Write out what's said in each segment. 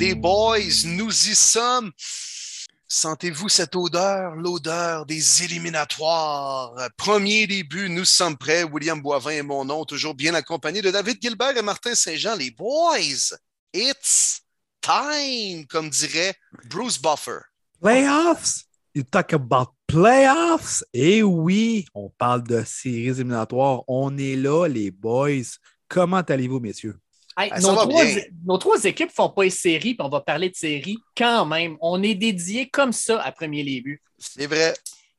les boys, nous y sommes. Sentez-vous cette odeur, l'odeur des éliminatoires? Premier début, nous sommes prêts. William Boivin et mon nom, toujours bien accompagné de David Gilbert et Martin Saint-Jean. Les boys, it's time, comme dirait Bruce Buffer. Playoffs? You talk about playoffs? Et oui, on parle de séries éliminatoires. On est là, les boys. Comment allez-vous, messieurs? Ah, nos, trois, nos, trois, équipes ne font pas une série, puis on va parler de série quand même. On est dédié comme ça à premier début. C'est vrai,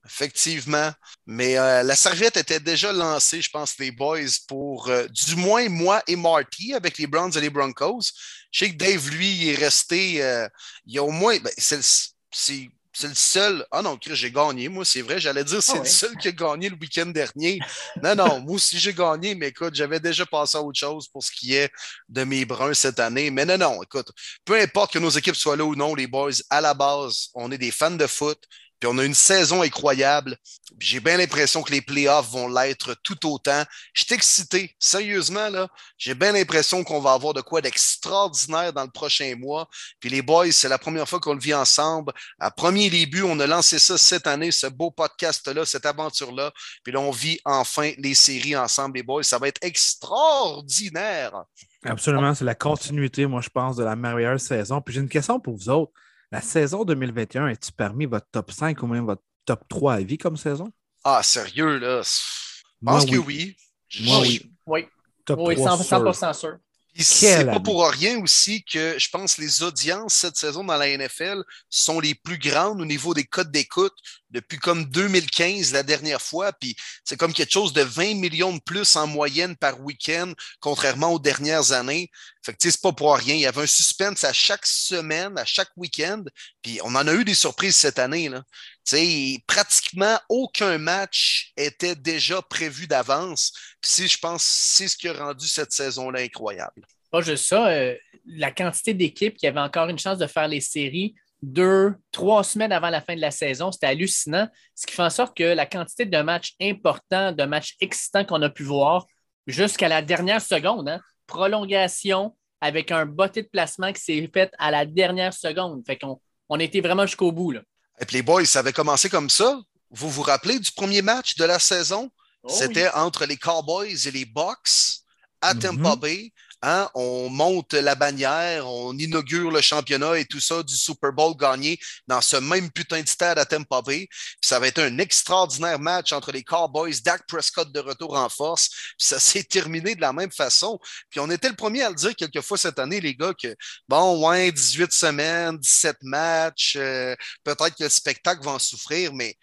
effectivement. Mais euh, la serviette était déjà lancée, je pense, les boys, pour euh, du moins moi et Marty avec les Browns et les Broncos. Je sais que Dave, lui, il est resté. Euh, il y a au moins. Ben, c'est c'est le seul. Ah non, Chris, j'ai gagné. Moi, c'est vrai. J'allais dire c'est ah le seul qui a gagné le week-end dernier. Non, non, moi aussi, j'ai gagné, mais écoute, j'avais déjà passé à autre chose pour ce qui est de mes bruns cette année. Mais non, non, écoute, peu importe que nos équipes soient là ou non, les boys, à la base, on est des fans de foot. Puis on a une saison incroyable. J'ai bien l'impression que les playoffs vont l'être tout autant. Je suis excité. Sérieusement, là, j'ai bien l'impression qu'on va avoir de quoi d'extraordinaire dans le prochain mois. Puis les boys, c'est la première fois qu'on le vit ensemble. À premier début, on a lancé ça cette année, ce beau podcast-là, cette aventure-là. Puis là, on vit enfin les séries ensemble, les boys. Ça va être extraordinaire. Absolument. C'est la continuité, moi, je pense, de la meilleure saison. Puis j'ai une question pour vous autres. La saison 2021, est-tu parmi votre top 5 ou même votre top 3 à vie comme saison? Ah, sérieux, là? Je pense que oui. Moi, oui. Oui, top oui 100%, sûr. C'est pas pour rien aussi que je pense que les audiences cette saison dans la NFL sont les plus grandes au niveau des codes d'écoute depuis comme 2015 la dernière fois. Puis c'est comme quelque chose de 20 millions de plus en moyenne par week-end, contrairement aux dernières années. Fait que c'est pas pour rien. Il y avait un suspense à chaque semaine, à chaque week-end. Puis on en a eu des surprises cette année. Là. sais, pratiquement aucun match était déjà prévu d'avance. Puis je pense c'est ce qui a rendu cette saison-là incroyable. Pas juste ça, euh, la quantité d'équipes qui avaient encore une chance de faire les séries deux, trois semaines avant la fin de la saison. C'était hallucinant, ce qui fait en sorte que la quantité de matchs importants, de matchs excitants qu'on a pu voir jusqu'à la dernière seconde, hein, prolongation avec un botté de placement qui s'est fait à la dernière seconde. Fait qu'on on était vraiment jusqu'au bout. Là. Et puis les boys, ça avait commencé comme ça. Vous vous rappelez du premier match de la saison? Oh C'était entre les Cowboys et les Bucks à mm-hmm. Tampa Bay. Hein, on monte la bannière, on inaugure le championnat et tout ça du Super Bowl gagné dans ce même putain de stade à Tampa Bay. ça va être un extraordinaire match entre les Cowboys, Dak Prescott de retour en force. ça s'est terminé de la même façon. Puis on était le premier à le dire quelquefois cette année, les gars, que bon, ouais, 18 semaines, 17 matchs, euh, peut-être que le spectacle va en souffrir, mais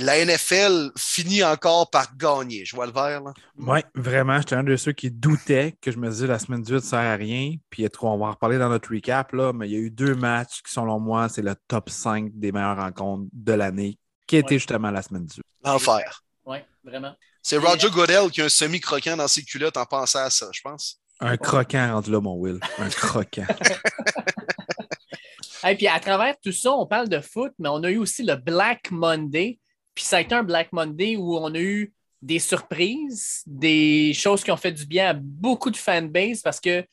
la NFL finit encore par gagner. Je vois le vert. Oui, vraiment. J'étais un de ceux qui doutaient que je me disais la semaine 18 ne sert à rien. Puis on va en reparler dans notre recap, là, mais il y a eu deux matchs qui, selon moi, c'est le top 5 des meilleures rencontres de l'année, qui était justement la semaine 18. L'enfer. Oui, vraiment. C'est Roger Goodell qui a un semi-croquant dans ses culottes en pensant à ça, je pense. Un croquant rendu là, mon Will. Un croquant. Et puis à travers tout ça, on parle de foot, mais on a eu aussi le Black Monday. Puis ça a été un Black Monday où on a eu des surprises, des choses qui ont fait du bien à beaucoup de fanbase parce que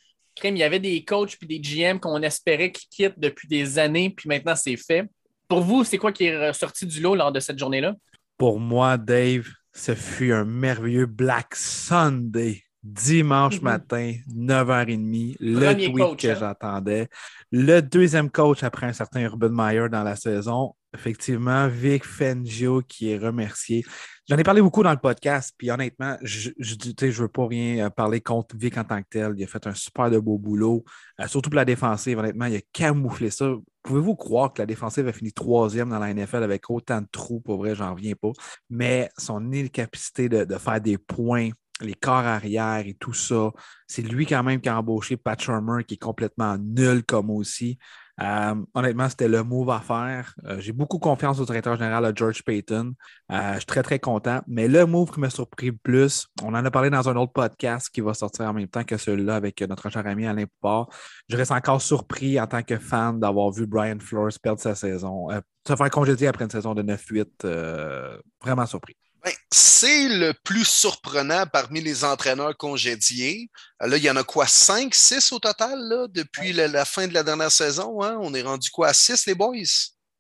il y avait des coachs puis des GM qu'on espérait qu'ils quittent depuis des années, puis maintenant c'est fait. Pour vous, c'est quoi qui est ressorti du lot lors de cette journée-là? Pour moi, Dave, ce fut un merveilleux Black Sunday. Dimanche mm-hmm. matin, 9h30, le tweet que hein? j'attendais. Le deuxième coach après un certain Urban Meyer dans la saison. Effectivement, Vic Fangio qui est remercié. J'en ai parlé beaucoup dans le podcast, puis honnêtement, je ne veux pas rien euh, parler contre Vic en tant que tel. Il a fait un super de beau boulot, euh, surtout pour la défensive. Honnêtement, il a camouflé ça. Pouvez-vous croire que la défensive a fini troisième dans la NFL avec autant de trous? Pour vrai, j'en reviens pas. Mais son incapacité de, de faire des points, les corps arrière et tout ça, c'est lui quand même qui a embauché Pat Shermer, qui est complètement nul comme aussi. Euh, honnêtement, c'était le move à faire. Euh, j'ai beaucoup confiance au directeur général George Payton. Euh, je suis très, très content. Mais le move qui m'a surpris le plus, on en a parlé dans un autre podcast qui va sortir en même temps que celui-là avec notre cher ami Alain Poupard. Je reste encore surpris en tant que fan d'avoir vu Brian Flores perdre sa saison, se faire congédier après une saison de 9-8. vraiment surpris. Ben, c'est le plus surprenant parmi les entraîneurs congédiés. Là, il y en a quoi, 5, 6 au total là, depuis la, fin de la dernière saison? Hein? On est rendu quoi à 6, les boys?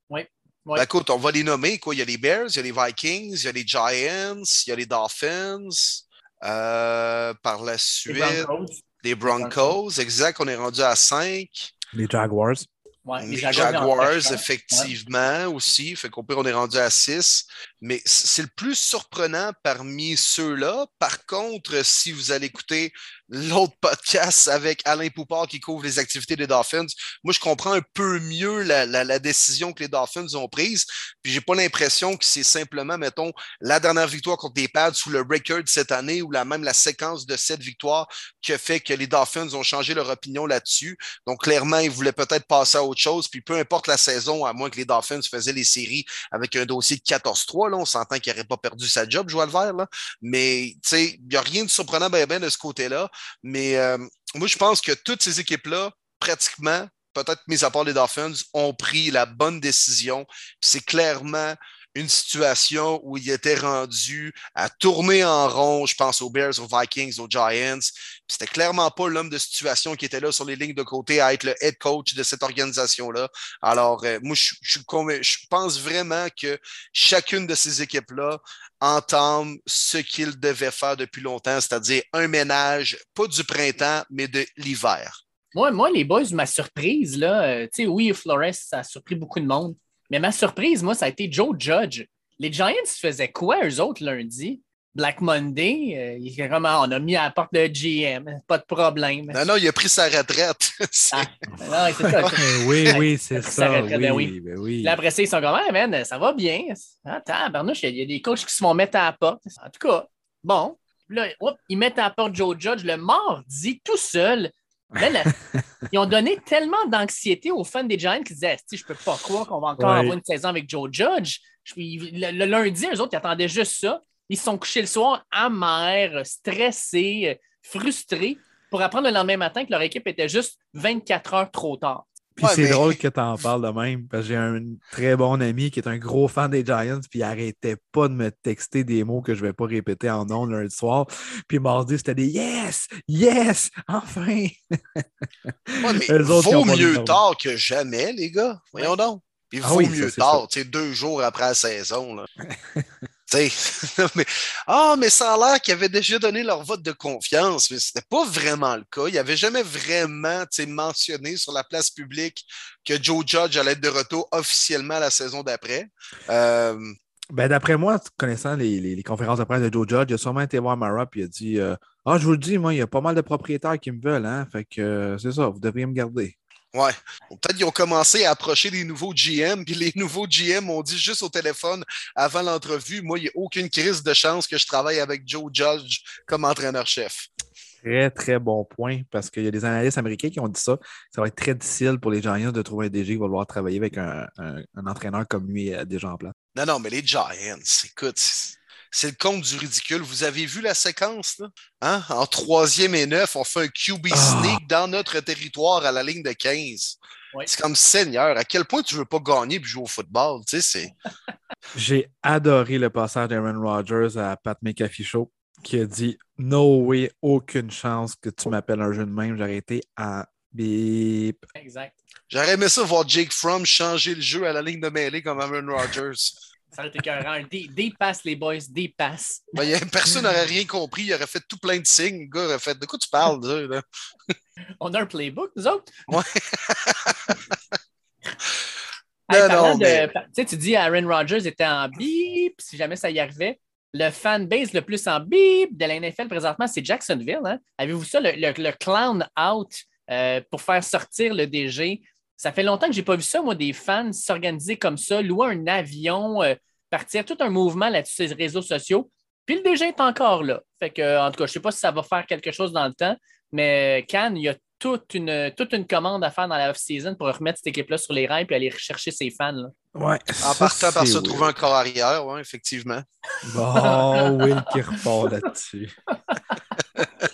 Oui. Ben, écoute, on va les nommer. Quoi. Il y a les Bears, il y a les Vikings, il y a les Giants, il y a les Dolphins. Euh, par la suite, les Broncos. Exact, on est rendu à 5. Les Jaguars. Les, Jaguars, effectivement, aussi. Fait qu'au pire, on est rendu à 6 mais c'est le plus surprenant parmi ceux-là. Par contre, si vous allez écouter l'autre podcast avec Alain Poupard qui couvre les activités des Dolphins, moi, je comprends un peu mieux la, décision que les Dolphins ont prise. Puis, j'ai pas l'impression que c'est simplement, mettons, la dernière victoire contre les Pads sous le record cette année ou la, même la séquence de cette victoire qui a fait que les Dolphins ont changé leur opinion là-dessus. Donc, clairement, ils voulaient peut-être passer à autre chose. Puis, peu importe la saison, à moins que les Dolphins faisaient les séries avec un dossier de 14-3, on s'entend qu'il n'aurait pas perdu sa job, Joël Vert. Là. Mais il n'y a rien de surprenant ben, ben, de ce côté-là. Mais euh, moi, je pense que toutes ces équipes-là, pratiquement, peut-être mis à part les Dolphins, ont pris la bonne décision. C'est clairement une situation où il était rendu à tourner en rond, je pense aux Bears, aux Vikings, aux Giants. C'était clairement pas l'homme de situation qui était là sur les lignes de côté à être le head coach de cette organisation-là. Alors, euh, moi, je, pense vraiment que chacune de ces équipes-là entame ce qu'ils devaient faire depuis longtemps, c'est-à-dire un ménage, pas du printemps, mais de l'hiver. Moi, moi, les boys, ma surprise, là, euh, tu sais, oui, Flores, ça a surpris beaucoup de monde. Mais ma surprise, moi, ça a été Joe Judge. Les Giants faisaient quoi, eux autres, lundi? Black Monday, euh, vraiment, on a mis à la porte de GM, pas de problème. Non, non, il a pris sa retraite. ah, non, c'est ça. oui, oui, c'est ça. Oui, ben oui. Ben oui. Là, après ça, ils sont comme, ah, man, ça va bien. Attends, Bernouche, il y a des coachs qui se vont mettre à la porte. En tout cas, bon. Là, ils mettent à la porte Joe Judge le mardi tout seul ils ont donné tellement d'anxiété aux fans des Giants qui disaient Je peux pas croire qu'on va encore avoir une saison avec Joe Judge. Le, lundi, eux autres, ils attendaient juste ça. Ils se sont couchés le soir amers, stressés, frustrés pour apprendre le lendemain matin que leur équipe était juste 24 heures trop tard. Puis c'est drôle que tu en parles de même, parce que j'ai un très bon ami qui est un gros fan des Giants, puis il arrêtait pas de me texter des mots que je vais pas répéter en nom lundi soir. Puis mardi, c'était des Yes! Yes! Enfin! Il vaut mieux tard que jamais, les gars. Voyons donc. Il ah vaut mieux tard, tu sais, deux jours après la saison. Là. ah, mais ça a l'air qu'ils avaient déjà donné leur vote de confiance, mais ce n'était pas vraiment le cas. Ils n'avaient jamais vraiment mentionné sur la place publique que Joe Judge allait être de retour officiellement la saison d'après. Euh, ben, D'après moi, connaissant les, conférences de presse de Joe Judge, il a sûrement été voir Mara et il a dit euh, Ah, je vous le dis, moi, il y a pas mal de propriétaires qui me veulent, hein, fait que euh, c'est ça, vous devriez me garder. Ouais. Peut-être qu'ils ont commencé à approcher des nouveaux GM, puis les nouveaux GM ont dit juste au téléphone avant l'entrevue Moi, il n'y a aucune crise de chance que je travaille avec Joe Judge comme entraîneur-chef. Très, très bon point, parce qu'il y a des analystes américains qui ont dit ça. Ça va être très difficile pour les Giants de trouver un DG qui va vouloir travailler avec un, entraîneur comme lui euh, déjà en place. Non, non, mais les Giants, écoute, c'est le compte du ridicule. Vous avez vu la séquence, là? Hein? En troisième et neuf, on fait un QB ah. sneak dans notre territoire à la ligne de 15. C'est comme Seigneur, à quel point tu veux pas gagner et jouer au football? Tu sais, J'ai adoré le passage d'Aaron Rodgers à Pat McAfee Show qui a dit No way, aucune chance que tu m'appelles un jeu de même. J'aurais été à bip. Exact. J'aurais aimé ça voir Jake Fromm changer le jeu à la ligne de mêlée comme Aaron Rodgers. Ça aurait été écœurant. Dépasse les boys, dépasse. Ben, personne n'aurait rien compris. Il aurait fait tout plein de signes. Le gars aurait fait De quoi tu parles là? On a un playbook, nous autres? Ouais. non, non, Tu dis Aaron Rodgers était en bip, si jamais ça y arrivait. Le fanbase le plus en bip de la NFL présentement, c'est Jacksonville. Hein? Avez-vous ça, le, clown out euh, pour faire sortir le DG? Ça fait longtemps que je n'ai pas vu ça, moi, des fans s'organiser comme ça, louer un avion, euh, partir, tout un mouvement là-dessus sur les réseaux sociaux. Puis le DG est encore là. Fait que, en tout cas, je ne sais pas si ça va faire quelque chose dans le temps, mais Cannes, il y a toute une, toute une commande à faire dans la off-season pour remettre cette équipe-là sur les rails et aller rechercher ses fans. Là. Ouais, en partant par se trouver un corps arrière, oui, effectivement. Bon, Will qui repart là-dessus.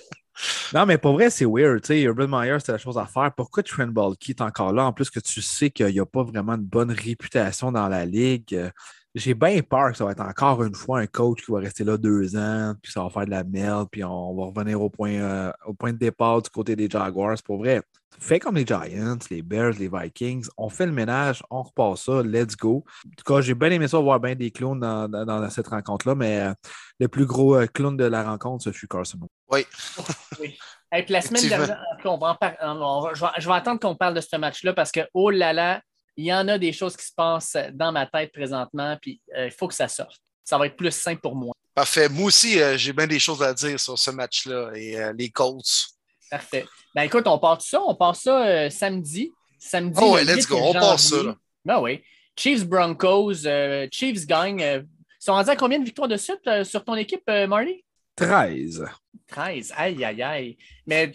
Non, mais pour vrai, c'est weird. Urban Meyer, c'était la chose à faire. Pourquoi Trent Baalke est encore là? En plus que tu sais qu'il n'y a pas vraiment une bonne réputation dans la ligue? J'ai bien peur que ça va être encore une fois un coach qui va rester là deux ans, puis ça va faire de la merde, puis on va revenir au point, euh, au point de départ du côté des Jaguars. Pour vrai, fais comme les Giants, les Bears, les Vikings. On fait le ménage, on repart ça, let's go. En tout cas, j'ai bien aimé ça, voir bien des clowns dans, cette rencontre-là, mais euh, le plus gros euh, clown de la rencontre, ce fut Carson. Oui. oui. puis la semaine dernière, je, vais, attendre qu'on parle de ce match-là parce que, oh là là, il y en a des choses qui se passent dans ma tête présentement, puis euh, il faut que ça sorte. Ça va être plus simple pour moi. Parfait. Moi aussi, j'ai bien des choses à dire sur ce match-là et les Colts. Parfait. Ben écoute, on part ça, on part ça euh, samedi. Samedi. Oh ouais, let's go, on part ça. Ben oui. Chiefs Broncos, euh, Chiefs gagne. Euh, ils sont rendus à combien de victoires de suite sur ton équipe, Marty? 13. 13. Aïe, aïe, aïe. Mais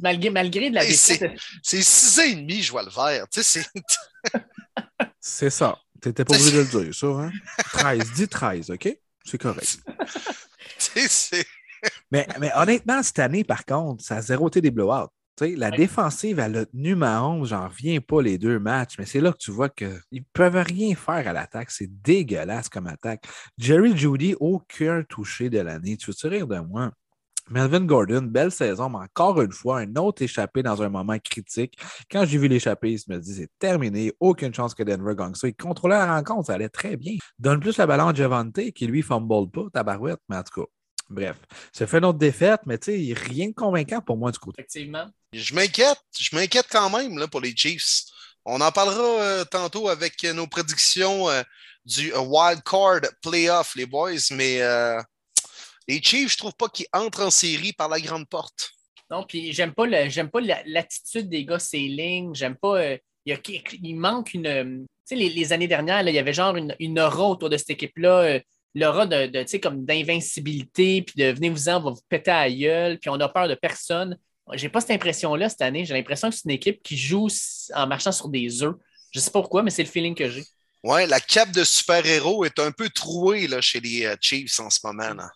malgré, malgré de la défaite. C'est 6 et demi, je vois le vert. Tu sais, c'est ça. Tu n'étais pas obligé de le dire, ça. Hein? 13. Dis 13, OK? C'est correct. mais, mais, honnêtement, cette année, par contre, ça a zéro été des blowouts. la défensive, elle a tenu ma 11, j'en reviens pas les deux matchs, mais c'est là que tu vois qu'ils ne peuvent rien faire à l'attaque. C'est dégueulasse comme attaque. Jerry Judy, aucun touché de l'année. Tu veux-tu rire de moi? Melvin Gordon, belle saison, mais encore une fois, un autre échappé dans un moment critique. Quand j'ai vu l'échappé, je me dis c'est terminé, aucune chance que Denver gagne ça. Il contrôlait la rencontre, ça allait très bien. Donne plus la ballon à Javante qui lui fumble pas, tabarouette, mais en tout cas, Bref, ça fait une autre défaite, mais tu sais, rien de convaincant pour moi du coup. Effectivement. Je m'inquiète, je m'inquiète quand même là, pour les Chiefs. On en parlera euh, tantôt avec nos prédictions euh, du euh, wild card playoff, les boys, mais les Chiefs, je trouve pas qu'ils entrent en série par la grande porte. Non, puis j'aime pas j'aime pas l'attitude des gars, ces lignes. J'aime pas. il, manque une. Tu sais, les, années dernières, il y avait genre une, une aura autour de cette équipe-là l'aura de, de comme d'invincibilité, puis de venez-vous-en, on va vous péter à la gueule, puis on a peur de personne. J'ai pas cette impression-là cette année. J'ai l'impression que c'est une équipe qui joue en marchant sur des œufs. Je sais pas pourquoi, mais c'est le feeling que j'ai. Ouais, la cape de super-héros est un peu trouée là, chez les euh, Chiefs en ce moment. Là.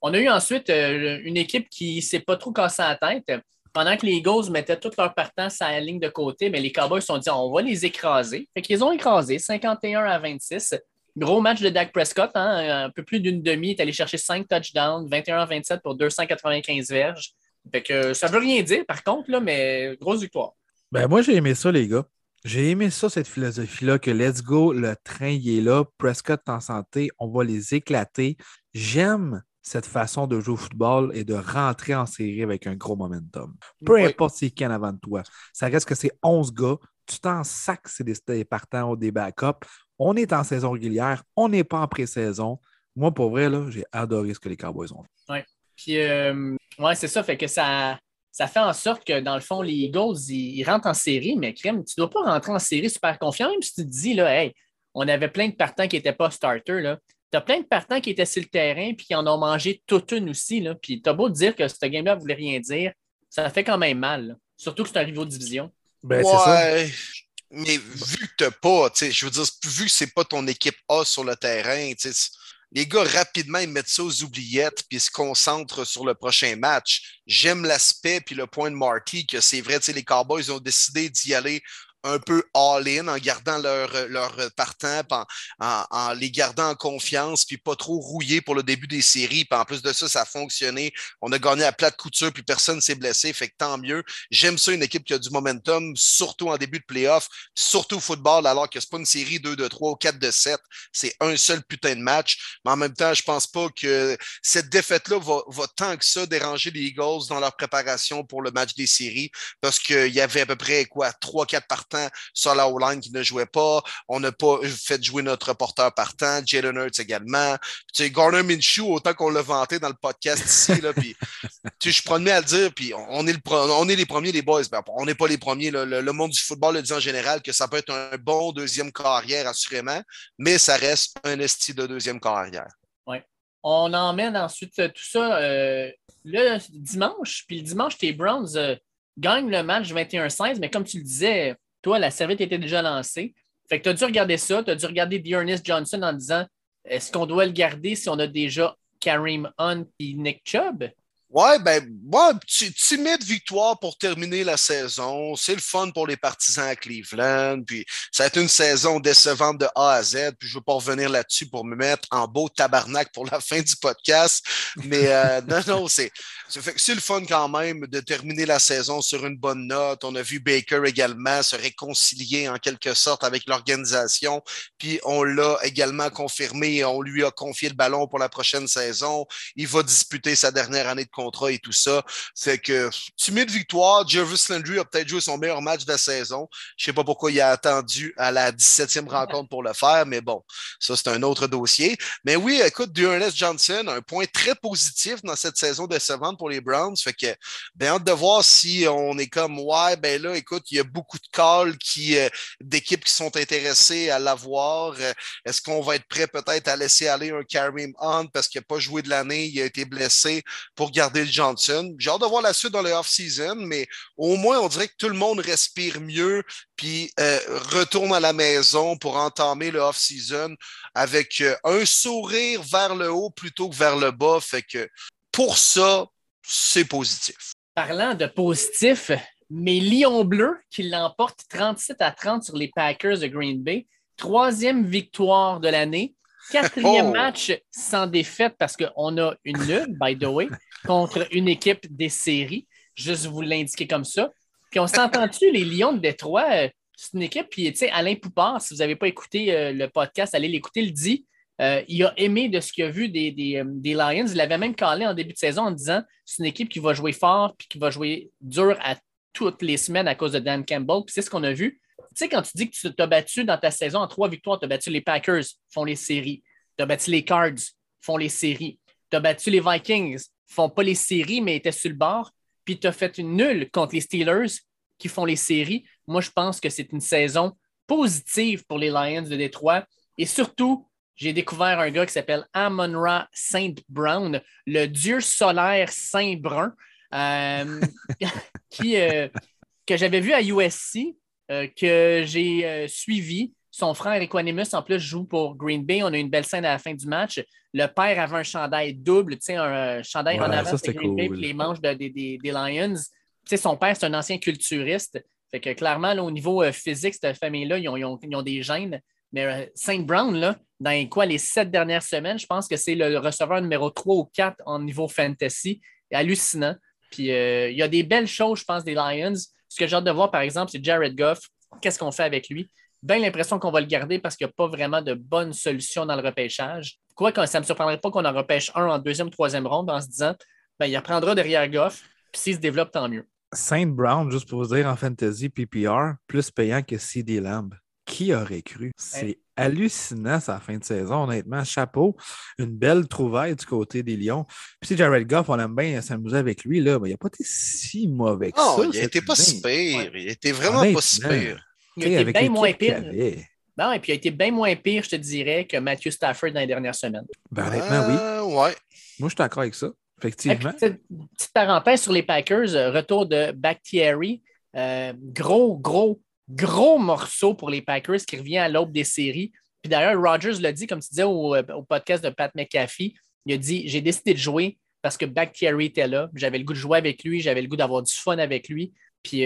On a eu ensuite euh, une équipe qui ne s'est pas trop cassée la tête. Pendant que les Eagles mettaient toute leur partance à la ligne de côté, mais les Cowboys se sont dit on va les écraser. Fait qu'ils ont écrasé 51 à 26. Gros match de Dak Prescott, hein, un peu plus d'une demi, est allé chercher 5 touchdowns, 21-27 pour 295 verges. Fait que ça veut rien dire, par contre, là, mais grosse victoire. Ben, moi, j'ai aimé ça, les gars. J'ai aimé ça, cette philosophie-là, que let's go, le train il est là, Prescott en santé, on va les éclater. J'aime cette façon de jouer au football et de rentrer en série avec un gros momentum. Peu importe c'est qui en avant de toi. Ça reste que c'est 11 gars, tu t'en sacs, c'est des partants ou des backups. On est en saison régulière, on n'est pas en pré-saison. Moi, pour vrai, j'ai adoré ce que les Cowboys ont fait. Oui. Puis, euh, ouais, c'est ça. Fait que ça, ça fait en sorte que, dans le fond, les Eagles, ils, rentrent en série, mais crème, tu ne dois pas rentrer en série super confiant, même si tu te dis, là, hey, on avait plein de partants qui n'étaient pas starters. As plein de partants qui étaient sur le terrain puis qui en ont mangé toute une aussi. Là. Puis tu as beau dire que ce game-là ne voulait rien dire, ça fait quand même mal. Surtout que c'est un rival de division. Ben, ouais. Mais vu que t'as pas, je veux dire, vu que c'est pas ton équipe A sur le terrain, les gars, rapidement, ils mettent ça aux oubliettes puis ils se concentrent sur le prochain match. J'aime l'aspect puis le point de Marty que c'est vrai, les Cowboys ont décidé d'y aller un peu all-in en gardant leur, leur partant, en, en, les gardant en confiance, puis pas trop rouillés pour le début des séries. Puis en plus de ça, ça a fonctionné. On a gagné à plate couture, puis personne ne s'est blessé. Fait que tant mieux. J'aime ça, une équipe qui a du momentum, surtout en début de playoff, surtout au football, alors que c'est pas une série 2 de 3 ou 4 de 7. C'est un seul putain de match. Mais en même temps, je pense pas que cette défaite-là va, va tant que ça déranger les Eagles dans leur préparation pour le match des séries, parce qu'il y avait à peu près quoi, 3-4 partants sur la O-line qui ne jouait pas. On n'a pas fait jouer notre porteur partant, Jalen Hurts également. Tu sais, Garner Minshew, autant qu'on l'a vanté dans le podcast ici, là, puis tu je promets à le dire, puis on est, on est les premiers, les boys. Ben, on n'est pas les premiers. Le, monde du football le dit en général que ça peut être un bon deuxième carrière, assurément, mais ça reste un esti de deuxième carrière. Oui. On emmène ensuite euh, tout ça euh, le dimanche, puis le dimanche, tes Browns euh, gagnent le match 21-16, mais comme tu le disais, toi, la serviette était déjà lancée. Fait que tu as dû regarder ça, tu as dû regarder Dearness Johnson en disant est-ce qu'on doit le garder si on a déjà Kareem Hunt et Nick Chubb? Ouais, ben, ouais, timide victoire pour terminer la saison. C'est le fun pour les partisans à Cleveland. Puis, ça a été une saison décevante de A à Z. Puis, je veux pas revenir là-dessus pour me mettre en beau tabarnak pour la fin du podcast. Mais euh, non, non, c'est, c'est le fun quand même de terminer la saison sur une bonne note. On a vu Baker également se réconcilier en quelque sorte avec l'organisation. Puis, on l'a également confirmé. On lui a confié le ballon pour la prochaine saison. Il va disputer sa dernière année de contrat et tout ça. C'est que timide victoire. Jervis Landry a peut-être joué son meilleur match de la saison. Je sais pas pourquoi il a attendu à la 17e rencontre pour le faire, mais bon, ça, c'est un autre dossier. Mais oui, écoute, Ernest Johnson, un point très positif dans cette saison décevante pour les Browns. Fait que, bien, hâte de voir si on est comme, ouais, ben là, écoute, il y a beaucoup de calls qui, euh, d'équipes qui sont intéressées à l'avoir. Euh, est-ce qu'on va être prêt peut-être à laisser aller un Kareem Hunt parce qu'il n'a pas joué de l'année, il a été blessé pour garder Johnson? J'ai hâte de voir la suite dans le off-season, mais au moins, on dirait que tout le monde respire mieux puis euh, retourne à la maison pour entamer le off-season avec un sourire vers le haut plutôt que vers le bas. Fait que pour ça, c'est positif. Parlant de positif, mes Lions bleus qui l'emportent 37 à 30 sur les Packers de Green Bay. Troisième victoire de l'année. Quatrième oh! match sans défaite parce qu'on a une nulle, by the way contre une équipe des séries. Juste vous l'indiquer comme ça. Puis on s'entend-tu, les Lions de Détroit, euh, c'est une équipe, puis tu sais, Alain Poupard, si vous n'avez pas écouté euh, le podcast, allez l'écouter, il dit. Euh, il a aimé de ce qu'il a vu des, Lions. Il avait même calé en début de saison en disant c'est une équipe qui va jouer fort puis qui va jouer dur à toutes les semaines à cause de Dan Campbell. Puis c'est ce qu'on a vu. Tu sais, quand tu dis que tu t'as battu dans ta saison en trois victoires, tu as battu les Packers, font les séries. Tu as battu les Cards, font les séries. Tu as battu les Vikings, font pas les séries, mais étaient sur le bord. Puis tu as fait une nulle contre les Steelers qui font les séries. Moi, je pense que c'est une saison positive pour les Lions de Détroit. Et surtout, j'ai découvert un gars qui s'appelle Amon-Ra Saint Brown, le dieu solaire Saint Brun, euh, qui, euh, que j'avais vu à USC, euh, que j'ai suivi. Son frère Equanimus, en plus, joue pour Green Bay. On a une belle scène à la fin du match. Le père avait un chandail double, tu sais, un chandail en avant de Green Bay, les manches des, Lions. Tu sais, son père, c'est un ancien culturiste. Fait que clairement, au niveau physique, cette famille-là, ils ont, des gènes. Mais euh, Saint Brown, là, dans quoi les sept dernières semaines, je pense que c'est le receveur numéro 3 ou 4 en niveau fantasy. Hallucinant. Puis euh, il y a des belles choses, je pense, des Lions. Ce que j'ai hâte de voir, par exemple, c'est Jared Goff. Qu'est-ce qu'on fait avec lui? bien l'impression qu'on va le garder parce qu'il n'y a pas vraiment de bonne solution dans le repêchage. Quoi ça ne me surprendrait pas qu'on en repêche un en deuxième, troisième ronde en se disant ben, il apprendra derrière Goff, puis s'il se développe, tant mieux. Saint Brown, juste pour vous dire, en fantasy PPR, plus payant que CD Lamb. Qui aurait cru? C'est hallucinant sa fin de saison, honnêtement. Chapeau, une belle trouvaille du côté des Lions. Puis Jared Goff, on aime bien s'amuser avec lui, là, mais il n'a pas été si mauvais que ça. Il n'était pas si pire. Il était vraiment pas si pire. Il a été bien moins pire. Non, et puis il a été bien moins pire, je te dirais, que Matthew Stafford dans les dernières semaines. Ben, honnêtement, oui. Euh, ouais. Moi, je suis d'accord avec ça, effectivement. petite, parenthèse sur les Packers, euh, retour de Bakhtiari. Euh, gros, gros, gros morceau pour les Packers qui revient à l'aube des séries. Puis d'ailleurs, Rogers l'a dit, comme tu disais au, podcast de Pat McAfee, il a dit J'ai décidé de jouer parce que Bakhtiari était là. J'avais le goût de jouer avec lui, j'avais le goût d'avoir du fun avec lui. Puis,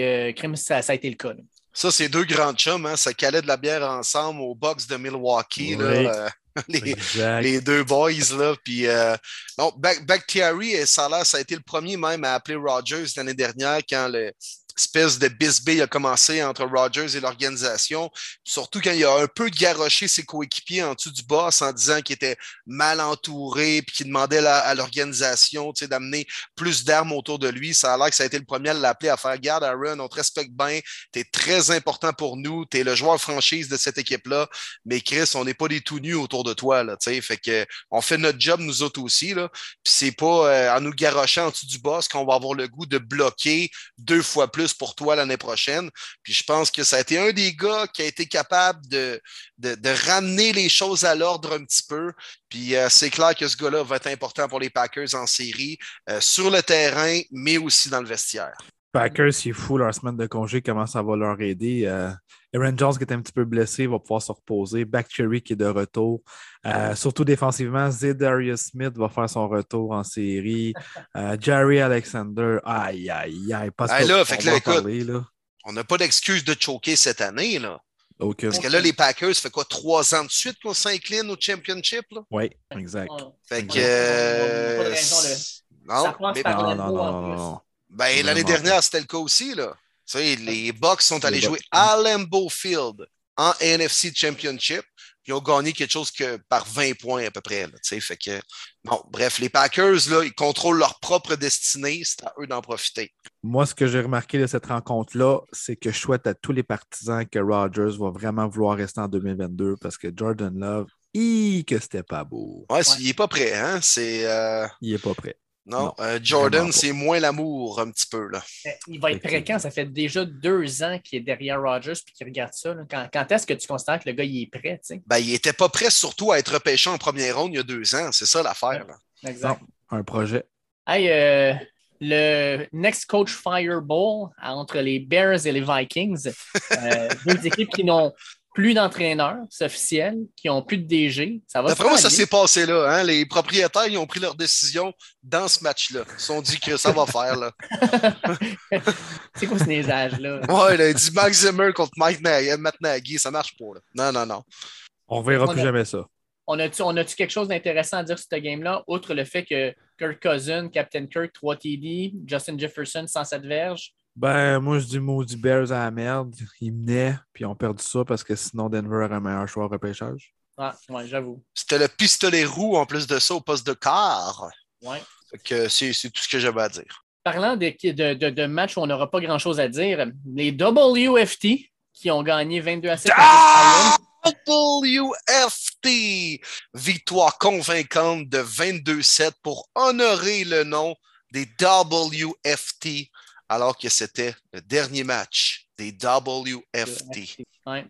ça, ça, a été le cas. Ça, c'est deux grands chums, hein? ça calait de la bière ensemble au box de Milwaukee. Là, euh, les, deux boys. Là, puis, euh, et Salah, ça a été le premier même à appeler Rogers l'année dernière quand le, espèce de bisbee a commencé entre Rogers et l'organisation. Surtout quand il a un peu garoché ses coéquipiers en dessous du boss en disant qu'il était mal entouré puis qu'il demandait à l'organisation d'amener plus d'armes autour de lui. Ça a l'air que ça a été le premier à l'appeler à faire garde, Aaron, on te respecte bien, tu es très important pour nous, tu es le joueur franchise de cette équipe-là, mais Chris, on n'est pas des tout nus autour de toi. Là, fait que on fait notre job nous autres aussi. Là, puis c'est pas euh, en nous garochant en dessous du boss qu'on va avoir le goût de bloquer deux fois plus pour toi l'année prochaine. Puis je pense que ça a été un des gars qui a été capable de, de, ramener les choses à l'ordre un petit peu. Puis euh, c'est clair que ce gars-là va être important pour les Packers en série, euh, sur le terrain, mais aussi dans le vestiaire. Packers, c'est fou, leur semaine de congé, comment ça va leur aider. Euh, Aaron Jones qui est un petit peu blessé va pouvoir se reposer. Backcherry qui est de retour. Euh, surtout défensivement, Zedarius Smith va faire son retour en série. Euh, Jerry Alexander, aïe, aïe, aïe. Parce on n'a pas d'excuse de choquer cette année. Là. Parce que là, les Packers, ça fait quoi, trois ans de suite qu'on s'incline au championship? Oui, exact. Fait que. Euh, non, mais... non, non, non, non, Ben, l'année dernière, c'était le cas aussi. Là. Sais, les Bucks sont allés jouer à Lambeau Field en NFC Championship. Puis ils ont gagné quelque chose que par 20 points à peu près. Là, fait que, bon, bref, les Packers, là, ils contrôlent leur propre destinée. C'est à eux d'en profiter. Moi, ce que j'ai remarqué de cette rencontre-là, c'est que je souhaite à tous les partisans que Rodgers va vraiment vouloir rester en 2022 parce que Jordan Love, hi, que c'était pas beau. Ouais, il n'est pas prêt, hein? C'est, euh, Il n'est pas prêt. Non, euh, Jordan, c'est moins l'amour un petit peu. Là. Il va être prêt quand? Ça fait déjà deux ans qu'il est derrière Rogers et qu'il regarde ça. Quand, est-ce que tu constates que le gars il est prêt? Ben, il n'était pas prêt surtout à être repêché en première ronde il y a deux ans. C'est ça l'affaire. Exact. un projet. Hey, euh, le Next Coach Fireball entre les Bears et les Vikings. Euh, deux équipes qui n'ont plus d'entraîneurs, officiels, qui n'ont plus de DG. Ça va D'après moi, ça s'est passé là. Hein? Les propriétaires ils ont pris leur décision dans ce match-là. Ils se sont dit que ça va faire. là. C'est quoi ce niaisage-là? Ouais, il a dit Max Zimmer contre Mike Nagy, Matt Nagy, ça marche pas. Là. Non, non, non. On verra plus jamais ça. On a-tu on quelque chose d'intéressant à dire sur ce game-là, outre le fait que Kirk Cousin, Captain Kirk, 3 TD, Justin Jefferson, 107 verges, ben, moi, je dis maudit Bears à la merde. Ils menaient, puis ils ont perdu ça parce que sinon, Denver aurait un meilleur choix au repêchage. Ah, ouais, j'avoue. C'était le pistolet roux en plus de ça au poste de quart. Ouais. que c'est tout ce que j'avais à dire. Parlant de, de, de, matchs où on n'aura pas grand-chose à dire, les WFT qui ont gagné 22 à 7 ah! WFT! Victoire convaincante de 22-7 pour honorer le nom des WFT alors que c'était le dernier match des WFT. Ouais.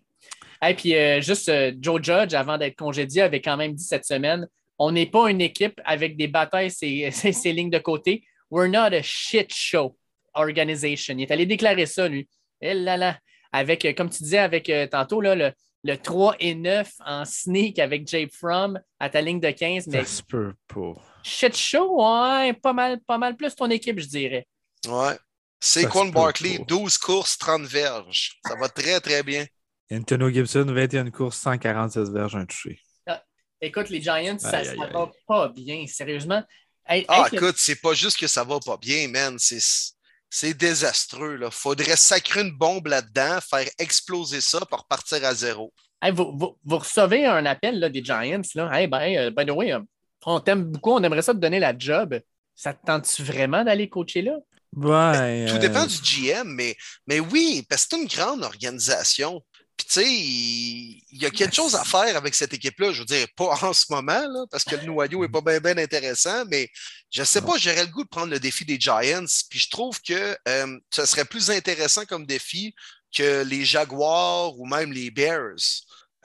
Et puis, euh, juste euh, Joe Judge, avant d'être congédié, avait quand même dit cette semaine on n'est pas une équipe avec des batailles, ces, ces, lignes de côté. We're not a shit show organization. Il est allé déclarer ça, lui. Et eh là, là. Avec, euh, comme tu disais avec tantôt, là, le, le 3 et 9 en sneak avec Jay From à ta ligne de 15. Mais ça se peut pas. Shit show, ouais, pas mal, pas mal plus ton équipe, je dirais. Ouais. Saquon Barkley, 12 courses, 30 verges. Ça va très, très bien. Antonio Gibson, 21 courses, 146 verges, un touché. Ah, écoute, les Giants, ça ne va pas bien, sérieusement. ah, écoute, c'est pas juste que ça va pas bien, man. C'est désastreux. Il faudrait sacrer une bombe là-dedans, faire exploser ça pour repartir à zéro. vous, recevez un appel là, des Giants. Là. Hey, ben, euh, by the way, euh, on t'aime beaucoup, on aimerait ça te donner la job. Ça te tente-tu vraiment d'aller coacher là? Ouais, Tout dépend euh, du GM, mais, mais oui, parce que c'est une grande organisation. Puis, tu sais, il, y a quelque chose à faire avec cette équipe-là. Je veux dire, pas en ce moment, là, parce que le noyau n'est pas bien ben intéressant, mais je ne sais pas, j'aurais le goût de prendre le défi des Giants. Puis, je trouve que euh, ce serait plus intéressant comme défi que les Jaguars ou même les Bears.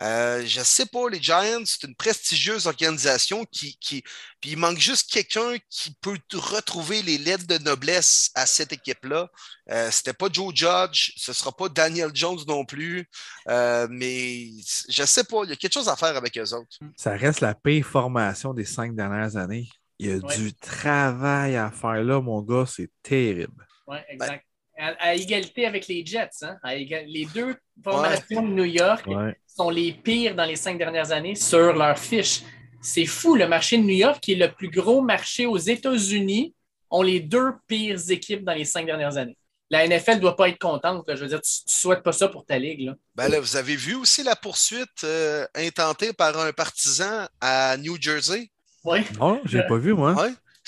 Euh, je ne sais pas, les Giants, c'est une prestigieuse organisation qui, qui puis il manque juste quelqu'un qui peut retrouver les lettres de noblesse à cette équipe-là. Euh, C'était pas Joe Judge, ce sera pas Daniel Jones non plus, euh, mais je ne sais pas, il y a quelque chose à faire avec eux autres. Ça reste la pire formation des cinq dernières années. Il y a du travail à faire là, mon gars, c'est terrible. Oui, exact à, égalité avec les Jets. Hein? les deux formations de New York sont les pires dans les cinq dernières années sur leur fiche. C'est fou, le marché de New York, qui est le plus gros marché aux États-Unis, ont les deux pires équipes dans les cinq dernières années. La NFL ne doit pas être contente. Je veux dire, tu ne souhaites pas ça pour ta ligue. Ben vous avez vu aussi la poursuite euh, intentée par un partisan à New Jersey? Oui. Non, je n'ai pas vu, moi.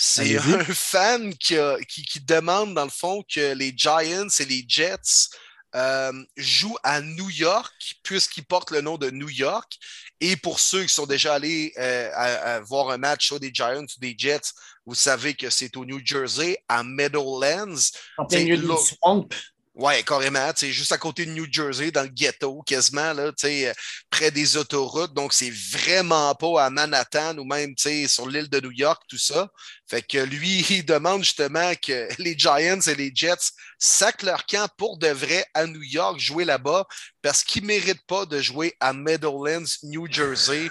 C'est un fan qui, qui, demande, dans le fond, que les Giants et les Jets euh, jouent à New York, puisqu'ils portent le nom de New York. Et pour ceux qui sont déjà allés euh, voir un match des Giants ou des Jets, vous savez que c'est au New Jersey, à Meadowlands. En plein milieu du swamp. Ouais, carrément, tu juste à côté de New Jersey, dans le ghetto, quasiment, là, sais, près des autoroutes. Donc, c'est vraiment pas à Manhattan ou même, sur l'île de New York, tout ça. Fait que lui, il demande justement que les Giants et les Jets sacent leur camp pour de vrai à New York, jouer là-bas, parce qu'ils méritent pas de jouer à Meadowlands, New Jersey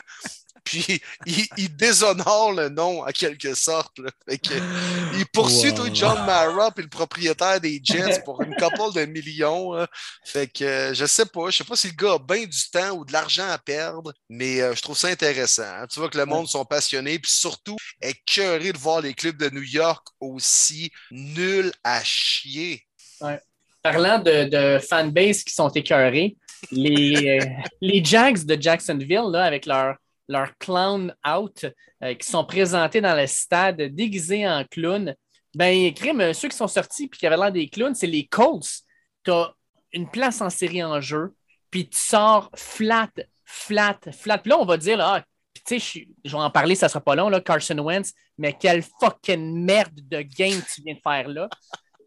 puis il, déshonore le nom en quelque sorte. il poursuit tout John Mara puis le propriétaire des Jets pour une couple de millions. Fait que je sais pas, je sais pas si le gars a bien du temps ou de l'argent à perdre, mais euh, je trouve ça intéressant. Hein. Tu vois que le monde sont passionnés, puis surtout est curieux de voir les clubs de New York aussi nuls à chier. Parlant de, de fanbase qui sont écœurés, les, euh, les Jags de Jacksonville, là, avec leur leur clown out, euh, qui sont présentés dans le stade déguisés en clown. Ben, crime, ceux qui sont sortis et qui avaient l'air des clowns, c'est les Colts. Tu as une place en série en jeu, puis tu sors flat, flat, flat. Puis là, on va dire, ah, tu sais, je vais en parler, ça sera pas long, là, Carson Wentz, mais quelle fucking merde de game tu viens de faire là.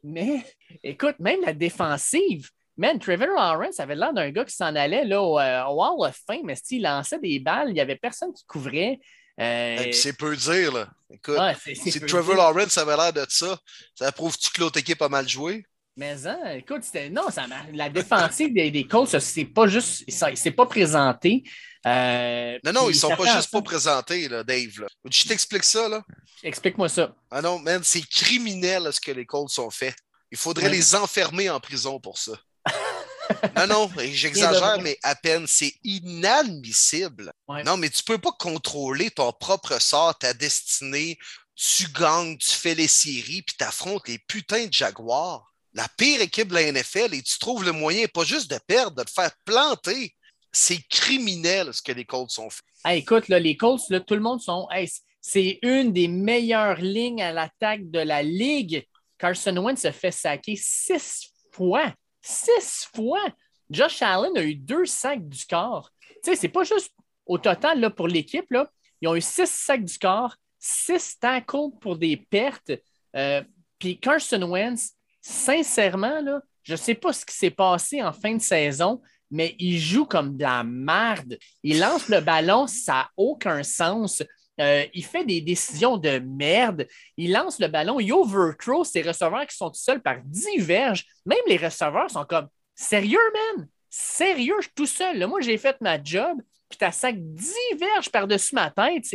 Mais écoute, même la défensive, Man, Trevor Lawrence avait l'air d'un gars qui s'en allait là, au, euh, Wall of Fame, mais il lançait des balles, il n'y avait personne qui couvrait. Euh, c'est peu dire, là. Écoute, si Trevor Lawrence avait l'air de ça, ça prouve-tu que l'autre équipe a mal joué? Mais hein, écoute, non, ça, la défensive des, des Colts, c'est pas juste, il ne s'est pas présenté. Euh, non, non, ils ne sont pas juste pas présentés, là, Dave. Là. Je t'explique ça, là? Explique-moi ça. Ah non, man, c'est criminel ce que les Colts ont fait. Il faudrait les enfermer en prison pour ça non, non, j'exagère, mais à peine. C'est inadmissible. Non, mais tu peux pas contrôler ton propre sort, ta destinée. Tu gagnes, tu fais les séries, puis tu affrontes les putains de Jaguars. La pire équipe de la NFL, et tu trouves le moyen, pas juste de perdre, de te faire planter. C'est criminel ce que les Colts ont fait. écoute, là, les Colts, là, tout le monde sont. c'est une des meilleures lignes à l'attaque de la ligue. Carson Wentz se fait saquer six fois Six fois! Josh Allen a eu deux sacs du corps. Tu sais, c'est pas juste au total pour l'équipe. Ils ont eu six sacs du corps, six tackles pour des pertes. Euh, puis Carson Wentz, sincèrement, je ne sais pas ce qui s'est passé en fin de saison, mais il joue comme de la merde. Il lance le ballon, ça n'a aucun sens. Euh, il fait des décisions de merde. Il lance le ballon, il overthrow ses receveurs qui sont tout seuls par diverges. Même les receveurs sont comme Sérieux, man? Sérieux, je suis tout seul. moi, j'ai fait ma job, puis tu as sac diverges par-dessus ma tête.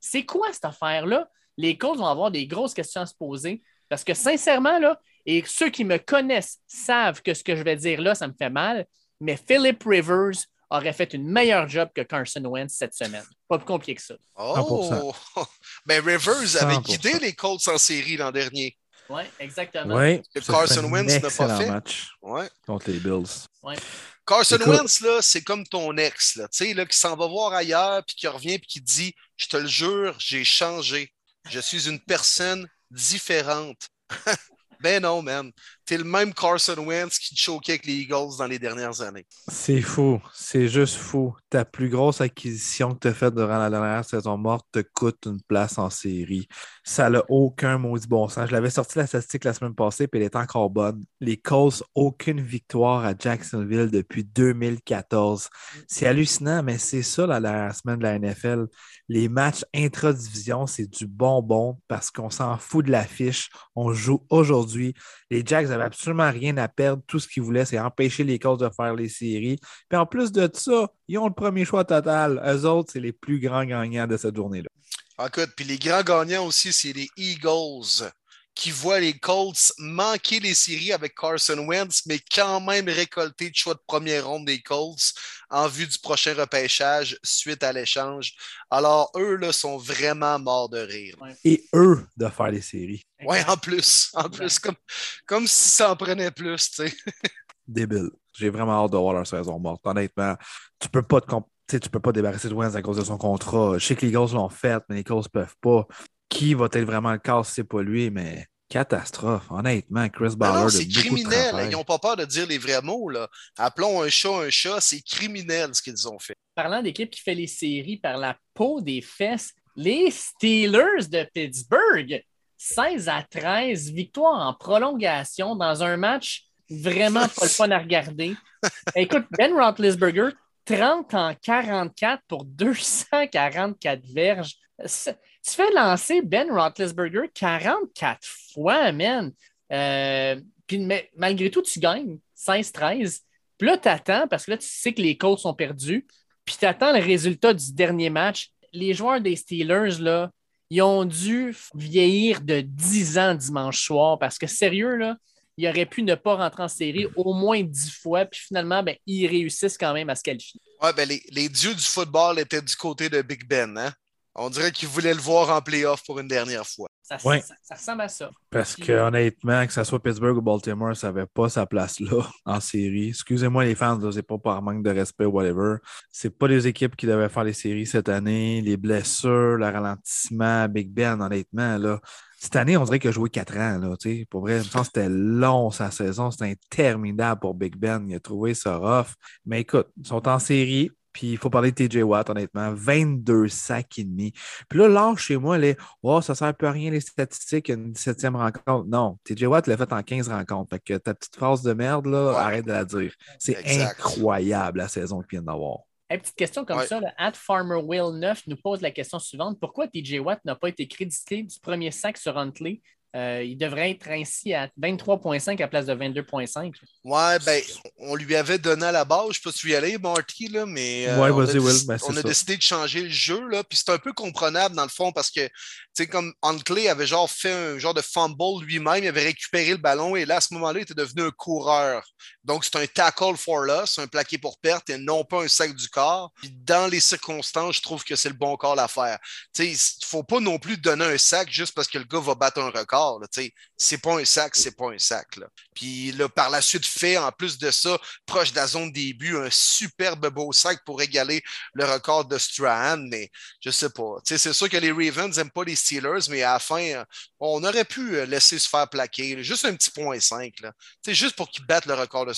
C'est quoi cette affaire-là? Les causes vont avoir des grosses questions à se poser. Parce que sincèrement, là, et ceux qui me connaissent savent que ce que je vais dire là, ça me fait mal, mais Philip Rivers aurait fait une meilleure job que Carson Wentz cette semaine. Pas plus compliqué que ça. Oh! Mais ben, Rivers avait guidé les Colts en série l'an dernier. Oui, exactement. Oui, que Carson Wentz n'a pas fait. Match ouais. contre les Bills. Ouais. Carson Wentz, là, c'est comme ton ex, là, là, qui s'en va voir ailleurs, puis qui revient, puis qui dit Je te le jure, j'ai changé. Je suis une personne différente. ben non, man. T'es le même Carson Wentz qui choquait avec les Eagles dans les dernières années. C'est fou. C'est juste fou. Ta plus grosse acquisition que tu as faite durant la dernière saison morte te coûte une place en série. Ça n'a aucun maudit bon sens. Je l'avais sorti la statistique la semaine passée, puis elle est encore bonne. Les Colts, aucune victoire à Jacksonville depuis 2014. C'est hallucinant, mais c'est ça la dernière semaine de la NFL. Les matchs intra-division, c'est du bonbon parce qu'on s'en fout de l'affiche. On joue aujourd'hui. Les Jacks n'avaient absolument rien à perdre. Tout ce qu'ils voulaient, c'est empêcher les Colts de faire les séries. Puis en plus de ça, ils ont le premier choix total. Eux autres, c'est les plus grands gagnants de cette journée-là. Écoute, puis les grands gagnants aussi, c'est les Eagles qui voit les Colts manquer les séries avec Carson Wentz, mais quand même récolter le choix de première ronde des Colts en vue du prochain repêchage suite à l'échange. Alors, eux, là, sont vraiment morts de rire. Et eux de faire les séries. Oui, en plus. En plus, comme, comme si ça en prenait plus, tu sais. Débile. J'ai vraiment hâte de voir leur saison morte. Honnêtement, tu peux pas te tu peux pas débarrasser de Wentz à cause de son contrat. Je sais que les Eagles l'ont fait, mais les Eagles peuvent pas qui va être vraiment le cas si c'est pas lui, mais catastrophe. Honnêtement, Chris Ballard. C'est criminel. Ils n'ont pas peur de dire les vrais mots. Là. Appelons un chat un chat. C'est criminel ce qu'ils ont fait. Parlant d'équipe qui fait les séries par la peau des fesses, les Steelers de Pittsburgh, 16 à 13, victoire en prolongation dans un match Vraiment pas le fun à regarder. Écoute, Ben Roethlisberger, 30 en 44 pour 244 verges. Tu fais lancer Ben Roethlisberger 44 fois, man. Euh, puis malgré tout, tu gagnes 16-13. Puis là, tu attends, parce que là, tu sais que les Colts sont perdus. Puis tu attends le résultat du dernier match. Les joueurs des Steelers, là, ils ont dû vieillir de 10 ans dimanche soir parce que sérieux, là, ils auraient pu ne pas rentrer en série au moins 10 fois, puis finalement, ben, ils réussissent quand même à se qualifier. Ouais, ben, les, les, dieux du football étaient du côté de Big Ben. Hein? On dirait qu'ils voulaient le voir en playoff pour une dernière fois. Ça, ressemble à ça. Parce que honnêtement, que ce soit Pittsburgh ou Baltimore, ça n'avait pas sa place là en série. Excusez-moi les fans, c'est pas par manque de respect ou whatever. C'est pas les équipes qui devaient faire les séries cette année. Les blessures, le ralentissement, Big Ben, honnêtement, là. Cette année, on dirait qu'il a joué 4 ans. Là, pour vrai, je pense que c'était long sa saison. C'était interminable pour Big Ben. Il a trouvé ça rough. Mais écoute, ils sont en série. Puis il faut parler de TJ Watt, honnêtement. 22 sacs et demi. Puis là, là, chez moi, les Oh, ça sert plus à rien les statistiques, une 17e rencontre. Non, TJ Watt l'a fait en 15 rencontres. Fait que ta petite phrase de merde, là, arrête de la dire. C'est incroyable la saison qu'il vient d'avoir. Une petite question comme ça, At Farmer Will 9 nous pose la question suivante. Pourquoi TJ Watt n'a pas été crédité du premier sac sur Huntley? Euh, il devrait être ainsi à 23,5 à la place de 22,5. Ouais, ben, on lui avait donné à la base, je ne sais pas si tu y aller, Marty, là, mais euh, on, a, ben, on a décidé de changer le jeu. Là, puis c'est un peu comprenable dans le fond parce que, tu sais, comme Huntley avait genre fait un genre de fumble lui-même, il avait récupéré le ballon et là, à ce moment-là, il était devenu un coureur. Donc, c'est un tackle for loss, un plaqué pour perte et non pas un sac du corps. Puis dans les circonstances, je trouve que c'est le bon corps à faire. Il ne faut pas non plus donner un sac juste parce que le gars va battre un record. C'est pas un sac, c'est pas un sac. Là. Puis là, par la suite, fait, en plus de ça, proche de la zone début, un superbe beau sac pour égaler le record de Strahan, mais je sais pas. C'est sûr que les Ravens n'aiment pas les Steelers, mais à la fin, on aurait pu euh, laisser se faire plaquer. Juste un petit point 5. Là. Juste pour qu'ils battent le record de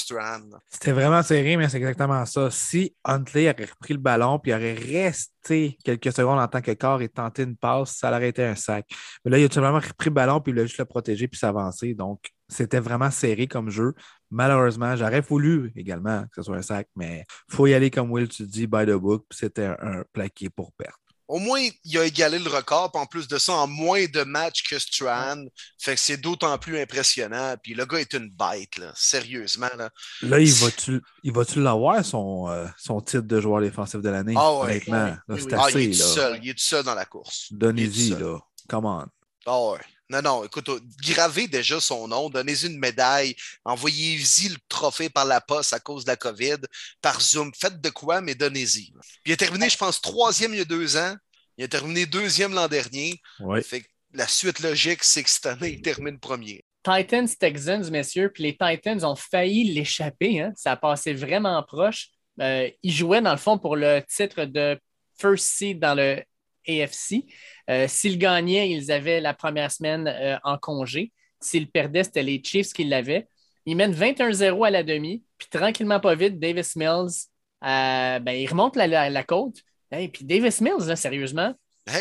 C'était vraiment serré, mais c'est exactement ça. Si Huntley aurait repris le ballon puis aurait resté quelques secondes en tant que corps et tenté une passe, ça aurait été un sac. Mais là, il a tout simplement repris le ballon puis il a juste le protégé puis s'avancer. Donc, c'était vraiment serré comme jeu. Malheureusement, j'aurais voulu également que ce soit un sac, mais il faut y aller comme Will, tu dis, by the book, c'était un, plaqué pour perte. Au moins, il a égalé le record, en plus de ça, en moins de matchs que Strahan. Fait que c'est d'autant plus impressionnant. Puis le gars est une bête, là. sérieusement. Là, là il va-tu va l'avoir, son, euh, son titre de joueur défensif de l'année? Ah ouais. Honnêtement. Ah, il, est seul, il est tout seul dans la course. Donnez-y, là. Come on. Ah ouais. Non, non, écoute, gravez déjà son nom, donnez-y une médaille, envoyez-y le trophée par la poste à cause de la COVID, par Zoom, faites de quoi, mais donnez-y. il a terminé, je pense, troisième il y a deux ans. Il a terminé deuxième l'an dernier. Fait la suite logique, c'est que cette année, il termine premier. Titans, Texans, messieurs, puis les Titans ont failli l'échapper. Hein. Ça a passé vraiment proche. Euh, ils jouaient, dans le fond, pour le titre de First Seed dans le AFC. Euh, s'ils gagnaient, ils avaient la première semaine euh, en congé. S'ils perdaient, c'était les Chiefs qui l'avaient. Ils mènent 21-0 à la demi, puis tranquillement, pas vite, Davis Mills, euh, ben, il remonte la, côte. Et puis Davis Mills, sérieusement,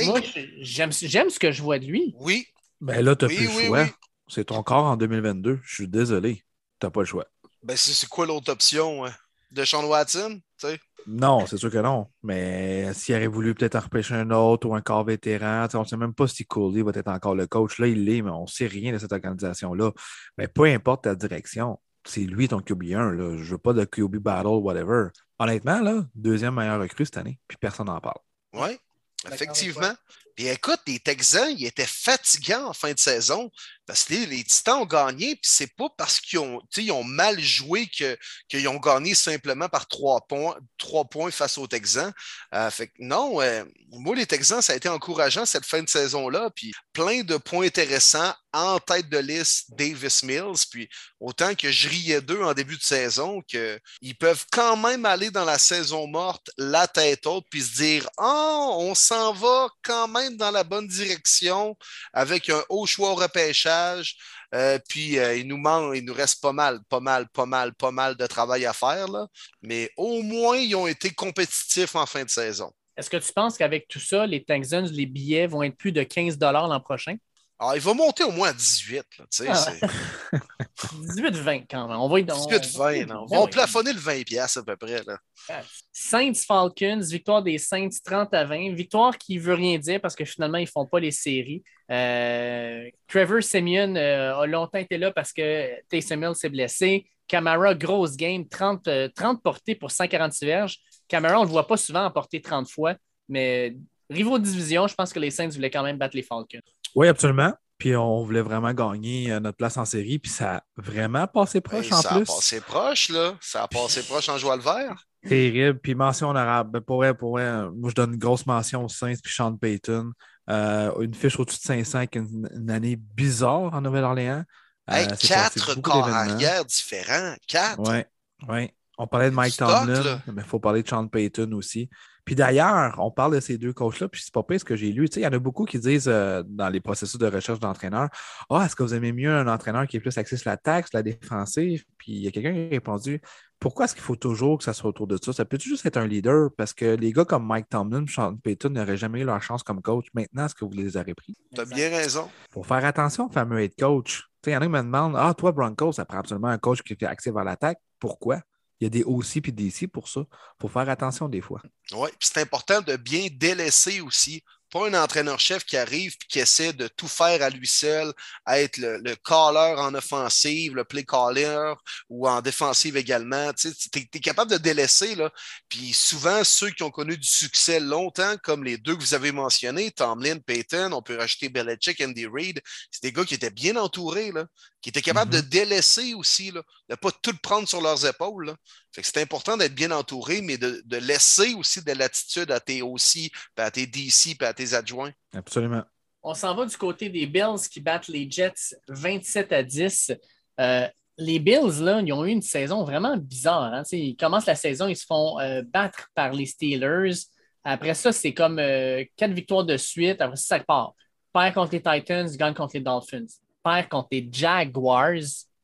moi, j'aime ce que je vois de lui. Oui. Ben là, tu n'as plus le choix. C'est ton corps en 2022. Je suis désolé. Tu n'as pas le choix. Ben, c'est quoi l'autre option? Hein? De Sean Watson? Non, c'est sûr que non. Mais s'il aurait voulu peut-être repêcher un autre ou un corps vétéran, on ne sait même pas si Cooley va être encore le coach. Là, il l'est, mais on ne sait rien de cette organisation-là. Mais peu importe ta direction, c'est lui ton QB1. Là. Je ne veux pas de QB battle, whatever. Honnêtement, là, deuxième meilleur recrue cette année, puis personne n'en parle. Oui, effectivement. Puis écoute, les Texans, ils étaient fatigants en fin de saison parce que les, Titans ont gagné, puis c'est pas parce qu'ils ont, ont mal joué qu'ils ont gagné simplement par trois points, trois points face aux Texans. Euh, fait non, euh, moi, les Texans, ça a été encourageant cette fin de saison-là, puis plein de points intéressants en tête de liste Davis Mills, puis autant que je riais d'eux en début de saison, qu'ils peuvent quand même aller dans la saison morte la tête haute, puis se dire « Oh, on s'en va quand même dans la bonne direction avec un haut choix au. Euh, puis euh, il nous manque, il nous reste pas mal, pas mal, pas mal, pas mal de travail à faire. Mais au moins, ils ont été compétitifs en fin de saison. Est-ce que tu penses qu'avec tout ça, les Texans, les billets vont être plus de 15 l'an prochain? Ah, il va monter au moins à 18. 18-20 ah quand même. On va 18-20. On va plafonner le 20$ à peu près. Là. Saints Falcons, victoire des Saints 30 à 20. Victoire qui ne veut rien dire parce que finalement, ils ne font pas les séries. Euh, Trevor Simeon euh, a longtemps été là parce que Taysom Hill s'est blessé. Camara, grosse game, 30, 30 euh, portées pour 146 verges. Camara, on ne le voit pas souvent en portée 30 fois, mais rivaux de division, je pense que les Saints voulaient quand même battre les Falcons. Oui, absolument. Puis on voulait vraiment gagner euh, notre place en série, puis ça a vraiment passé proche en plus. Ça a passé proche, là. Ça a passé proche en jouant le vert. Terrible. Puis mention honorable. Ben, pour vrai, pour moi, je donne une grosse mention aux Saints puis Sean Payton. Euh, une fiche au-dessus de 500 avec une, année bizarre en Nouvelle-Orléans. Euh, quatre corps arrière différents. Quatre? Oui, oui. On parlait de Mike Tomlin, mais il faut parler de Sean Payton aussi. Puis d'ailleurs, on parle de ces deux coachs-là, puis c'est pas pire ce que j'ai lu. il y en a beaucoup qui disent euh, dans les processus de recherche d'entraîneur Ah, est-ce que vous aimez mieux un entraîneur qui est plus axé sur la taxe, la défensive Puis il y a quelqu'un qui a répondu Pourquoi est-ce qu'il faut toujours que ça soit autour de ça? Ça peut juste être un leader Parce que les gars comme Mike Tomlin, Sean Payton n'auraient jamais eu leur chance comme coach. Maintenant, est-ce que vous les aurez pris Tu as bien raison. Pour faire attention au fameux head coach. Il y en a qui me demandent Ah, toi, Broncos, ça prend absolument un coach qui est axé vers l'attaque. Pourquoi il y a des OC et des DC pour ça. Il faut faire attention des fois. Oui, c'est important de bien délaisser aussi pas un entraîneur-chef qui arrive et qui essaie de tout faire à lui seul, être le, le caller en offensive, le play caller ou en défensive également. Tu es, capable de délaisser. Là. Puis souvent, ceux qui ont connu du succès longtemps, comme les deux que vous avez mentionnés, Tomlin, Payton, on peut rajouter Belichick, Andy Reid, c'est des gars qui étaient bien entourés, là, qui étaient capables de mm-hmm. délaisser aussi, là, de ne pas tout prendre sur leurs épaules. c'est important d'être bien entouré, mais de, de laisser aussi de l'attitude à tes OC, à tes DC, à tes adjoints. Absolument. On s'en va du côté des Bills qui battent les Jets 27 à 10. Euh, les Bills, là, ils ont eu une saison vraiment bizarre. Hein. Ils commencent la saison, ils se font euh, battre par les Steelers. Après ça, c'est comme euh, quatre victoires de suite. Après ça, ça part. Perd contre les Titans, gagne contre les Dolphins. Perd contre les Jaguars,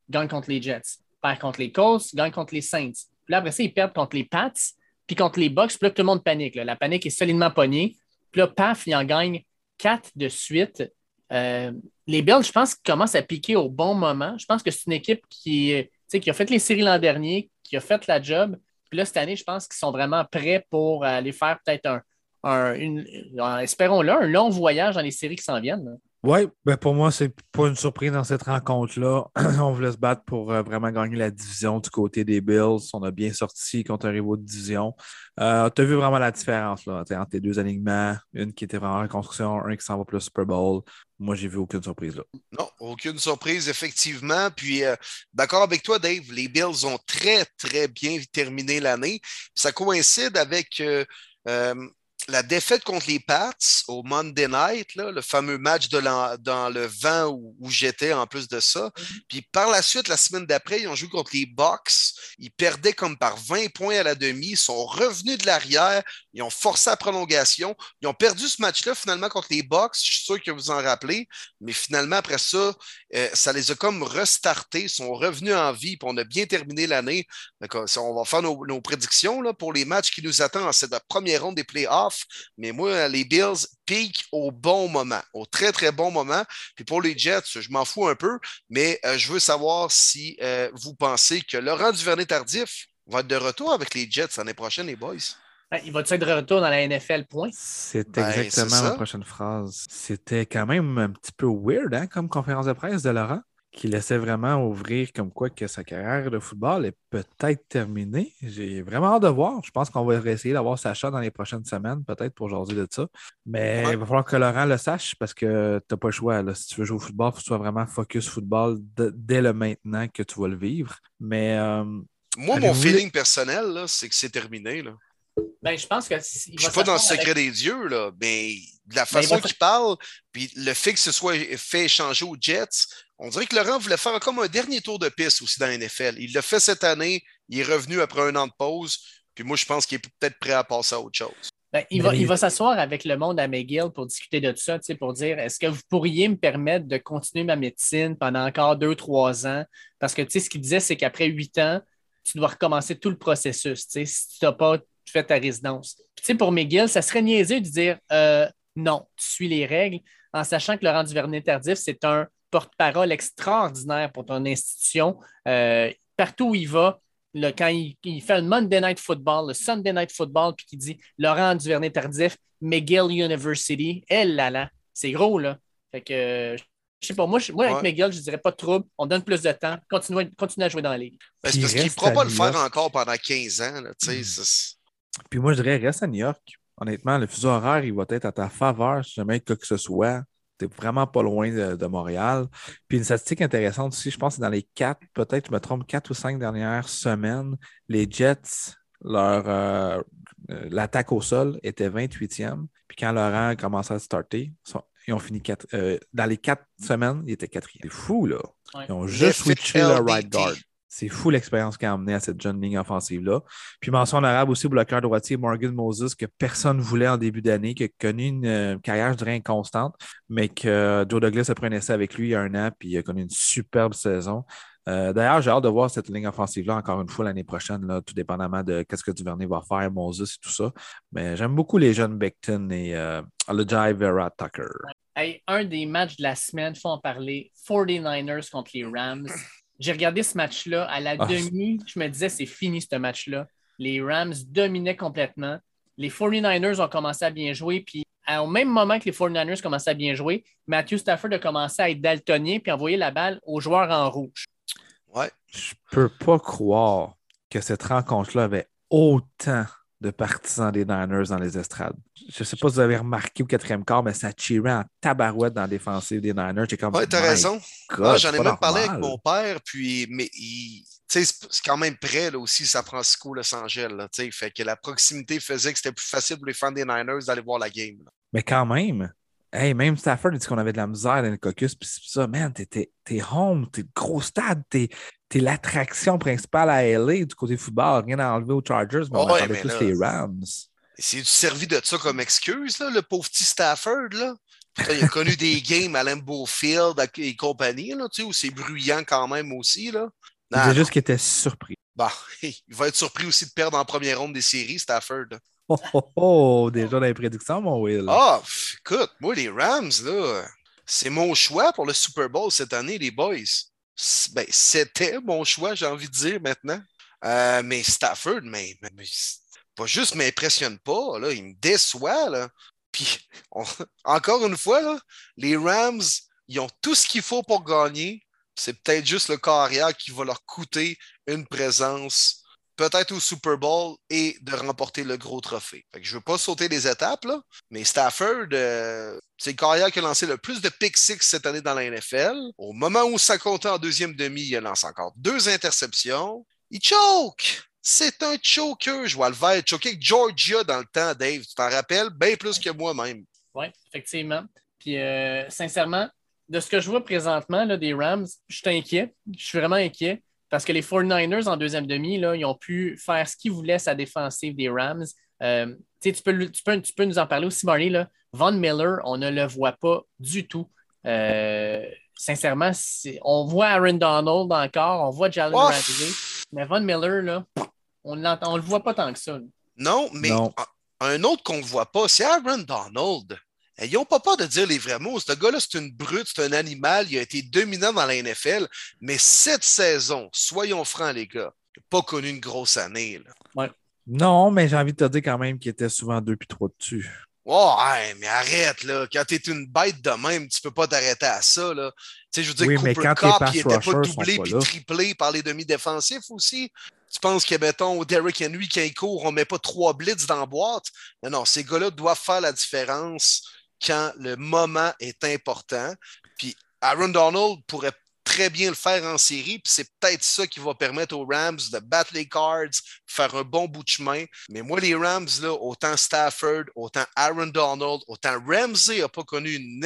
gagne contre les Jets. Perd contre les Colts, gagne contre les Saints. Puis là, après ça, ils perdent contre les Pats, puis contre les Bucks. Puis là, tout le monde panique. La panique est solidement pognée. Puis là, paf, il en gagne quatre de suite. Euh, les Bills, je pense, commencent à piquer au bon moment. Je pense que c'est une équipe qui, qui a fait les séries l'an dernier, qui a fait la job. Puis là, cette année, je pense qu'ils sont vraiment prêts pour aller faire peut-être un, espérons-le, un long voyage dans les séries qui s'en viennent. Oui, ben pour moi, c'est pas une surprise dans cette rencontre-là. on voulait se battre pour euh, vraiment gagner la division du côté des Bills. On a bien sorti contre un rival de division. Euh, tu as vu vraiment la différence là, entre les deux alignements. Une qui était vraiment en construction, un qui s'en va plus Super Bowl. Moi, j'ai vu aucune surprise là. Non, aucune surprise, effectivement. Puis, euh, d'accord avec toi, Dave, les Bills ont très, très bien terminé l'année. Ça coïncide avec la défaite contre les Pats au Monday Night, le fameux match de dans le vent où, j'étais en plus de ça. Mm-hmm. Puis par la suite, la semaine d'après, ils ont joué contre les Bucks. Ils perdaient comme par 20 points à la demi. Ils sont revenus de l'arrière. Ils ont forcé la prolongation. Ils ont perdu ce match-là finalement contre les Bucks. Je suis sûr que vous en rappelez. Mais finalement, après ça, euh, ça les a comme restartés. Ils sont revenus en vie. Puis on a bien terminé l'année. On va faire nos, nos prédictions là, pour les matchs qui nous attendent en cette première ronde des playoffs mais moi, les Bills piquent au bon moment, au très, très bon moment. Puis pour les Jets, je m'en fous un peu, mais euh, je veux savoir si euh, vous pensez que Laurent Duvernay-Tardif va être de retour avec les Jets l'année prochaine, les boys? Ben, il va être de retour dans la NFL, point? C'est ben, exactement ma prochaine phrase. C'était quand même un petit peu weird hein, comme conférence de presse de Laurent qui laissait vraiment ouvrir comme quoi que sa carrière de football est peut-être terminée. J'ai vraiment hâte de voir. Je pense qu'on va essayer d'avoir Sacha dans les prochaines semaines, peut-être pour aujourd'hui de ça. Mais il va falloir que Laurent le sache parce que tu n'as pas le choix. Si tu veux jouer au football, il faut que tu sois vraiment focus football dès le maintenant que tu vas le vivre. Mais euh, moi, mon feeling personnel, c'est que c'est terminé. Là. Ben, je pense que. Je ne suis pas dans le secret des dieux, là, mais de la ben, façon qu'il parle, puis le fait que ce soit fait échanger aux Jets, on dirait que Laurent voulait faire comme un dernier tour de piste aussi dans la NFL. Il l'a fait cette année, il est revenu après un an de pause, puis moi, je pense qu'il est peut-être prêt à passer à autre chose. Ben, il, va, il va s'asseoir avec le monde à McGill pour discuter de tout ça, pour dire est-ce que vous pourriez me permettre de continuer ma médecine pendant encore deux, trois ans? Parce que ce qu'il disait, c'est qu'après huit ans, tu dois recommencer tout le processus si tu n'as pas fait ta résidence. Puis, pour McGill, ça serait niaiseux de dire euh, non, tu suis les règles. en sachant que Laurent Duvernay-Tardif, c'est un porte-parole extraordinaire pour ton institution. Euh, partout où il va, quand il, fait le Monday Night Football, le Sunday Night Football, puis qu'il dit Laurent Duvernay-Tardif, McGill University, elle là là, c'est gros là. Fait que je sais pas, moi, moi avec McGill, je dirais pas de trouble, on donne plus de temps, continue, continue à jouer dans la ligue. Ben, parce qu'il ne pourra pas le faire encore pendant 15 ans. Là, hmm. Puis moi, je dirais, reste à New York. Honnêtement, le fuseau horaire, il va être à ta faveur si jamais quoi que ce soit. Tu vraiment pas loin de, Montréal. Puis une statistique intéressante aussi, je pense que dans les quatre, peut-être, je me trompe, quatre ou cinq dernières semaines, les Jets, leur euh, euh, l'attaque au sol était 28e. Puis quand Laurent a commencé à starter, ils ont fini quatre, euh, dans les quatre semaines, ils étaient quatrième. C'est fou, là. Ils ont juste switché le right guard. C'est fou l'expérience qui a amené à cette jeune ligne offensive-là. Puis mention honorable aussi au bloqueur droitier Morgan Moses, que personne ne voulait en début d'année, qui a connu une euh, carrière, je dirais, inconstante, mais que Joe Douglas a pris un avec lui il y a un an, puis il a connu une superbe saison. Euh, d'ailleurs, j'ai hâte de voir cette ligne offensive-là encore une fois l'année prochaine, là, tout dépendamment de ce que Duvernay va faire, Moses et tout ça. Mais j'aime beaucoup les jeunes Beckton et euh, Vera Tucker. un des matchs de la semaine, faut en parler 49ers contre les Rams. J'ai regardé ce match-là. À la ah. demi, je me disais, c'est fini ce match-là. Les Rams dominaient complètement. Les 49ers ont commencé à bien jouer. Puis au même moment que les 49ers commençaient à bien jouer, Matthew Stafford a commencé à être daltonien puis envoyer la balle aux joueurs en rouge. Ouais. Je peux pas croire que cette rencontre-là avait autant de partisans des Niners dans les estrades. Je ne sais pas si vous avez remarqué au quatrième quart, mais ça tirait en tabarouette dans la défensive des Niners. Comme, ouais, t'as raison. J'en ai même parlé avec mon père, puis mais c'est quand même près là, aussi San Francisco, Los Angeles. Là, fait que la proximité faisait que c'était plus facile pour les fans des Niners d'aller voir la game. Mais quand même, Hey, même Stafford dit qu'on avait de la misère dans le caucus, puis ça, man, t'es home, t'es gros stade, t'es es, l'attraction principale à LA du côté football, rien à enlever aux Chargers, mais on ouais, tous les Rams. C'est servi de ça comme excuse, là, le pauvre petit Stafford, là? il a connu des games à Lambeau Field et compagnie, là, tu sais, où c'est bruyant quand même aussi, là. C'est juste qu'il était surpris. Bah, il va être surpris aussi de perdre en première ronde des séries, Stafford. Oh, oh, oh, déjà dans les prédictions, mon Will. Ah, écoute, moi, les Rams, là, c'est mon choix pour le Super Bowl cette année, les boys. Ben, c'était mon choix, j'ai envie de dire maintenant. Euh, mais Stafford, mais, pas juste m'impressionne pas, là, il me déçoit. Là. Puis, encore une fois, les Rams, ils ont tout ce qu'il faut pour gagner. C'est peut-être juste le carrière qui va leur coûter une présence peut-être au Super Bowl et de remporter le gros trophée. je ne veux pas sauter les étapes, là, mais Stafford, euh, c'est le carrière qui a lancé le plus de pick six cette année dans la NFL. Au moment où ça comptait en deuxième demi, il a lancé encore deux interceptions. Il choke! C'est un choker. Je vois le vert avec Georgia dans le temps, Dave. Tu t'en rappelles? Bien plus que moi-même. Oui, effectivement. Puis, euh, sincèrement, de ce que je vois présentement là, des Rams, je suis inquiet. Je suis vraiment inquiet. Parce que les 49ers en deuxième demi, là, ils ont pu faire ce qu'ils voulaient sa défensive des Rams. Euh, tu, peux, tu, peux, nous en parler aussi, Marley. Là. Von Miller, on ne le voit pas du tout. Euh, sincèrement, on voit Aaron Donald encore, on voit Jalen Ramsey, mais Von Miller, là, on ne le voit pas tant que ça. Non, mais un autre qu'on ne voit pas, c'est Aaron Donald. Ils n'ont pas peur de dire les vrais mots. Ce gars-là, c'est une brute, c'est un animal. Il a été dominant dans la NFL. Mais cette saison, soyons francs, les gars, il n'a pas connu une grosse année. Non, mais j'ai envie de te dire quand même qu'il était souvent deux puis trois dessus. Ouais, mais arrête, là. Quand tu es une bête de même, tu ne peux pas t'arrêter à ça, là. Tu sais, je veux dire, oui, Cooper mais quand il n'était pas doublé puis triplé par les demi-défensifs aussi. Tu penses que, mettons, Derrick Henry, quand il court, on ne met pas trois blitz dans la boîte? Mais non, ces gars-là doivent faire la différence quand le moment est important. Puis Aaron Donald pourrait très bien le faire en série, puis c'est peut-être ça qui va permettre aux Rams de battre les Cards, faire un bon bout de chemin. Mais moi, les Rams, là, autant Stafford, autant Aaron Donald, autant Ramsey n'a pas connu une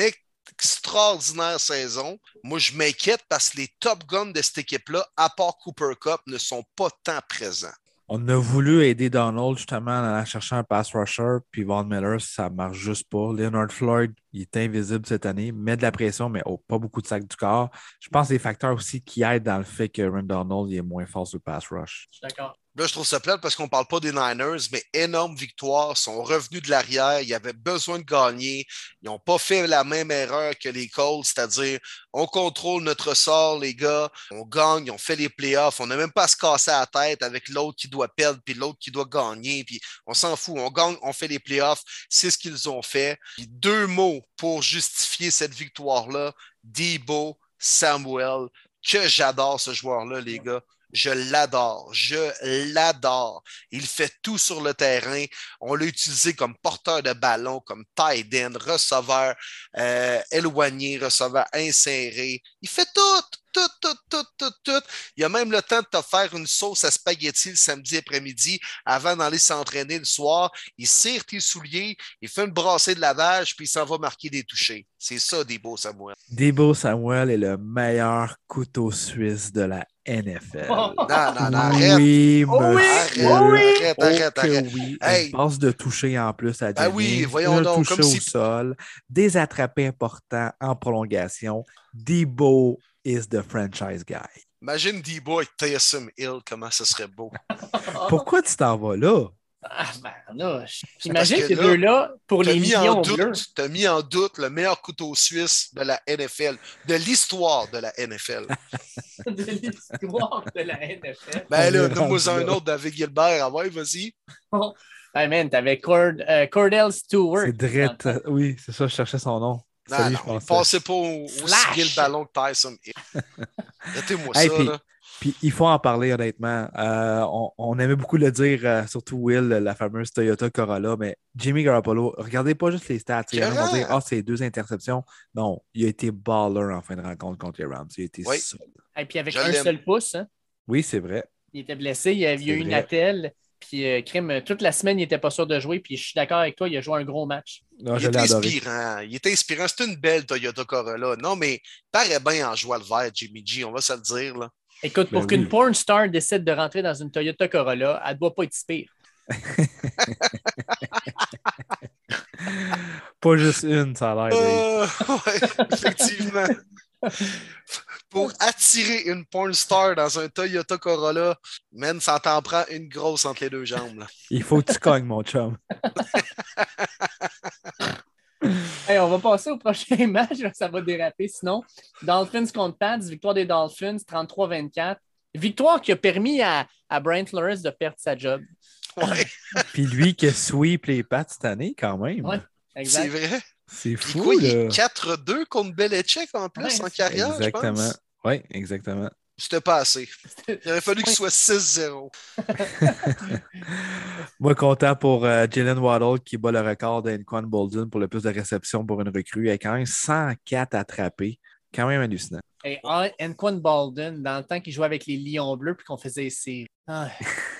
extraordinaire saison. Moi, je m'inquiète parce que les top guns de cette équipe-là, à part Cooper Cup, ne sont pas tant présents. On a voulu aider Donald justement en cherchant un pass rusher, puis Von Miller, ça marche juste pas. Leonard Floyd, il est invisible cette année, met de la pression, mais oh, pas beaucoup de sacs du corps. Je pense que des facteurs aussi qui aident dans le fait que Aaron Donald est moins fort sur le pass rush. Je suis d'accord. Là, je trouve ça plate parce qu'on ne parle pas des Niners, mais énorme victoire, sont revenus de l'arrière, ils avaient besoin de gagner, ils n'ont pas fait la même erreur que les Colts, c'est-à-dire on contrôle notre sort, les gars, on gagne, on fait les playoffs, on n'a même pas à se casser la tête avec l'autre qui doit perdre, puis l'autre qui doit gagner, puis on s'en fout, on gagne, on fait les playoffs, c'est ce qu'ils ont fait. deux mots pour justifier cette victoire-là, Debo Samuel, que j'adore ce joueur-là, les gars. Je l'adore. Je l'adore. Il fait tout sur le terrain. On l'a utilisé comme porteur de ballon, comme tight end, receveur euh, éloigné, receveur inséré. Il fait tout, tout, tout, tout, tout, tout. Il a même le temps de te faire une sauce à spaghetti le samedi après-midi avant d'aller s'entraîner le soir. Il cire tes souliers, il fait une brassée de lavage, puis il s'en va marquer des touchés. C'est ça, Debo Samuel. Debo Samuel est le meilleur couteau suisse de la NFL. Non, non, non, arrête. Oui, Oh oui, monsieur. oh oui. Arrête, arrête, Oh que arrête. oui. Hey. Une passe de toucher en plus à Jennings. oui, voyons un donc, toucher comme au si- sol, des attrapés importants en prolongation. Debo is the franchise guy. Imagine Debo avec Taysom Hill, comment ce serait beau. Pourquoi tu t'en vas là? Ah, ben j'imagine ces là, deux-là, pour les millions doute, t'as mis en doute le meilleur couteau suisse de la NFL, de l'histoire de la NFL. de l'histoire de la NFL. Ben On là, rendu un autre, David Gilbert. Ah ouais, vas-y. Hey man, t'avais Cord, euh, Cordell Stewart. C'est Drette. Oui, c'est ça, je cherchais son nom. Non, Celui, non, je il pensais. passait pas au- aussi bien le ballon que Tyson Hill. Mettez-moi Hey, ça, puis- là. Puis il faut en parler honnêtement. Euh, on, on aimait beaucoup le dire, euh, surtout Will, la fameuse Toyota Corolla, mais Jimmy Garoppolo, regardez pas juste les stats. Il y en a qui vont dire Ah, c'est deux interceptions. Non, il a été baller en fin de rencontre contre les Rams. Il a été Oui. solide. Et puis avec Je un seul pouce, hein, Oui, c'est vrai. il était blessé, il y a, eu une attelle. Puis euh, Crime, toute la semaine, il n'était pas sûr de jouer. Puis je suis d'accord avec toi, il a joué un gros match. Non, Il était inspirant. Il était inspirant. C'est une belle Toyota Corolla. Non, mais il paraît bien en joie le vert, Jimmy G. On va se le dire. Là. Écoute, pour Ben qu'une oui. porn star décide de rentrer dans une Toyota Corolla, elle ne doit pas être si pire. Pas juste une, ça a l'air. Euh, ouais, effectivement. Pour attirer une porn star dans un Toyota Corolla, man, ça t'en prend une grosse entre les deux jambes. là. Il faut que tu cognes, mon chum. Hey, on va passer au prochain match, ça va déraper sinon. Dolphins contre Pats, victoire des Dolphins, 33-24. Victoire qui a permis à, à Brent Lawrence de perdre sa job. Ouais, Puis lui qui sweep les pattes cette année, quand même. Ouais. c'est vrai. C'est fou, quoi, il est 4-2 contre Belichick en plus Ouais, en carrière, je Exactement. pense. Oui, exactement. C'était pas assez. Il aurait fallu qu'il soit 6-0. Moi, content pour euh, Jalen Waddle qui bat le record d'Anquan Bolden pour le plus de réceptions pour une recrue avec quand même 104 attrapés. Quand même hallucinant. Et Anquan Bolden, dans le temps qu'il jouait avec les Lions Bleus puis qu'on faisait séries. Ah,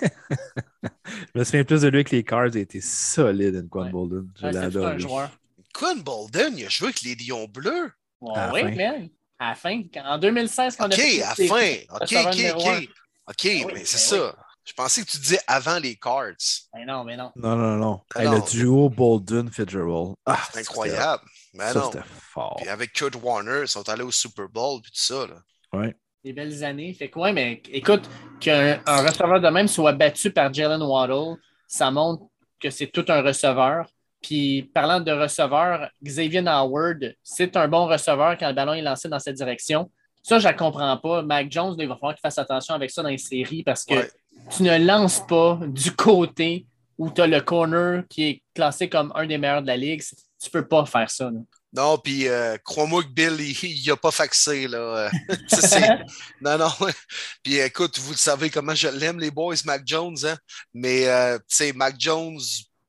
Je me souviens plus de lui que les Cards. Il était solide, Anquan Ouais. Bolden. Je ouais, l'adore. Quinn Bolden, il a joué avec les Lions Bleus. Ouais, oui, man. À la fin. En 2016, quand on a OK, fait à la fin. OK, OK, OK. un. OK, oui, mais ben c'est oui. ça. Je pensais que tu disais avant les Cards. Mais non, mais non. Non, non, non. Ah Hey, non. le duo Bolden-Fitzgerald. Ah, C'est incroyable. Mais Ça, non. c'était fort. Puis avec Kurt Warner, ils sont allés au Super Bowl puis tout ça. Là. Ouais. Des belles années. Fait que, ouais, mais écoute, qu'un un receveur de même soit battu par Jalen Waddle, ça montre que c'est tout un receveur. Puis, parlant de receveur, Xavier Howard, c'est un bon receveur quand le ballon est lancé dans cette direction. Ça, je ne comprends pas. Mac Jones, il va falloir qu'il fasse attention avec ça dans les séries parce que Ouais. tu ne lances pas du côté où tu as le corner qui est classé comme un des meilleurs de la ligue. Tu ne peux pas faire ça. là. Non, puis euh, crois-moi que Bill, il n'a pas faxé. Là. Non, non. Puis écoute, vous le savez comment je l'aime, les boys, Mac Jones. Hein? Mais euh, tu sais, Mac Jones,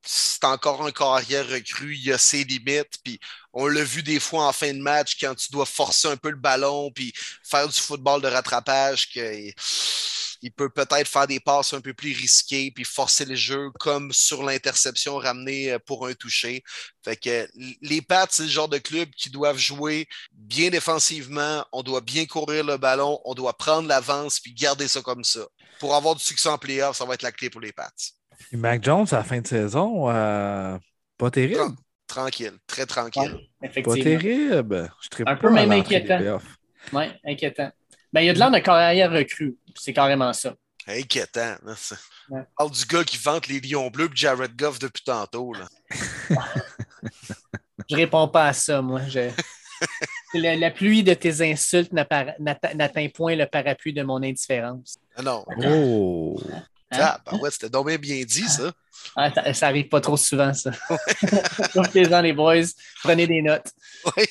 c'est encore un carrière recru. Il a ses limites. Puis on l'a vu des fois en fin de match quand tu dois forcer un peu le ballon puis faire du football de rattrapage que il peut peut-être faire des passes un peu plus risquées puis forcer le jeu comme sur l'interception ramenée euh, pour un toucher. Fait que les Pats, c'est le genre de club qui doivent jouer bien défensivement, on doit bien courir le ballon, on doit prendre l'avance puis garder ça comme ça. Pour avoir du succès en playoff, ça va être la clé pour les Pats. Puis Mac Jones, à la fin de saison, euh, pas terrible. Tran- Tranquille, très tranquille. Pas Effectivement. terrible. Je Un pas peu même inquiétant. Oui, inquiétant. Ben, il y a de l'air de carrière recrue. C'est carrément ça. Inquiétant. On parle du gars qui vante les lions bleus et Jared Goff depuis tantôt. Là. je réponds pas à ça, moi. La, pluie de tes insultes n'atteint point le parapluie de mon indifférence. Ah non. Oh! Hein? Ah, ben ouais, c'était donc bien dit, ça. Ah, ça arrive pas trop souvent, ça. Donc, les gens, les boys, prenez des notes. Oui,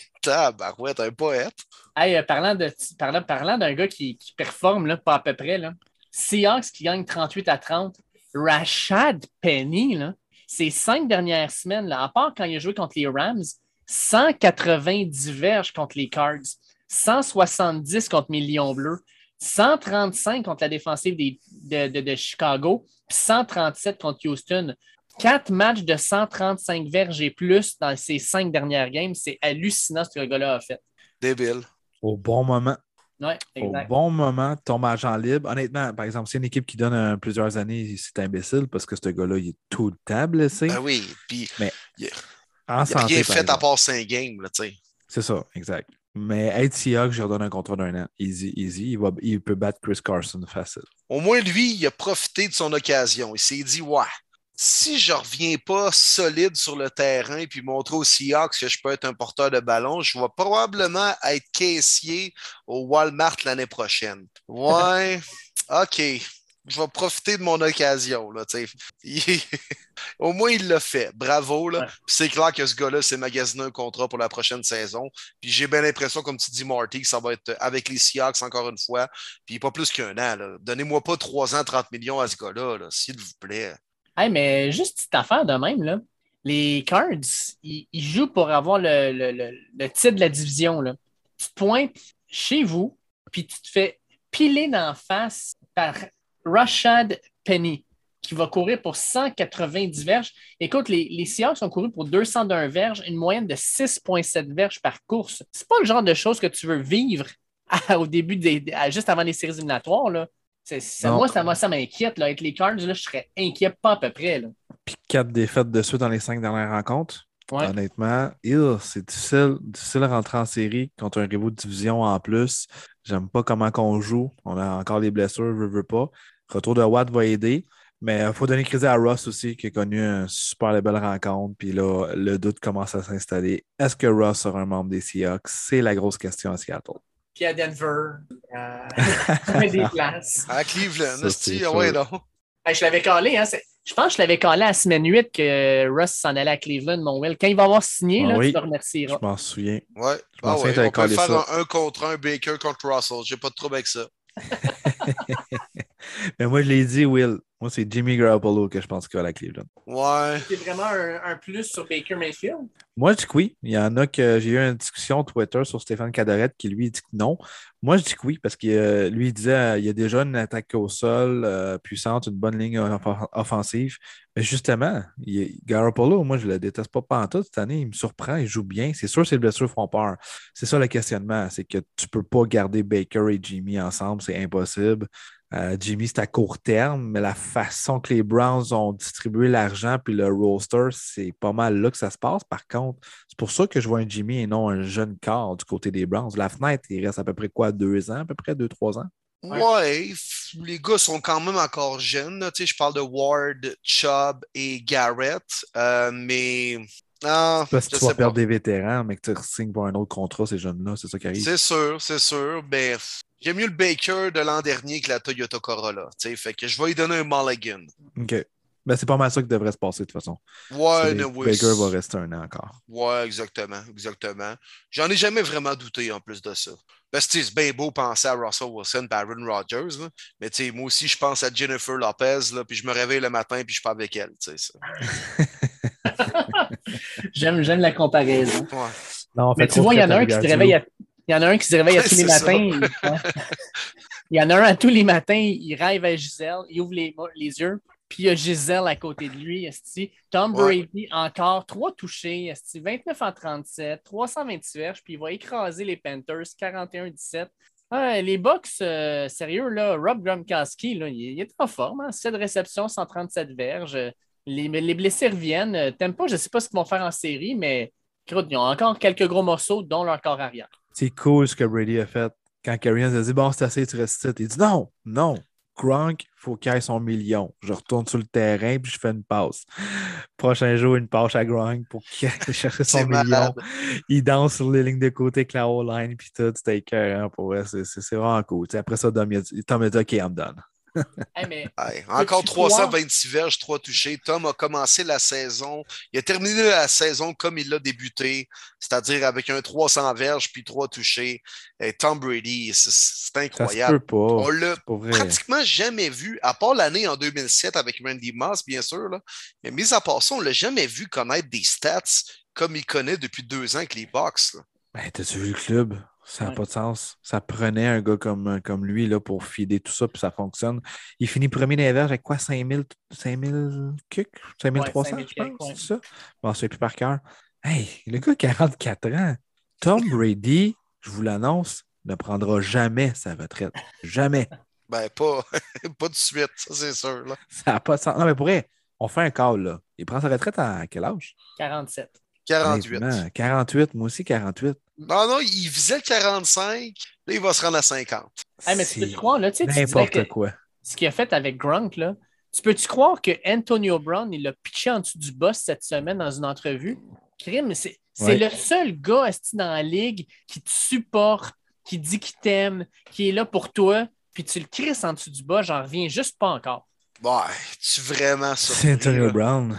ouais, t'es un poète. Hey, euh, parlant, de, parlant, parlant d'un gars qui, qui, performe, là, pas à peu près, là. Seahawks qui gagne 38 à 30. Rashad Penny, là, ces cinq dernières semaines, là, à part quand il a joué contre les Rams, 190 verges contre les Cards, 170 contre mes Lions Bleus, 135 contre la défensive de, Chicago, 137 contre Houston. Quatre matchs de 135 verges et plus dans ces cinq dernières games. C'est hallucinant ce que le gars-là a fait. Débile. Au bon moment. Ouais, exact. Au bon moment, tombe agent libre. Honnêtement, par exemple, c'est une équipe qui donne euh, plusieurs années, c'est imbécile parce que ce gars-là, il est tout le temps blessé. Ben oui, puis mais il, a rien fait à part 5 games, tu sais. C'est ça, exact. Mais être Seahawks, je redonne un contrat d'un an. Easy, easy. Il, va, il peut battre Chris Carson facile. Au moins, lui, il a profité de son occasion. Il s'est dit, ouais, si je ne reviens pas solide sur le terrain et puis montrer aux Seahawks que je peux être un porteur de ballon, je vais probablement être caissier au Walmart l'année prochaine. Ouais, OK je vais profiter de mon occasion. Là, Au moins, il l'a fait. Bravo. Là. C'est clair que ce gars-là s'est magasiné un contrat pour la prochaine saison. Puis j'ai bien l'impression, comme tu dis, Marty, que ça va être avec les Seahawks encore une fois. Puis pas plus qu'un an. Donnez-moi pas 3 ans, 30 millions à ce gars-là, s'il vous plaît. Hey, mais juste petite affaire de même, là. les Cards, ils, jouent pour avoir le, le, titre de la division. Là. Tu te pointes chez vous, puis tu te fais piler d'en face par Rashad Penny, qui va courir pour 190 verges. Écoute, les, les Seahawks ont couru pour 201 verges, une moyenne de 6,7 verges par course. C'est pas le genre de choses que tu veux vivre au début, des, juste avant les séries éliminatoires. Là. moi, ça, ça m'inquiète. Avec les Cards, là, je serais inquiet pas à peu près. Là. Puis quatre défaites de suite dans les cinq dernières rencontres. Honnêtement, c'est difficile, difficile de rentrer en série contre un rivaux de division en plus. J'aime pas comment on joue. On a encore les blessures, je veux pas. Retour de Watt va aider. Mais il euh, faut donner crédit à Ross aussi, qui a connu une super belle rencontre. Puis là, le doute commence à s'installer. Est-ce que Ross sera un membre des Seahawks? C'est la grosse question à Seattle. Puis à Denver, euh, des places. À Cleveland, c'est ouais, non. Ben, je l'avais calé, hein. Je pense que je l'avais calé à la semaine 8 que Russ s'en allait à Cleveland, mon Will. Quand il va avoir signé, ah là, tu le remercieras. Je m'en souviens. Ouais. Ah ouais. On peut faire un, un, contre un Baker contre Russell. J'ai pas de trouble avec ça. Mais moi, je l'ai dit, Will. Moi, c'est Jimmy Garoppolo que je pense qu'il va à la Cleveland. Ouais. C'est vraiment un, plus sur Baker Mayfield? Moi, je dis que oui. Il y en a que j'ai eu une discussion Twitter sur Stéphane Cadorette qui lui dit que non. Moi, je dis que oui parce que euh, lui, il disait qu'il euh, y a déjà une attaque au sol euh, puissante, une bonne ligne offensive. Mais justement, Garoppolo, moi, je le déteste pas pantoute cette année. Il me surprend, il joue bien. C'est sûr que ses blessures font peur. C'est ça le questionnement. C'est que tu peux pas garder Baker et Jimmy ensemble. C'est impossible. Euh, Jimmy, c'est à court terme, mais la façon que les Browns ont distribué l'argent puis le roster, c'est pas mal là que ça se passe. Par contre, c'est pour ça que je vois un Jimmy et non un jeune corps du côté des Browns. La fenêtre, il reste à peu près quoi, deux ans, à peu près deux, trois ans? Ouais, les gars sont quand même encore jeunes. je parle de Ward, Chubb et Garrett, euh, mais parce que tu vas perdre des vétérans, mais que tu signes pour un autre contrat, ces jeunes-là, c'est ça qui arrive. C'est sûr, c'est sûr. Ben, J'aime mieux le Baker de l'an dernier que la Toyota Corolla. Fait que je vais lui donner un mulligan. OK. Ben, c'est pas mal ça qui devrait se passer de toute façon. Ouais, Baker va rester un an encore. Ouais, exactement. Exactement. J'en ai jamais vraiment douté en plus de ça. Parce que c'est bien beau penser à Russell Wilson et à Aaron Rodgers. Là. Mais moi aussi, je pense à Jennifer Lopez, là, puis je me réveille le matin puis je parle avec elle. j'aime, j'aime la comparaison. Ouais. Non, mais tu vois, il y en a un qui se réveille à il y en a un qui se réveille à tous les matins. Il, y en a un à tous les matins, il rêve à Gisèle, il ouvre les, les yeux, puis il y a Gisèle à côté de lui. Tom Brady, encore trois touchés, 29 en 37, 328 verges, puis il va écraser les Panthers 41-17. les box, euh, sérieux, là, Rob Gronkowski, là, il, est en forme. Hein? 7 réceptions, 137 verges. Les, les blessés reviennent. T'aimes pas, je ne sais pas ce qu'ils vont faire en série, mais ils ont encore quelques gros morceaux, dont leur corps arrière c'est cool ce que Brady a fait. Quand Arians a dit Bon, c'est assez, tu restes Il dit Non, non, Gronk, il faut qu'il ait son million. Je retourne sur le terrain puis je fais une passe. Prochain jour, une passe à Gronk pour qu'il aille chercher son million. Il danse sur les lignes de côté avec la line puis tout. C'était écœurant pour vrai. C'est vraiment cool. après ça, Tom a dit OK, I'm done encore 326 verges, 3 touchés. Tom a commencé la saison. Il a terminé la saison comme il l'a débuté, c'est-à-dire avec un 300 verges puis 3 touchés. Et Tom Brady, c'est incroyable. On l'a pratiquement jamais vu, à part l'année en 2007 avec Randy Moss, bien sûr. Là. Mais mis à part ça, on ne l'a jamais vu connaître des stats comme il connaît depuis deux ans avec les Bucks. Ben, t'as-tu vu le club? Ça n'a pas de sens. Ça prenait un gars comme, comme lui là, pour fider tout ça, puis ça fonctionne. Il finit premier des avec quoi? 5000 5000 kicks 5300, je pense, c'est ça? Bon, c'est plus par cœur. Hey, le gars 44 ans. Tom Brady, je vous l'annonce, ne prendra jamais sa retraite. Jamais. Ben, pas, pas de suite, ça, c'est sûr. Là. Ça n'a pas de sens. Non, mais pour vrai, on fait un call, là. Il prend sa retraite à quel âge? 47. 48. 48, moi aussi 48. Non, non, il visait le 45, là, il va se rendre à 50. mais tu peux croire, là, tu sais, N'importe quoi. Ce qu'il a fait avec Gronk, là, tu peux-tu croire que Antonio Brown, il l'a pitché en dessous du boss cette semaine dans une entrevue? Crime, c'est le seul gars dans la ligue qui te supporte, qui dit qu'il t'aime, qui est là pour toi, puis tu le crisses en dessous du boss, j'en reviens juste pas encore. Ouais, tu vraiment ça. C'est Antonio Brown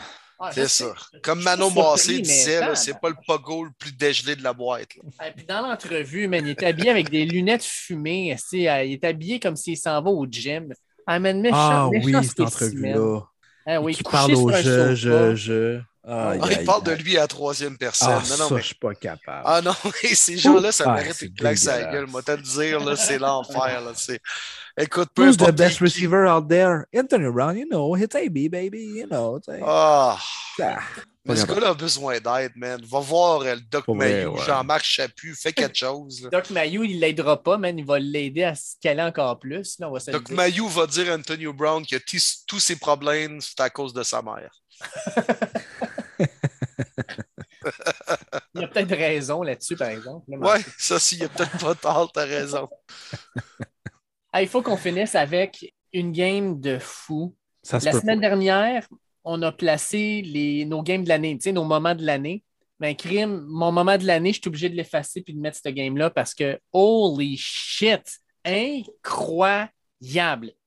c'est ça. Comme Manon Massé disait, c'est pas le pogo le plus dégelé de la boîte. Et puis dans l'entrevue, il est habillé avec des lunettes fumées. Il est habillé comme s'il s'en va au gym. Ah, ah oui, cette entrevue-là. Ah, oui, qui parle au jeu, je, Ah, il parle de lui à la troisième personne. Ah, non, non, ça, mais... je suis pas capable. Ah non, ces gens-là, ça mérite une claque sa gueule. Moi, te le dire, c'est l'enfer. Écoute, peu Who's the best receiver out there? Anthony Brown, you know, hits AB, baby, you know. Ah. ah. Mais ce gars-là a besoin d'aide, man. Va voir euh, le Doc Mayou, Jean-Marc Chaput, fais quelque chose. Doc Mayou, il l'aidera pas, man. Il va l'aider à se caler encore plus. Là, Doc Mayou va dire à Antonio Brown que tous ses problèmes, c'est à cause de sa mère. il y a peut-être raison là-dessus, par exemple. Oui, ça, s'il y a peut-être pas tort, t'as raison. il faut qu'on finisse avec une game de fou. la semaine dernière, on a placé les, nos games de l'année, nos moments de l'année. Mais crime, mon moment de l'année, je suis obligé de l'effacer puis de mettre ce game-là parce que holy shit, incroyable.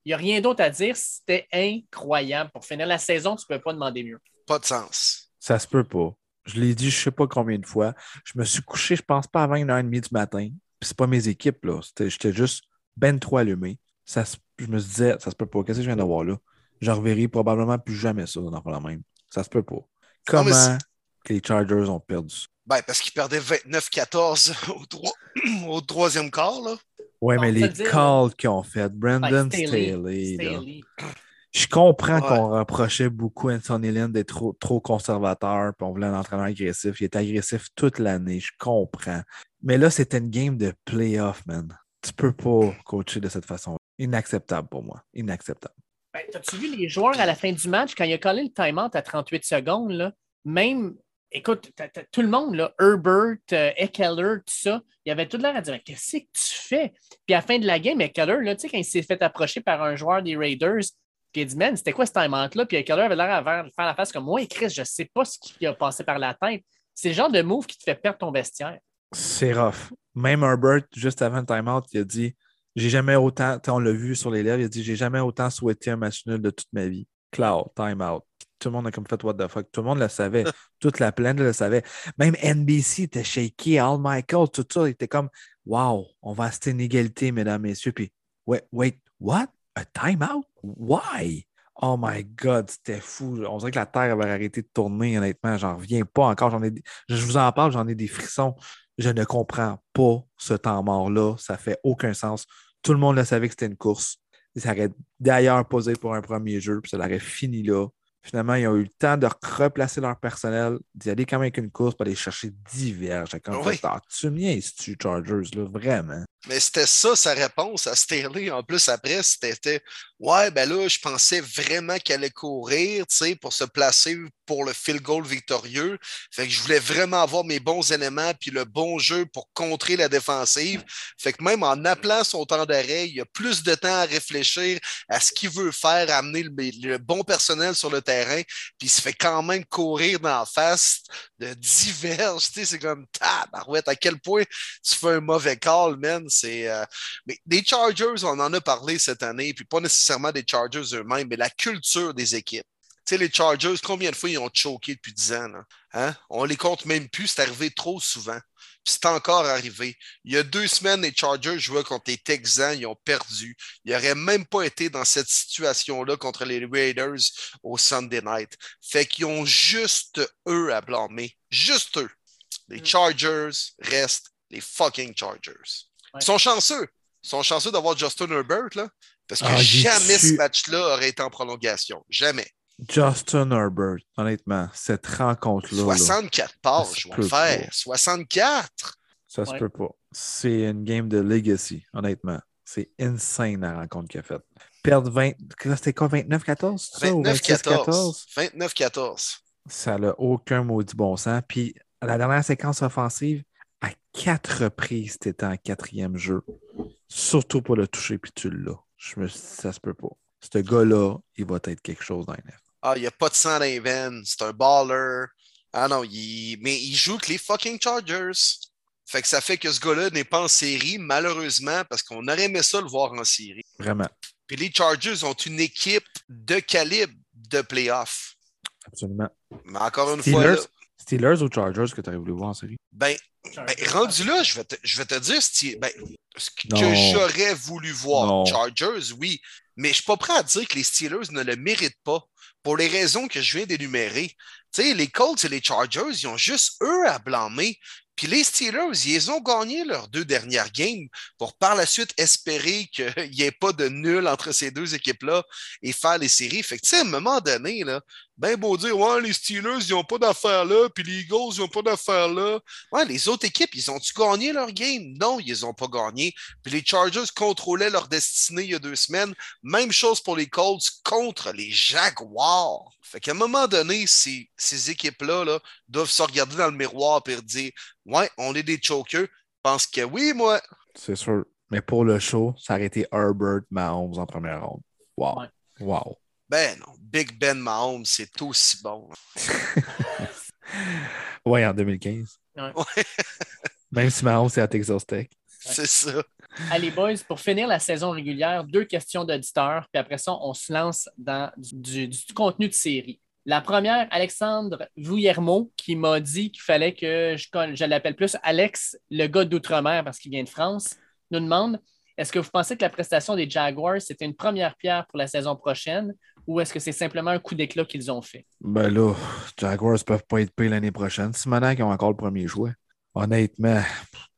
Il n'y a rien d'autre à dire. C'était incroyable. Pour finir la saison, tu ne peux pas demander mieux. Pas de sens. Ça se peut pas. Je l'ai dit, je ne sais pas combien de fois. Je me suis couché, je pense pas avant 1h30 du matin. Puis c'est pas mes équipes, là. J'étais juste ben trop allumé. Ça, je me disais, ça se peut pas. Qu'est-ce que je viens d'avoir là? Je reverrai probablement plus jamais ça dans la même. Ça se peut pas. Comment les Chargers ont perdu Ben, parce qu'ils perdaient 29-14 au, au, troisième quart, là. Ouais, mais les calls qu'ils ont fait, Brandon Staley. Je comprends qu'on reprochait beaucoup à Anthony Lynn d'être trop, trop conservateur, puis on voulait un entraîneur agressif. Il était agressif toute l'année, je comprends. Mais là, c'était une game de playoff, man. Tu peux pas coacher de cette façon. Inacceptable pour moi. Inacceptable. Ben, As-tu vu les joueurs à la fin du match, quand il a collé le time-out à 38 secondes, là, même, écoute, tout le monde, là, Herbert, euh, Eckler, tout ça, il y avait tout l'air à dire Qu'est-ce que tu fais? Puis à la fin de la game, Eckler, là, tu sais, quand il s'est fait approcher par un joueur des Raiders, puis il a dit Man, c'était quoi ce time-out-là? Puis Eckler avait l'air à faire la face comme moi, et Chris, je sais pas ce qui a passé par la tête. C'est le genre de move qui te fait perdre ton vestiaire. C'est rough. Même Herbert, juste avant le time-out, il a dit J'ai jamais autant, on l'a vu sur les lèvres, il a dit J'ai jamais autant souhaité un match nul de toute ma vie. Cloud, time-out. Tout le monde a comme fait What the fuck. Tout le monde le savait. toute la plaine le savait. Même NBC était shaky, Al Michael, tout ça était comme Wow, on va rester une égalité, mesdames, messieurs. Puis, wait, wait, what? A time-out? Why? Oh my God, c'était fou. On dirait que la Terre avait arrêté de tourner, honnêtement. J'en reviens pas encore. Ai... Je vous en parle, j'en ai des frissons je ne comprends pas ce temps mort-là. Ça fait aucun sens. Tout le monde le savait que c'était une course. Ça aurait d'ailleurs posé pour un premier jeu, puis ça l'aurait fini là. Finalement, ils ont eu le temps de replacer leur personnel, d'y aller quand même avec une course pour aller chercher divers. Comme oui. Ah, tu me tu Chargers, là, vraiment. Mais c'était ça sa réponse à Sterling. En plus, après, c'était Ouais, ben là, je pensais vraiment qu'elle allait courir, tu sais, pour se placer pour le field goal victorieux. Fait que je voulais vraiment avoir mes bons éléments puis le bon jeu pour contrer la défensive. Fait que même en appelant son temps d'arrêt, il y a plus de temps à réfléchir à ce qu'il veut faire, amener le, bon personnel sur le terrain, puis il se fait quand même courir dans la face de sais, c'est comme, tabarouette, à quel point tu fais un mauvais call, man. C'est, euh, Mais des Chargers, on en a parlé cette année, puis pas nécessairement des Chargers eux-mêmes, mais la culture des équipes. Tu sais, les Chargers, combien de fois ils ont choqué depuis 10 ans? Là? Hein? On les compte même plus, c'est arrivé trop souvent. Puis c'est encore arrivé. Il y a deux semaines, les Chargers jouaient contre les Texans, ils ont perdu. Ils n'auraient même pas été dans cette situation-là contre les Raiders au Sunday night. Fait qu'ils ont juste eux à blâmer. Juste eux. Les mm. Chargers restent les fucking Chargers. Ils sont chanceux. Ils sont chanceux d'avoir Justin Herbert, là, parce que ah, jamais ce match-là aurait été en prolongation. Jamais. Justin Herbert, honnêtement, cette rencontre-là. 64 passes, je vais faire. 64! Ça se peut pas. C'est une game de legacy, honnêtement. C'est insane la rencontre qu'il a faite. Perdre 20. C'était quoi, 29-14? 29-14. 29-14. Ça n'a aucun maudit bon sens. Puis, la dernière séquence offensive, à quatre reprises, c'était en quatrième jeu. Surtout pour le toucher, puis tu l'as. Je me... Ça se peut pas. Ce gars-là, il va être quelque chose dans les ah, il n'y a pas de sang dans les veines, c'est un baller. Ah non, il... mais il joue que les fucking Chargers. Fait que ça fait que ce gars-là n'est pas en série, malheureusement, parce qu'on aurait aimé ça le voir en série. Vraiment. Puis les Chargers ont une équipe de calibre de playoff. Absolument. Mais encore une fois. Steelers ou Chargers que tu aurais voulu voir en série? Ben, ben rendu là, je vais te, je vais te dire ben, ce que j'aurais voulu voir. Chargers, oui. Mais je ne suis pas prêt à dire que les Steelers ne le méritent pas pour les raisons que je viens d'énumérer. Tu sais, les Colts et les Chargers, ils ont juste eux à blâmer. Puis les Steelers, ils ont gagné leurs deux dernières games pour par la suite espérer qu'il n'y ait pas de nul entre ces deux équipes-là et faire les séries. Fait que, à un moment donné, ben beau dire, ouais, les Steelers, ils n'ont pas d'affaires là, puis les Eagles, ils n'ont pas d'affaires là. Ouais, les autres équipes, ils ont-tu gagné leur game? Non, ils n'ont pas gagné. Puis les Chargers contrôlaient leur destinée il y a deux semaines. Même chose pour les Colts contre les Jaguars. Fait qu'à un moment donné, ces, ces équipes-là là, doivent se regarder dans le miroir et dire, ouais, on est des chokers. Je pense que oui, moi. C'est sûr. Mais pour le show, ça aurait été Herbert Mahomes en première ronde. Wow. Wow. Ben non, Big Ben Mahomes, c'est aussi bon. oui, en 2015. Même si Mahomes, c'est à Texas Tech. C'est ça. Allez, boys, pour finir la saison régulière, deux questions d'auditeurs, puis après ça, on se lance dans du, contenu de série. La première, Alexandre Vouillermo, qui m'a dit qu'il fallait que je, l'appelle plus Alex, le gars d'outre-mer, parce qu'il vient de France, nous demande est-ce que vous pensez que la prestation des Jaguars, c'était une première pierre pour la saison prochaine ou est-ce que c'est simplement un coup d'éclat qu'ils ont fait? Ben là, Jaguars ne peuvent pas être payés l'année prochaine. C'est maintenant qu'ils ont encore le premier choix. Honnêtement,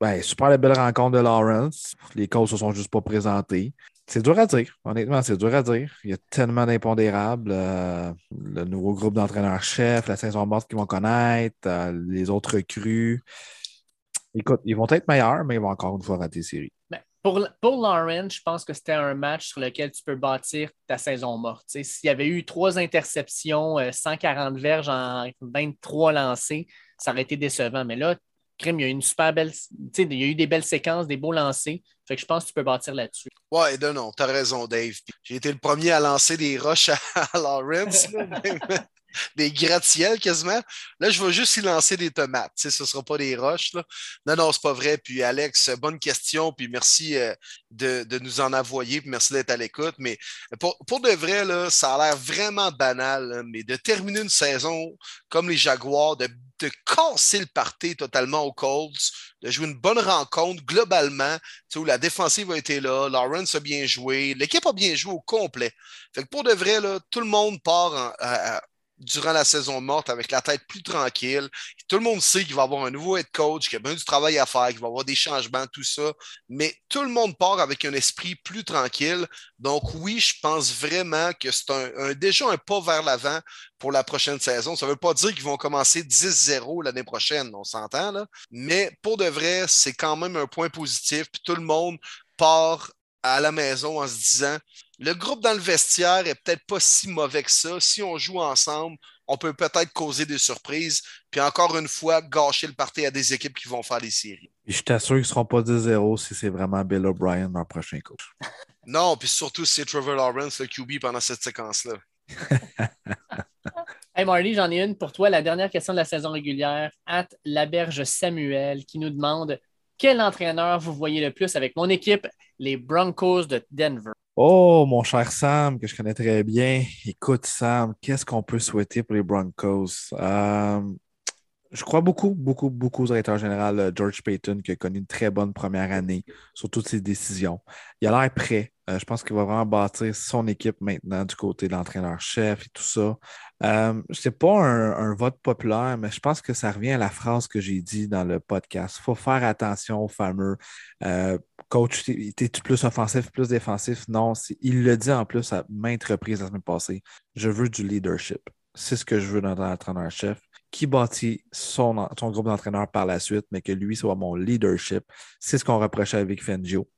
ben, super la belle rencontre de Lawrence. Les ne se sont juste pas présentées. C'est dur à dire. Honnêtement, c'est dur à dire. Il y a tellement d'impondérables. Euh, le nouveau groupe d'entraîneurs-chefs, la saison morte qu'ils vont connaître, euh, les autres recrues. Écoute, ils vont être meilleurs, mais ils vont encore une fois rater série. Ben, pour, pour Lawrence, je pense que c'était un match sur lequel tu peux bâtir ta saison morte. S'il y avait eu trois interceptions, 140 euh, verges en 23 lancés, ça aurait été décevant. Mais là, il y a une super belle. Il y a eu des belles séquences, des beaux lancers. Fait que je pense que tu peux bâtir là-dessus. Ouais, non, non, t'as raison, Dave. J'ai été le premier à lancer des roches à, Lawrence des gratte-ciels quasiment. Là, je vais juste y lancer des tomates. ce ne sera pas des roches. Là. Non, non, c'est pas vrai. Puis Alex, bonne question. Puis merci euh, de, nous en envoyer. Puis merci d'être à l'écoute. Mais pour, de vrai, là, ça a l'air vraiment banal. mais de terminer une saison comme les Jaguars, de, de casser le party totalement aux Colts, de jouer une bonne rencontre globalement, où la défensive a été là, Lawrence a bien joué, l'équipe a bien joué au complet. Fait que pour de vrai, là, tout le monde part en, durant la saison morte avec la tête plus tranquille. Tout le monde sait qu'il va avoir un nouveau head coach, qu'il y a bien du travail à faire, qu'il va avoir des changements, tout ça. Mais tout le monde part avec un esprit plus tranquille. Donc oui, je pense vraiment que c'est déjà un pas vers l'avant pour la prochaine saison. Ça ne veut pas dire qu'ils vont commencer 10-0 l'année prochaine, on s'entend là. Mais pour de vrai, c'est quand même un point positif. Puis tout le monde part à la maison en se disant le groupe dans le vestiaire est peut-être pas si mauvais que ça. Si on joue ensemble, on peut peut-être causer des surprises. Puis encore une fois, gâcher le parti à des équipes qui vont faire des séries. je t'assure qu'ils ne seront pas 10-0 si c'est vraiment Bill O'Brien, leur prochain coach. non, puis surtout si c'est Trevor Lawrence, le QB, pendant cette séquence-là. hey Marty, j'en ai une pour toi. La dernière question de la saison régulière. At Laberge Samuel qui nous demande quel entraîneur vous voyez le plus avec mon équipe, les Broncos de Denver? Oh, mon cher Sam, que je connais très bien. Écoute, Sam, qu'est-ce qu'on peut souhaiter pour les Broncos? Euh, je crois beaucoup, beaucoup, beaucoup au directeur général euh, George Payton qui a connu une très bonne première année sur toutes ses décisions. Il a l'air prêt. Euh, je pense qu'il va vraiment bâtir son équipe maintenant du côté de l'entraîneur-chef et tout ça. Euh, ce n'est pas un, vote populaire, mais je pense que ça revient à la phrase que j'ai dit dans le podcast. Il faut faire attention au fameux coach, es-tu plus offensif, plus défensif? Non, il le dit en plus à maintes reprises la semaine passée. Je veux du leadership. C'est ce que je veux dans l'entraîneur-chef qui bâtit son, groupe d'entraîneurs par la suite, mais que lui soit mon leadership. C'est ce qu'on reprochait avec Fengio.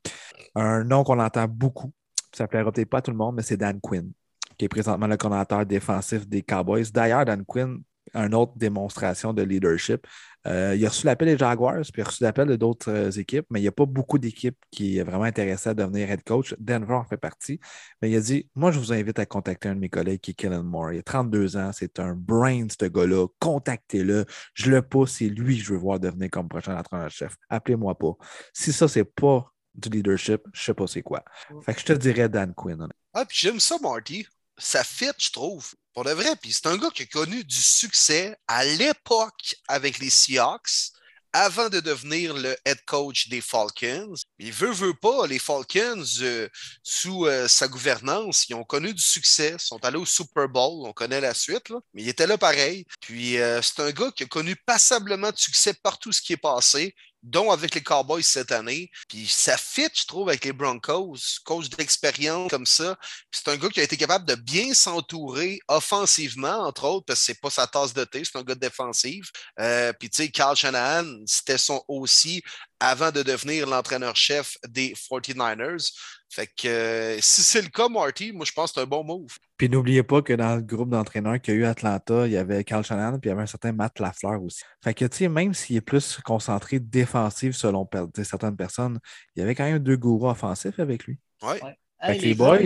Un nom qu'on entend beaucoup, ça ne plaira peut-être pas tout le monde, mais c'est Dan Quinn, qui est présentement le coordinateur défensif des Cowboys. D'ailleurs, Dan Quinn, une autre démonstration de leadership. Euh, il a reçu l'appel des Jaguars, puis il a reçu l'appel de d'autres euh, équipes, mais il n'y a pas beaucoup d'équipes qui est vraiment intéressées à devenir head coach. Denver en fait partie. Mais il a dit Moi, je vous invite à contacter un de mes collègues qui est Kellen Moore. Il a 32 ans, c'est un brain, ce gars-là. Contactez-le. Je le pousse, c'est lui que je veux voir devenir comme prochain entraîneur-chef. Appelez-moi pas. Si ça, c'est pas du leadership, je sais pas c'est quoi. Fait que je te dirais Dan Quinn. Ah, puis j'aime ça, Marty. Ça fit, je trouve. Pour de vrai, puis c'est un gars qui a connu du succès à l'époque avec les Seahawks avant de devenir le head coach des Falcons. Il veut, veut pas, les Falcons, euh, sous euh, sa gouvernance, ils ont connu du succès, sont allés au Super Bowl, on connaît la suite, mais il était là pareil. Puis euh, c'est un gars qui a connu passablement de succès par tout ce qui est passé dont avec les Cowboys cette année. Puis ça fit, je trouve, avec les Broncos, coach d'expérience comme ça. C'est un gars qui a été capable de bien s'entourer offensivement, entre autres, parce que c'est pas sa tasse de thé, c'est un gars défensif. Euh, puis tu sais, Carl Shanahan, c'était son aussi avant de devenir l'entraîneur-chef des 49ers. Fait que euh, si c'est le cas, Marty, moi je pense que c'est un bon move. Puis n'oubliez pas que dans le groupe d'entraîneurs qu'il y a eu à Atlanta, il y avait Carl Shannon puis il y avait un certain Matt Lafleur aussi. Fait que tu sais, même s'il est plus concentré défensif selon certaines personnes, il y avait quand même deux gourous offensifs avec lui. Ouais. Fait les, boys.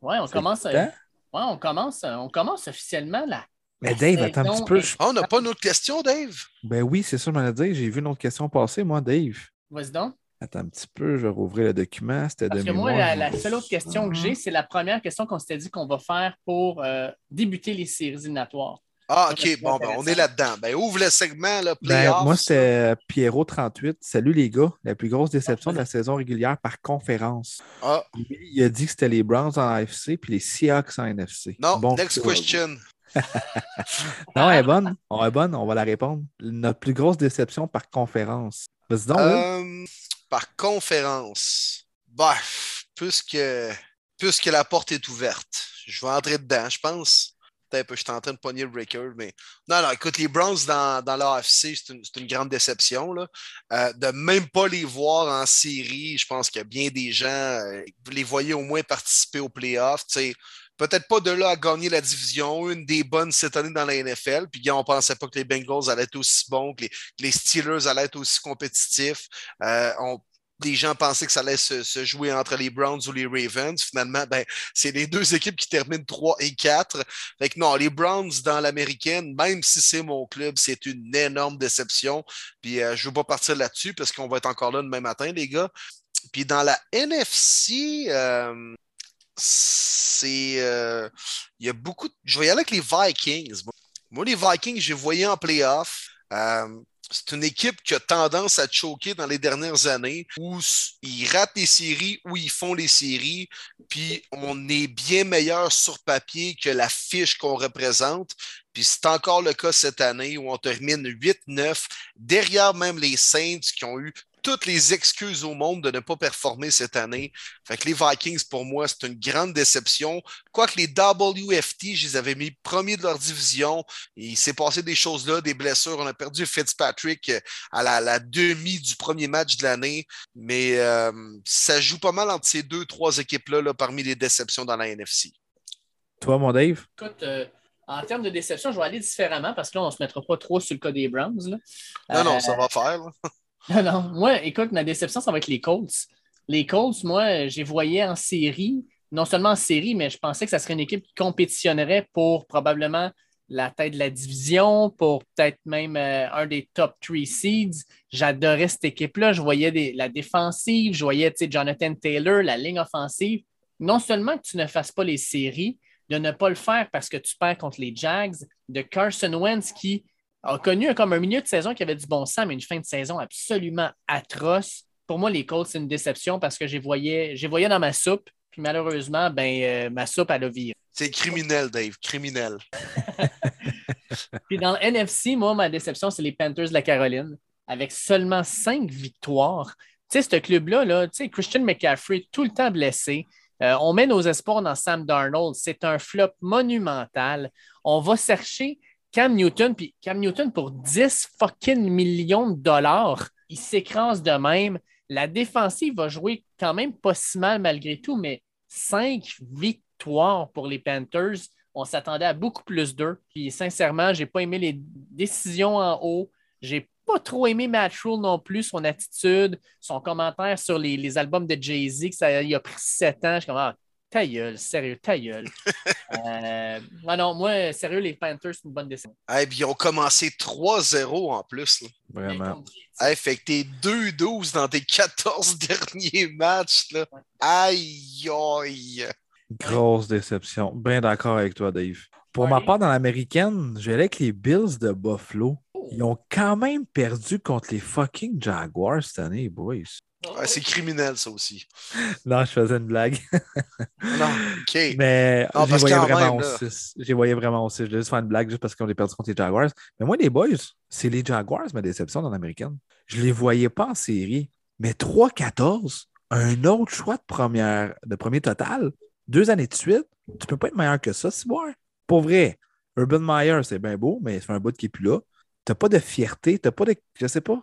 Ouais, on commence, ouais, on commence, on commence officiellement là. Mais Dave, attends un petit peu. Ah, on n'a pas une autre question, Dave? Ben oui, c'est ça, je m'en dire. J'ai vu une autre question passer, moi, Dave. Vas-y donc. Attends un petit peu, je vais rouvrir le document. C'était Parce que moi, la, seule autre question que j'ai, c'est la première question qu'on s'était dit qu'on va faire pour euh, débuter les séries éliminatoires. Ah, OK, bon, ben, on est là-dedans. Ben, ouvre le segment, là, ben, Moi, c'est Pierrot38. Salut les gars. La plus grosse déception de la saison régulière par conférence. Ah. il a dit que c'était les Browns en AFC puis les Seahawks en NFC. Non, next question. non, elle est bonne. On est bonne, on va la répondre. Notre plus grosse déception par conférence. Vas-y donc. Euh, par conférence. Bah, puisque, la porte est ouverte, je vais entrer dedans, je pense. Peut-être que je suis en train de pogner le record, mais. Non, non, écoute, les Browns dans, dans l'AFC, c'est une, une, grande déception. Là. Euh, de même pas les voir en série, je pense qu'il y a bien des gens, euh, les voyez au moins participer aux playoffs. Peut-être pas de là à gagner la division, une des bonnes cette année dans la NFL. Puis on ne pensait pas que les Bengals allaient être aussi bons, que les, Steelers allaient être aussi compétitifs. Euh, on, les gens pensaient que ça allait se, jouer entre les Browns ou les Ravens. Finalement, ben, c'est les deux équipes qui terminent 3 et 4. Fait que non, les Browns dans l'américaine, même si c'est mon club, c'est une énorme déception. Puis euh, je ne veux pas partir là-dessus parce qu'on va être encore là demain matin, les gars. Puis dans la NFC, euh, c'est. Euh, il y a beaucoup. Je vais y aller avec les Vikings. Moi, les Vikings, j'ai voyé en playoff. Euh, c'est une équipe qui a tendance à choquer dans les dernières années, où ils ratent les séries, où ils font les séries, puis on est bien meilleur sur papier que la fiche qu'on représente. Puis c'est encore le cas cette année où on termine 8-9, derrière même les Saints qui ont eu toutes les excuses au monde de ne pas performer cette année. Fait que les Vikings, pour moi, c'est une grande déception. Quoique les WFT, je les avais mis premiers de leur division. Il s'est passé des choses là, des blessures. On a perdu Fitzpatrick euh, à la, demi du premier match de l'année. Mais euh, ça joue pas mal entre ces deux, trois équipes-là là, parmi les déceptions dans la NFC. Toi, mon Dave? Écoute, euh, En termes de déception, je vais aller différemment parce que là, on ne se mettra pas trop sur le cas des Browns. Non, non, ça va faire. non, non. Moi, écoute, ma déception, ça va être les Colts. Les Colts, moi, j'ai voyé en série, non seulement en série, mais je pensais que ça serait une équipe qui compétitionnerait pour probablement la tête de la division, pour peut-être même euh, un des top three seeds. J'adorais cette équipe-là. Je voyais la défensive, je voyais Jonathan Taylor, la ligne offensive. Non seulement que tu ne fasses pas les séries, de ne pas le faire parce que tu perds contre les Jags, de Carson Wentz qui a connu comme un milieu de saison qui avait du bon sens, mais une fin de saison absolument atroce. Pour moi, les Colts, c'est une déception parce que j'ai voyé, voyé dans ma soupe, puis malheureusement, ben, euh, ma soupe, elle a viré. C'est criminel, Dave, criminel. puis dans le NFC, moi, ma déception, c'est les Panthers de la Caroline, avec seulement cinq victoires. Tu sais, ce club-là, là, tu sais, Christian McCaffrey, tout le temps blessé. Euh, on met nos espoirs dans Sam Darnold. C'est un flop monumental. On va chercher Cam Newton, puis Cam Newton pour 10 fucking millions de dollars. Il s'écrase de même. La défensive va jouer quand même pas si mal malgré tout, mais cinq victoires pour les Panthers. On s'attendait à beaucoup plus d'eux. Puis sincèrement, je n'ai pas aimé les décisions en haut. J'ai pas trop aimé Matt Rule non plus, son attitude, son commentaire sur les, albums de Jay-Z, que ça il a pris sept ans. Je suis comme, ah, ta gueule, sérieux, ta gueule. euh, non, moi, sérieux, les Panthers, c'est une bonne décision. Eh bien, ils ont commencé 3-0 en plus. Vraiment. Hey, fait que t'es 2-12 dans tes 14 derniers matchs. Là. Aïe, aïe. Grosse déception. Bien d'accord avec toi, Dave. Pour ma part, dans l'américaine, j'ai avec les Bills de Buffalo. Ils ont quand même perdu contre les fucking Jaguars cette année, boys. C'est criminel, ça aussi. non, je faisais une blague. non, OK. Mais j'ai voyé vraiment au 6. J'ai voyé vraiment aussi. Je voulais juste faire une blague juste parce qu'on est perdu contre les Jaguars. Mais moi, les boys, c'est les Jaguars, ma déception dans l'américaine. Je ne les voyais pas en série. Mais 3-14, un autre choix de, première, de premier total, deux années de suite, tu peux pas être meilleur que ça, bon. Pour vrai, Urban Meyer, c'est bien beau, mais c'est un bout qui n'est plus là n'as pas de fierté, t'as pas de. Je sais pas.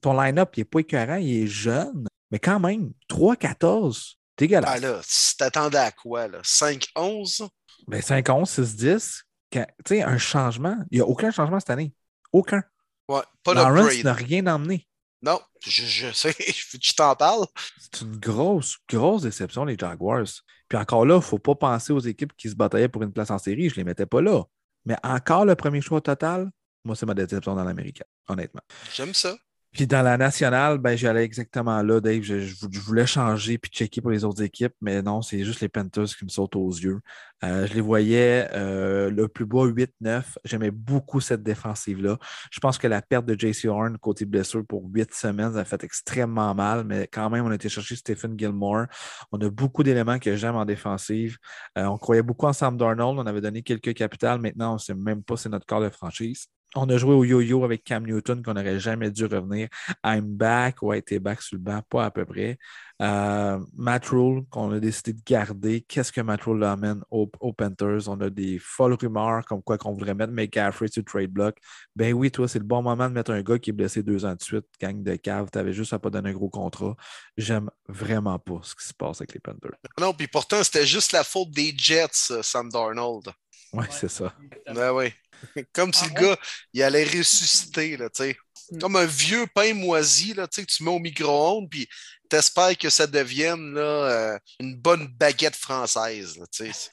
Ton line-up, il n'est pas écœurant, il est jeune. Mais quand même, 3-14, dégueulasse. Ah là, tu t'attendais à quoi, là? 5-11? Ben 5-11, 6-10. Tu sais, un changement. Il n'y a aucun changement cette année. Aucun. Ouais, pas Lawrence n'a rien emmené. Non, je, je sais, tu t'en parles. C'est une grosse, grosse déception, les Jaguars. Puis encore là, il ne faut pas penser aux équipes qui se bataillaient pour une place en série. Je ne les mettais pas là. Mais encore le premier choix total, moi, c'est ma déception dans l'américain, honnêtement. J'aime ça. Puis dans la nationale, ben, j'allais exactement là, Dave. Je, voulais changer puis checker pour les autres équipes, mais non, c'est juste les Panthers qui me sautent aux yeux. Euh, je les voyais euh, le plus bas 8-9. J'aimais beaucoup cette défensive-là. Je pense que la perte de JC Horn côté blessure pour 8 semaines a fait extrêmement mal, mais quand même, on a été chercher Stephen Gilmore. On a beaucoup d'éléments que j'aime en défensive. Euh, on croyait beaucoup en Sam Darnold. On avait donné quelques capitales. Maintenant, on ne sait même pas si c'est notre corps de franchise. On a joué au yo-yo avec Cam Newton qu'on n'aurait jamais dû revenir. I'm back ou a été back sur le banc, pas à peu près. Euh, Matt Rule, qu'on a décidé de garder. Qu'est-ce que Matt Rule amène aux, Panthers? On a des folles rumeurs comme quoi qu'on voudrait mettre McCaffrey sur trade block. Ben oui, toi, c'est le bon moment de mettre un gars qui est blessé deux ans de suite, gang de cave. Tu avais juste à pas donner un gros contrat. J'aime vraiment pas ce qui se passe avec les Panthers. Non, puis pourtant, c'était juste la faute des Jets, Sam Darnold. Oui, c'est ça. Ben oui. Comme si le gars, il allait ressusciter, là, tu sais. Hmm. Comme un vieux pain moisi, là, tu sais, que tu mets au micro-ondes, puis t'espères que ça devienne là, euh, une bonne baguette française, tu sais.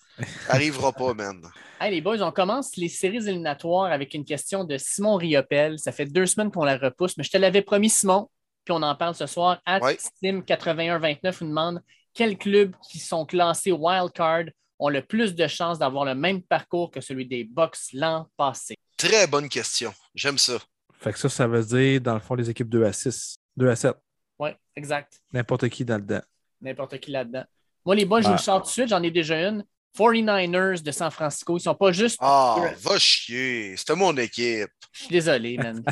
Arrivera pas, man. Hey, les boys, on commence les séries éliminatoires avec une question de Simon Riopel. Ça fait deux semaines qu'on la repousse, mais je te l'avais promis, Simon, puis on en parle ce soir. At Steam 8129 nous demande quels clubs qui sont classés wildcard ont le plus de chances d'avoir le même parcours que celui des Bucks l'an passé? Très bonne question. J'aime ça. Fait que ça, ça veut dire, dans le fond, les équipes 2 à 6, 2 à 7. Oui, exact. N'importe qui là-dedans. N'importe qui là-dedans. Moi, les boys, je vous le sors tout de suite, j'en ai déjà une. 49ers de San Francisco, ils sont pas juste. Ah, va chier. C'était mon équipe. Je suis désolé, man.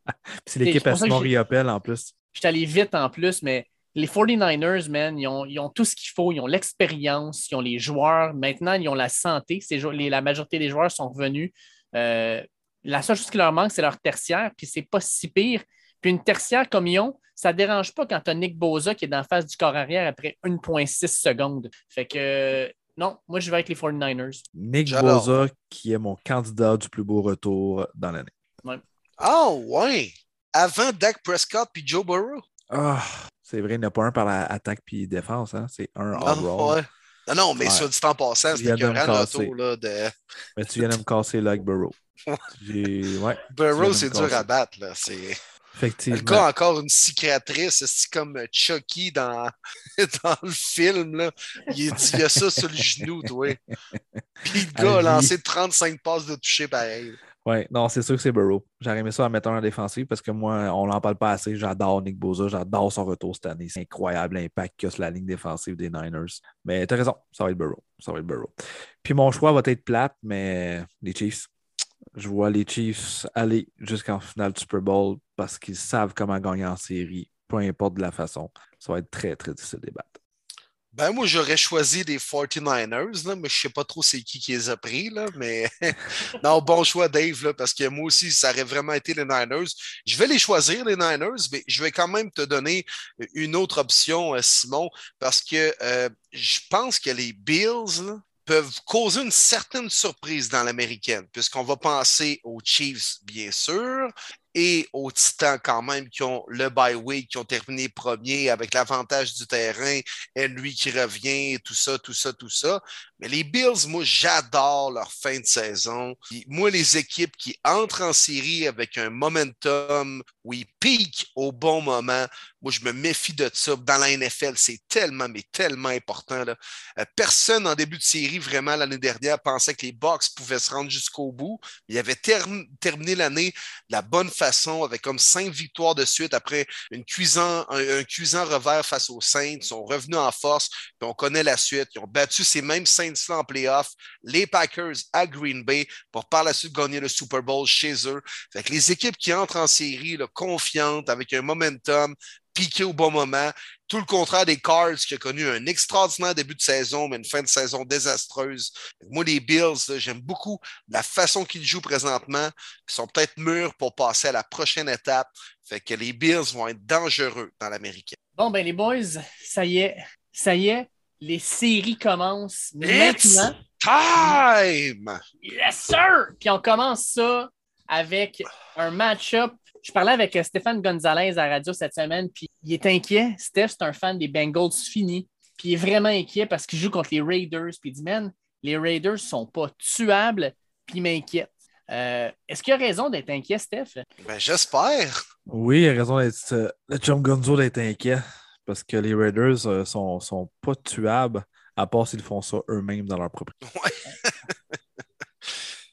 c'est l'équipe à Simon Riopel en plus. Je suis allé vite en plus, mais les 49ers, man, ils ont, tout ce qu'il faut. Ils ont l'expérience, ils ont les joueurs. Maintenant, ils ont la santé. la majorité des joueurs sont revenus. Euh, la seule chose qui leur manque, c'est leur tertiaire, puis c'est pas si pire. Puis une tertiaire comme ils ont, ça ne dérange pas quand tu as Nick Boza qui est dans la face du corps arrière après 1,6 secondes. Fait que Non, moi, je vais avec les 49ers. Nick Boza, qui est mon candidat du plus beau retour dans l'année. Ah, ouais! Avant Dak Prescott puis Joe Burrow. Ah, c'est vrai, il n'y a pas un par l'attaque puis défense, hein? c'est un all-round. Non, non, mais sur du temps passant, c'était un retour là, de. Mais tu viens de me casser avec Burrow. ouais, Burrow, c'est dur à battre. Là. C'est... Effectivement. Le gars encore une cicatrice, c'est comme Chucky dans, dans le film. Là? Il, dit, il a ça sur le genou, toi. Puis le gars a lancé 35 passes de toucher pareil. Oui, non, c'est sûr que c'est Burrow. J'aurais aimé ça en mettant en défensif parce que moi, on n'en parle pas assez. J'adore Nick Boza, j'adore son retour cette année. C'est incroyable l'impact a sur la ligne défensive des Niners. Mais tu as raison, ça va être Burrow. Ça va être Burrow. Puis mon choix va être plate, mais les Chiefs. Je vois les Chiefs aller jusqu'en finale du Super Bowl parce qu'ils savent comment gagner en série, peu importe de la façon. Ça va être très, très difficile de débattre. Ben, moi, j'aurais choisi des 49ers, là, mais je ne sais pas trop c'est qui qui les a pris. Là, mais non, bon choix, Dave, là, parce que moi aussi, ça aurait vraiment été les Niners. Je vais les choisir, les Niners, mais je vais quand même te donner une autre option, euh, Simon, parce que euh, je pense que les Bills, peuvent causer une certaine surprise dans l'américaine, puisqu'on va penser aux Chiefs, bien sûr, et aux Titans quand même qui ont le bye week, qui ont terminé premier avec l'avantage du terrain, et lui qui revient, tout ça, tout ça, tout ça. Mais les Bills, moi, j'adore leur fin de saison. moi, les équipes qui entrent en série avec un momentum où ils piquent au bon moment, moi, je me méfie de ça. Dans la NFL, c'est tellement, mais tellement important. Là. Euh, personne en début de série, vraiment, l'année dernière, pensait que les Bucks pouvaient se rendre jusqu'au bout. Ils avaient terminé l'année de la bonne façon, avec comme cinq victoires de suite après une cuisant, un, cuisant revers face aux Saints. Ils sont revenus en force, puis on connaît la suite. Ils ont battu ces mêmes Saints-là en playoff, les Packers à Green Bay, pour par la suite gagner le Super Bowl chez eux. Les équipes qui entrent en série, confiantes, avec un momentum, piqué au bon moment. Tout le contraire des Cards qui a connu un extraordinaire début de saison, mais une fin de saison désastreuse. Moi, les Bills, j'aime beaucoup la façon qu'ils jouent présentement. Ils sont peut-être mûrs pour passer à la prochaine étape. Fait que les Bills vont être dangereux dans l'américain. Bon, ben les boys, ça y est. Ça y est. Les séries commencent maintenant. Time! Yes, sir! Puis on commence ça avec un match-up je parlais avec euh, Stéphane Gonzalez à la radio cette semaine, puis il est inquiet. Steph, c'est un fan des Bengals finis, puis il est vraiment inquiet parce qu'il joue contre les Raiders, puis il dit Man, les Raiders sont pas tuables, puis il m'inquiète. Euh, est-ce qu'il a raison d'être inquiet, Steph? Ben, j'espère. Oui, il a raison d'être. Euh, le John Gonzo d'être inquiet parce que les Raiders sont, sont pas tuables à part s'ils font ça eux-mêmes dans leur propre. Ouais.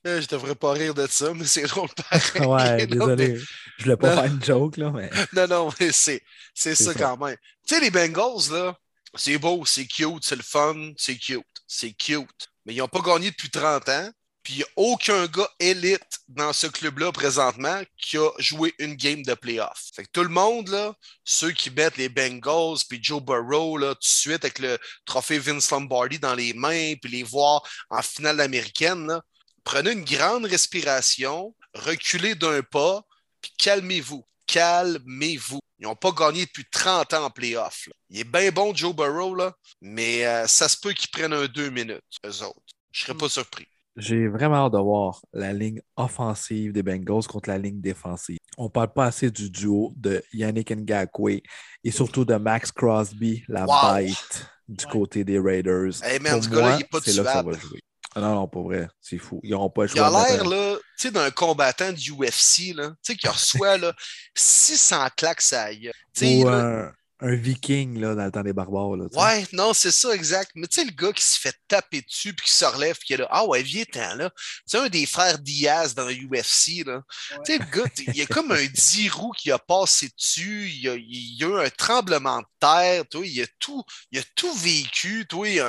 Je devrais pas rire de ça, mais c'est drôle pareil. ouais, désolé. Je voulais pas faire une joke, là, mais. Non, non, mais c'est, c'est ça, quand même. Tu sais, les Bengals, là, c'est beau, c'est cute, c'est le fun, c'est cute. C'est cute. Mais ils n'ont pas gagné depuis 30 ans. Puis il n'y a aucun gars élite dans ce club-là présentement qui a joué une game de playoff. Fait que tout le monde, là, ceux qui mettent les Bengals puis Joe Burrow là, tout de suite avec le trophée Vince Lombardi dans les mains, puis les voir en finale américaine, prenez une grande respiration, reculez d'un pas, puis calmez-vous. Calmez-vous. Ils n'ont pas gagné depuis 30 ans en playoff. Il est bien bon, Joe Burrow, là, mais euh, ça se peut qu'ils prennent un deux minutes, eux autres. Je ne serais pas surpris. J'ai vraiment hâte de voir la ligne offensive des Bengals contre la ligne défensive. On ne parle pas assez du duo de Yannick Ngakwe et surtout de Max Crosby, la bite du côté des Raiders. Hey man, ce gars-là, il n'est pas tuable. Ah non, non, pas vrai. C'est fou. Ils n'auront pas le choix. Il a l'air, là, tu sais, d'un combattant du UFC, là, tu sais, qui reçoit, là, 600 claques, ça y Ou un, un, viking, là, dans le temps des barbares, là. Ouais, non, c'est ça, exact. Mais tu sais, le gars qui se fait taper dessus, puis qui se relève, puis qui est là, ah ouais, viens-t'en, là. Tu sais, un des frères Diaz dans le UFC, là. Tu sais, le gars, il y a comme un 10 roues qui a passé dessus, il y a, il y a eu un tremblement de terre, toi, il a tout, il a tout vécu, toi, il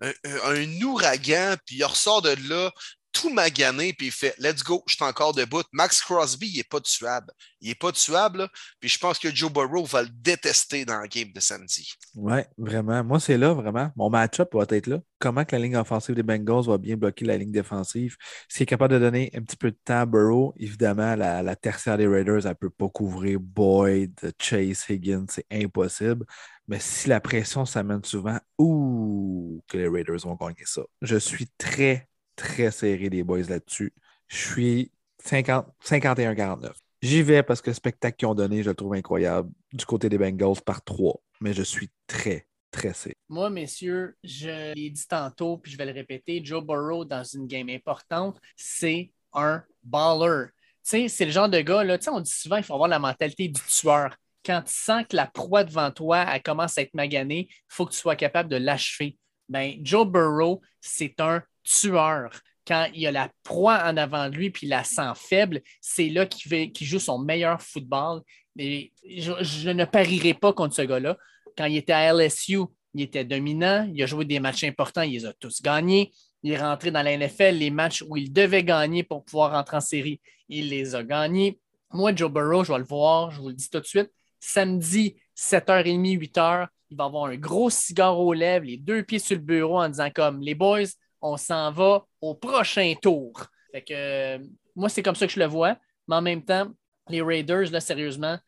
un, ouragan, puis il ressort de là tout magané, puis il fait Let's go, je suis encore debout. Max Crosby, il n'est pas tuable. Il n'est pas tuable, puis je pense que Joe Burrow va le détester dans le game de samedi. Oui, vraiment. Moi, c'est là, vraiment. Mon match-up va être là. Comment que la ligne offensive des Bengals va bien bloquer la ligne défensive? S'il est capable de donner un petit peu de temps à Burrow, évidemment, la, la tertiaire des Raiders, elle ne peut pas couvrir Boyd, Chase, Higgins, c'est impossible. Mais si la pression s'amène souvent, ouh, que les Raiders vont gagner ça. Je suis très, très serré des boys là-dessus. Je suis 51-49. J'y vais parce que le spectacle qu'ils ont donné, je le trouve incroyable du côté des Bengals par trois. Mais je suis très, très serré. Moi, messieurs, je l'ai dit tantôt, puis je vais le répéter, Joe Burrow, dans une game importante, c'est un baller. C'est le genre de gars, là, on dit souvent qu'il faut avoir la mentalité du tueur. Quand tu sens que la proie devant toi elle commence à être maganée, il faut que tu sois capable de l'achever. Ben, Joe Burrow, c'est un tueur. Quand il a la proie en avant de lui puis la sent faible, c'est là qu'il joue son meilleur football. Je, je, ne parierai pas contre ce gars-là. Quand il était à LSU, il était dominant. Il a joué des matchs importants, il les a tous gagnés. Il est rentré dans la NFL, les matchs où il devait gagner pour pouvoir rentrer en série, il les a gagnés. Moi, Joe Burrow, je vais le voir, je vous le dis tout de suite. Samedi, 7h30, 8h, il va avoir un gros cigare aux lèvres, les deux pieds sur le bureau en disant comme les boys, on s'en va au prochain tour. Fait que euh, moi, c'est comme ça que je le vois. Mais en même temps, les Raiders, là, sérieusement,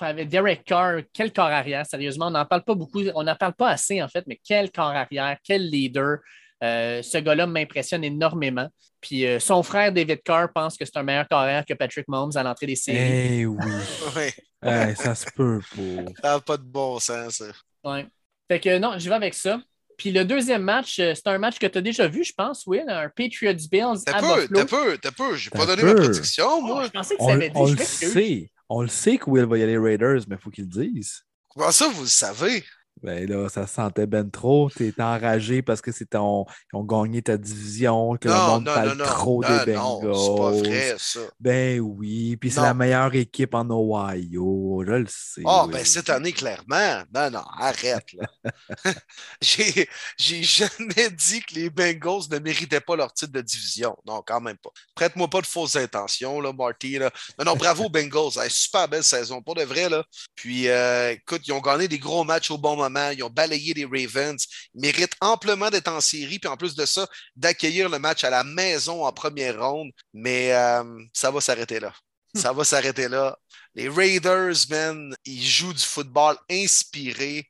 avec Derek Carr, quel corps arrière, sérieusement, on n'en parle pas beaucoup, on n'en parle pas assez en fait, mais quel corps arrière, quel leader. Euh, ce gars-là m'impressionne énormément. Puis euh, son frère David Carr pense que c'est un meilleur carrière que Patrick Mahomes à l'entrée des séries. Eh oui. ça se peut pas. Ça n'a pas de bon sens. Ça. Ouais. Fait que non, j'y vais avec ça. Puis le deuxième match, euh, c'est un match que tu as déjà vu, je pense, Will, un Patriots Bills. T'as peu, t'as peu, t'as peu. J'ai pas donné ma prédiction, moi. Oh, je pensais que ça avait dit. On le sait. On le sait que Will va y aller Raiders, mais il faut qu'il le dise. Comment ça, vous le savez? Ben là, ça sentait ben trop. Tu es enragé parce que c'est ton... ils ont gagné ta division, que non, le monde non, parle non, trop des non, Bengals. c'est pas vrai, ça. Ben oui, puis c'est la meilleure équipe en Ohio, je le sais. Ah, Will. ben cette année, clairement. Non, non, arrête, là. j'ai, j'ai jamais dit que les Bengals ne méritaient pas leur titre de division. Non, quand même pas. Prête-moi pas de fausses intentions, là, Marty. Là. Non, non, bravo, Bengals. Hey, super belle saison, pour de vrai, là. Puis, euh, écoute, ils ont gagné des gros matchs au bon moment. Ils ont balayé les Ravens. Ils méritent amplement d'être en série. Puis, en plus de ça, d'accueillir le match à la maison en première ronde. Mais euh, ça va s'arrêter là. Ça va s'arrêter là. Les Raiders, man, ils jouent du football inspiré.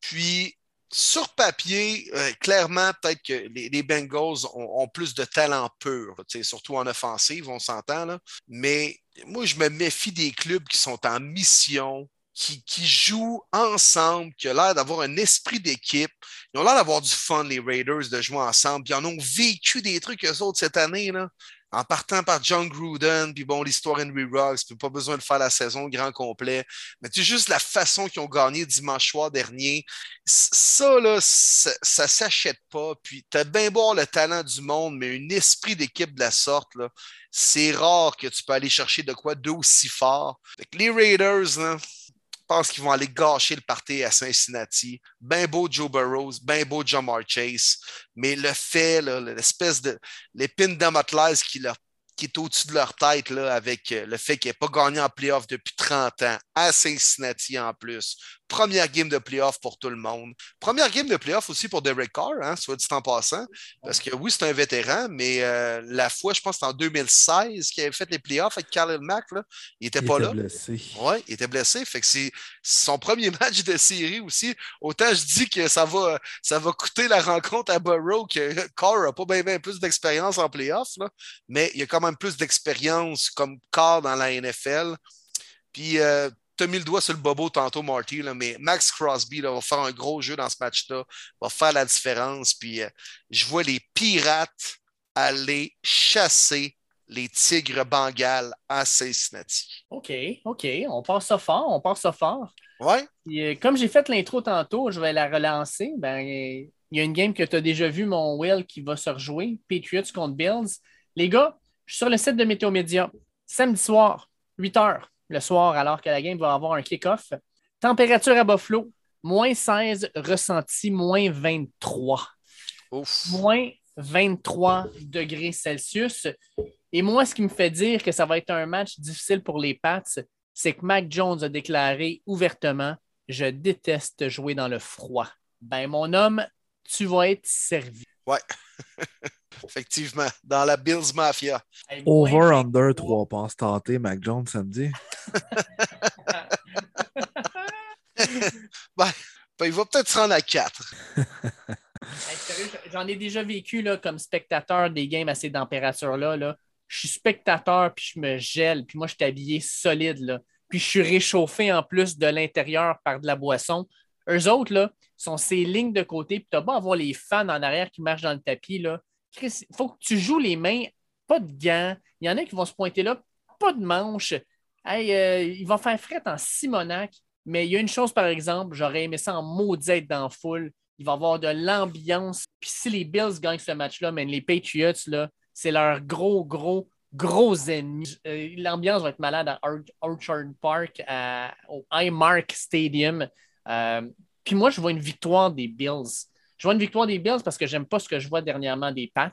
Puis, sur papier, euh, clairement, peut-être que les, les Bengals ont, ont plus de talent pur, surtout en offensive, on s'entend. Mais moi, je me méfie des clubs qui sont en mission, qui, jouent ensemble, qui ont l'air d'avoir un esprit d'équipe. Ils ont l'air d'avoir du fun, les Raiders, de jouer ensemble. Puis ils en ont vécu des trucs, eux autres, cette année. Là en partant par John Gruden, puis bon, l'histoire Henry Ruggs, puis pas besoin de faire la saison grand complet. Mais tu sais, juste la façon qu'ils ont gagné dimanche soir dernier, ça, là, ça, ça s'achète pas. Puis t'as bien beau le talent du monde, mais un esprit d'équipe de la sorte, là, c'est rare que tu peux aller chercher de quoi d'aussi fort. Fait que les Raiders, là, pense qu'ils vont aller gâcher le party à Cincinnati. Ben beau Joe Burrows, ben beau Jamar Chase, mais le fait, l'espèce de l'épine Damoclès qui, qui est au-dessus de leur tête là, avec euh, le fait qu'ils n'aient pas gagné en playoff depuis 30 ans, à Cincinnati en plus. Première game de playoff pour tout le monde. Première game de playoff aussi pour Derek Carr, hein, soit dit en passant. Parce que oui, c'est un vétéran, mais euh, la fois, je pense c'est en 2016 qu'il avait fait les playoffs avec Khalil Mack. Là. Il n'était Il pas était là. blessé. Oui, il était blessé. Fait que c'est son premier match de série aussi. Autant je dis que ça va, ça va coûter la rencontre à Burrow que Carr n'a pas bien, bien plus d'expérience en playoff, là, mais il a quand même plus d'expérience comme Carr dans la NFL. Puis, euh, as mis le doigt sur le bobo tantôt, Marty, là, mais Max Crosby là, va faire un gros jeu dans ce match-là, va faire la différence. Puis, euh, je vois les Pirates aller chasser les Tigres Bengals à Cincinnati. OK, OK. On part ça fort, on part ça fort. Ouais? Puis, euh, comme j'ai fait l'intro tantôt, je vais la relancer. Ben, il y a une game que tu as déjà vu, mon Will, qui va se rejouer. Patriots contre Bills. Les gars, je suis sur le site de Météo Média. Samedi soir, 8 h le soir, alors que la game va avoir un kick-off. Température à Buffalo, moins 16, ressenti moins 23. Ouf. Moins 23 degrés Celsius. Et moi, ce qui me fait dire que ça va être un match difficile pour les Pats, c'est que Mac Jones a déclaré ouvertement Je déteste jouer dans le froid. Ben, mon homme, tu vas être servi. Ouais. Effectivement, dans la Bills Mafia. Over-under, 23. trois passes tentées, Mac Jones samedi. Ben, il va peut-être se rendre à 4. j'en ai déjà vécu là, comme spectateur des games à ces températures-là. Là. Je suis spectateur, puis je me gèle, puis moi, je suis habillé solide. Là. Puis je suis réchauffé en plus de l'intérieur par de la boisson. Eux autres, là, sont ces lignes de côté, puis tu as beau avoir les fans en arrière qui marchent dans le tapis. Là. Il faut que tu joues les mains, pas de gants. Il y en a qui vont se pointer là, pas de manches. Hey, euh, il va faire fret en Simonac. Mais il y a une chose, par exemple, j'aurais aimé ça en maudit dans la foule. Il va y avoir de l'ambiance. Puis si les Bills gagnent ce match-là, mais les Patriots, là, c'est leur gros, gros, gros ennemi. Euh, l'ambiance va être malade à Orchard Park, au Highmark Stadium. Euh, puis moi, je vois une victoire des Bills. Je vois une victoire des Bills parce que j'aime pas ce que je vois dernièrement des Pats.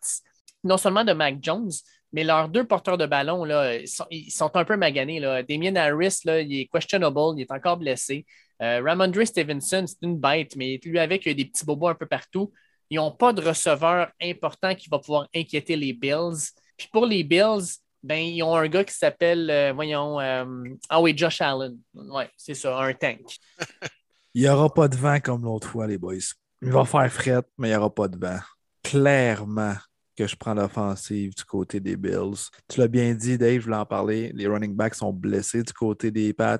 Non seulement de Mac Jones, mais leurs deux porteurs de ballon, ils, sont, un peu maganés. Là. Damien Harris, là, il est questionable, il est encore blessé. Euh, Ramondre Stevenson, c'est une bête, mais lui avec, il y a des petits bobos un peu partout. Ils n'ont pas de receveur important qui va pouvoir inquiéter les Bills. Puis pour les Bills, ben, ils ont un gars qui s'appelle, euh, voyons, euh, ah oui, Josh Allen. Oui, c'est ça, un tank. il n'y aura pas de vent comme l'autre fois, les boys. Il va faire fret, mais il n'y aura pas de vent. Clairement, que je prends l'offensive du côté des Bills. Tu l'as bien dit, Dave, je voulais en parler. Les running backs sont blessés du côté des Pats.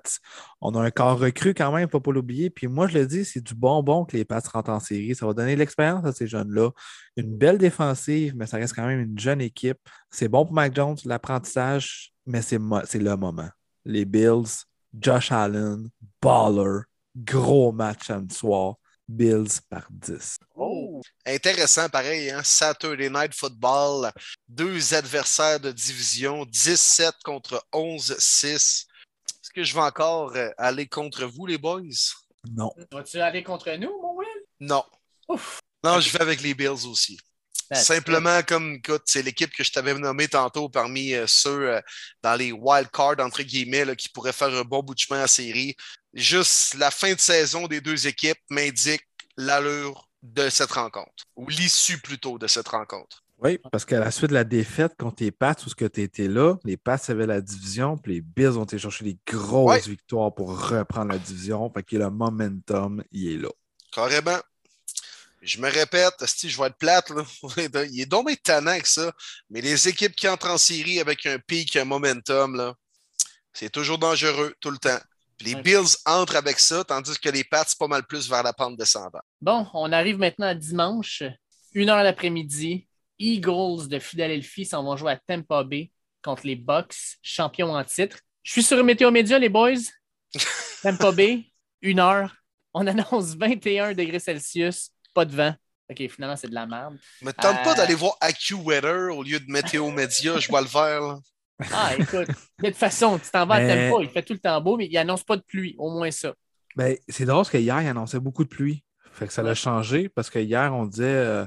On a un corps recru quand même, il ne faut pas l'oublier. Puis moi, je le dis, c'est du bonbon que les Pats rentrent en série. Ça va donner l'expérience à ces jeunes-là. Une belle défensive, mais ça reste quand même une jeune équipe. C'est bon pour Mac Jones, l'apprentissage, mais c'est le moment. Les Bills, Josh Allen, baller, gros match samedi soir. Bills par 10. Oh. Intéressant, pareil, hein? Saturday Night Football, deux adversaires de division, 17 contre 11-6. Est-ce que je vais encore euh, aller contre vous, les boys? Non. Vas-tu aller contre nous, mon Will? Non. Non, je vais avec les Bills aussi. Simplement, comme, écoute, c'est l'équipe que je t'avais nommée tantôt parmi euh, ceux euh, dans les wild cards, entre guillemets, qui pourraient faire un bon bout de chemin en série. Juste la fin de saison des deux équipes m'indique l'allure de cette rencontre, ou l'issue plutôt de cette rencontre. Oui, parce qu'à la suite de la défaite contre les Pats, où ce que tu étais là, les Pats avaient la division, puis les Bills ont été chercher des grosses victoires pour reprendre la division. Fait que le momentum, il est là. Carrément. Je me répète, si je vais être plate, il est donc tannant que ça. Mais les équipes qui entrent en série avec un pic, un momentum, c'est toujours dangereux tout le temps. Les Bills entrent avec ça, tandis que les Pats, pas mal plus vers la pente descendante. Bon, on arrive maintenant à dimanche, une heure l'après-midi. Eagles de Philadelphie s'en vont jouer à Tampa Bay contre les Bucks, champions en titre. Je suis sur Météo Média, les boys. Tampa Bay, une heure. On annonce 21 degrés Celsius, pas de vent. OK, finalement, c'est de la merde. Mais tente pas euh, d'aller voir AccuWeather au lieu de Météo Média, je vois le vert. Ah, écoute, de toute façon, tu t'en vas à Tempo, il fait tout le temps beau, mais il n'annonce pas de pluie, au moins ça. Ben, c'est drôle parce qu'hier, il annonçait beaucoup de pluie. Fait que ça l'a changé parce que hier, on disait euh,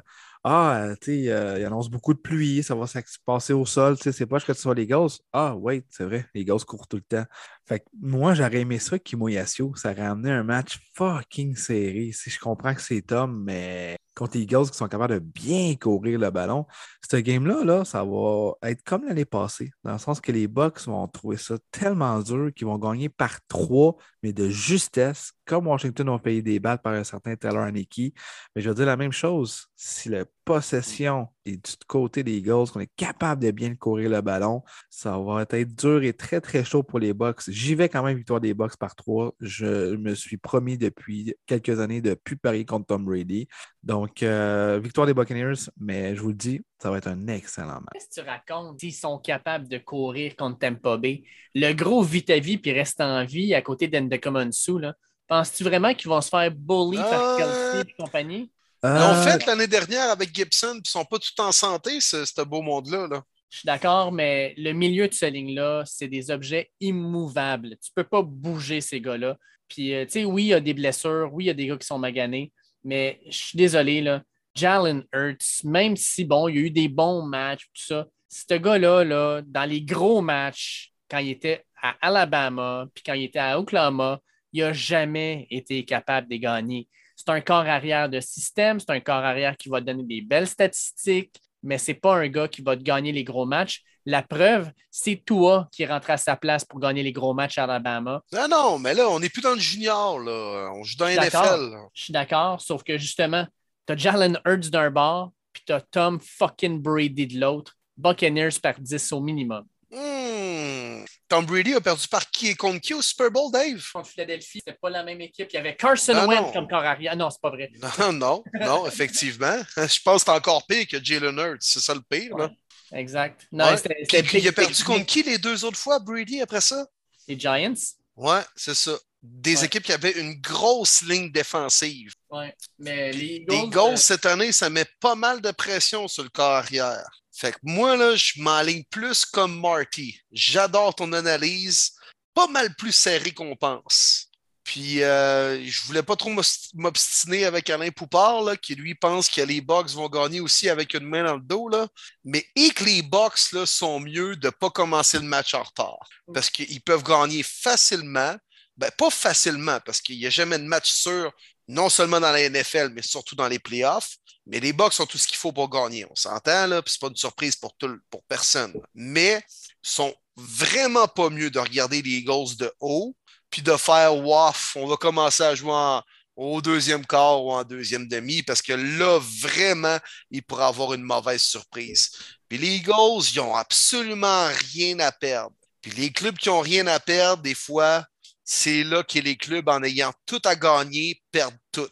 Ah, tu sais, euh, il annonce beaucoup de pluie, ça va se passer au sol, tu sais, c'est pas que tu sois les gosses. Ah, oui, c'est vrai, les gosses courent tout le temps. Fait que moi, j'aurais aimé ça, Kimoyasio. Ça aurait amené un match fucking serré. Si je comprends que c'est Tom, mais contre les Eagles qui sont capables de bien courir le ballon. Ce game-là, là, ça va être comme l'année passée, dans le sens que les Bucks vont trouver ça tellement dur qu'ils vont gagner par trois, mais de justesse, comme Washington ont payé des balles par un certain Taylor Aniki. Mais je veux dire la même chose. Si la possession est du côté des Eagles, qu'on est capable de bien courir le ballon, ça va être dur et très, très chaud pour les Bucks. J'y vais quand même victoire des Bucks par trois. Je me suis promis depuis quelques années de ne plus parier contre Tom Brady. Donc, euh, victoire des Buccaneers, mais je vous le dis, ça va être un excellent match. Qu'est-ce que tu racontes s'ils sont capables de courir contre Tampa Bay? Le gros vite à vie puis reste en vie à côté d'Endecomonsu, là. Penses-tu vraiment qu'ils vont se faire bully par euh, Kelsey et compagnie? Ils l'ont fait l'année dernière avec Gibson, puis ils sont pas tout en santé, ce, ce beau monde-là. Là. Je suis d'accord, mais le milieu de ce ligne-là, c'est des objets immovables. Tu ne peux pas bouger ces gars-là. Puis, euh, tu sais, oui, il y a des blessures, oui, il y a des gars qui sont maganés, mais je suis désolé, là. Jalen Hurts, même si, bon, il y a eu des bons matchs, tout ça, ce gars-là, là, dans les gros matchs, quand il était à Alabama, puis quand il était à Oklahoma, il n'a jamais été capable de gagner. C'est un corps arrière de système, c'est un corps arrière qui va donner des belles statistiques, mais ce n'est pas un gars qui va te gagner les gros matchs. La preuve, c'est toi qui rentre à sa place pour gagner les gros matchs à Alabama. Non, non, mais là, on n'est plus dans le junior, là. On joue dans NFL. Je suis d'accord, sauf que justement, tu as Jalen Hurts d'un bord, puis tu as Tom fucking Brady de l'autre. Buccaneers par 10 au minimum. Hmm. Tom Brady a perdu par qui et contre qui au Super Bowl, Dave? Contre Philadelphie, c'était pas la même équipe. Il y avait Carson ah, Wentz comme corps arrière. Non, c'est pas vrai. Non, non, non, effectivement. Je pense que c'est encore pire que Jalen Hurts. C'est ça le pire, là. Exact. Non, il a perdu contre qui les deux autres fois, Brady, après ça? Les Giants. Ouais, c'est ça. Des équipes qui avaient une grosse ligne défensive. Ouais. Mais les Eagles, euh, cette année, ça met pas mal de pression sur le corps arrière. Fait que moi, là, je m'enligne plus comme Marty. J'adore ton analyse. Pas mal plus serré qu'on pense. Puis, euh, je voulais pas trop m'obstiner avec Alain Poupard, là, qui lui pense que les Bucks vont gagner aussi avec une main dans le dos. Là. Mais et que les Bucks là, sont mieux de ne pas commencer le match en retard. Parce qu'ils peuvent gagner facilement. Ben, pas facilement, parce qu'il n'y a jamais de match sûr, non seulement dans la NFL, mais surtout dans les playoffs. Mais les Bucks ont tout ce qu'il faut pour gagner. On s'entend, là, puis c'est pas une surprise pour, tout, pour personne. Mais sont vraiment pas mieux de regarder les Eagles de haut puis de faire waf, on va commencer à jouer au deuxième quart ou en deuxième demi, parce que là, vraiment, il pourrait avoir une mauvaise surprise. Puis les Eagles, ils n'ont absolument rien à perdre. Puis les clubs qui n'ont rien à perdre, des fois, c'est là que les clubs, en ayant tout à gagner, perdent tout.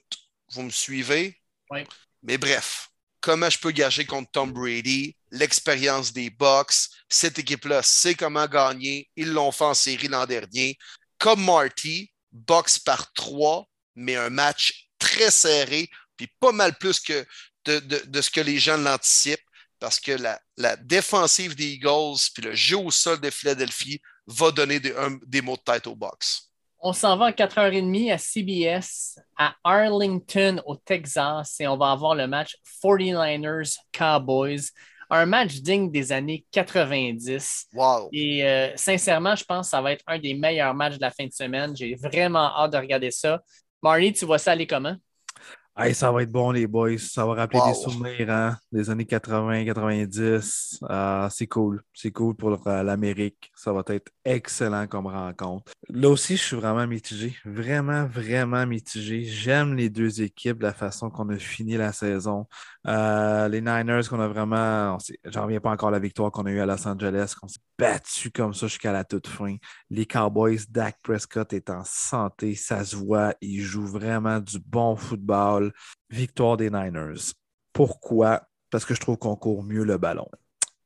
Vous me suivez? Oui. Mais bref, comment je peux gager contre Tom Brady? L'expérience des Bucks. Cette équipe-là sait comment gagner. Ils l'ont fait en série l'an dernier comme Marty, boxe par trois, mais un match très serré, puis pas mal plus que de, ce que les gens l'anticipent, parce que la, défensive des Eagles puis le jeu au sol de Philadelphie va donner des, mots de tête au box. On s'en va à 4h30 à CBS à Arlington, au Texas, et on va avoir le match 49ers Cowboys un match digne des années 90. Wow. Et euh, sincèrement, je pense que ça va être un des meilleurs matchs de la fin de semaine. J'ai vraiment hâte de regarder ça. Marnie, tu vois ça aller comment? Ça va être bon, les boys. Ça va rappeler des souvenirs hein, des années 80-90. Ah, c'est cool. C'est cool pour euh, l'Amérique. Ça va être excellent comme rencontre. Là aussi, je suis vraiment mitigé. Vraiment, vraiment mitigé. J'aime les deux équipes, la façon qu'on a fini la saison. Euh, les Niners, qu'on a vraiment. J'en reviens pas encore à la victoire qu'on a eue à Los Angeles, qu'on s'est battu comme ça jusqu'à la toute fin. Les Cowboys, Dak Prescott est en santé, ça se voit. Il joue vraiment du bon football. Victoire des Niners. Pourquoi? Parce que je trouve qu'on court mieux le ballon.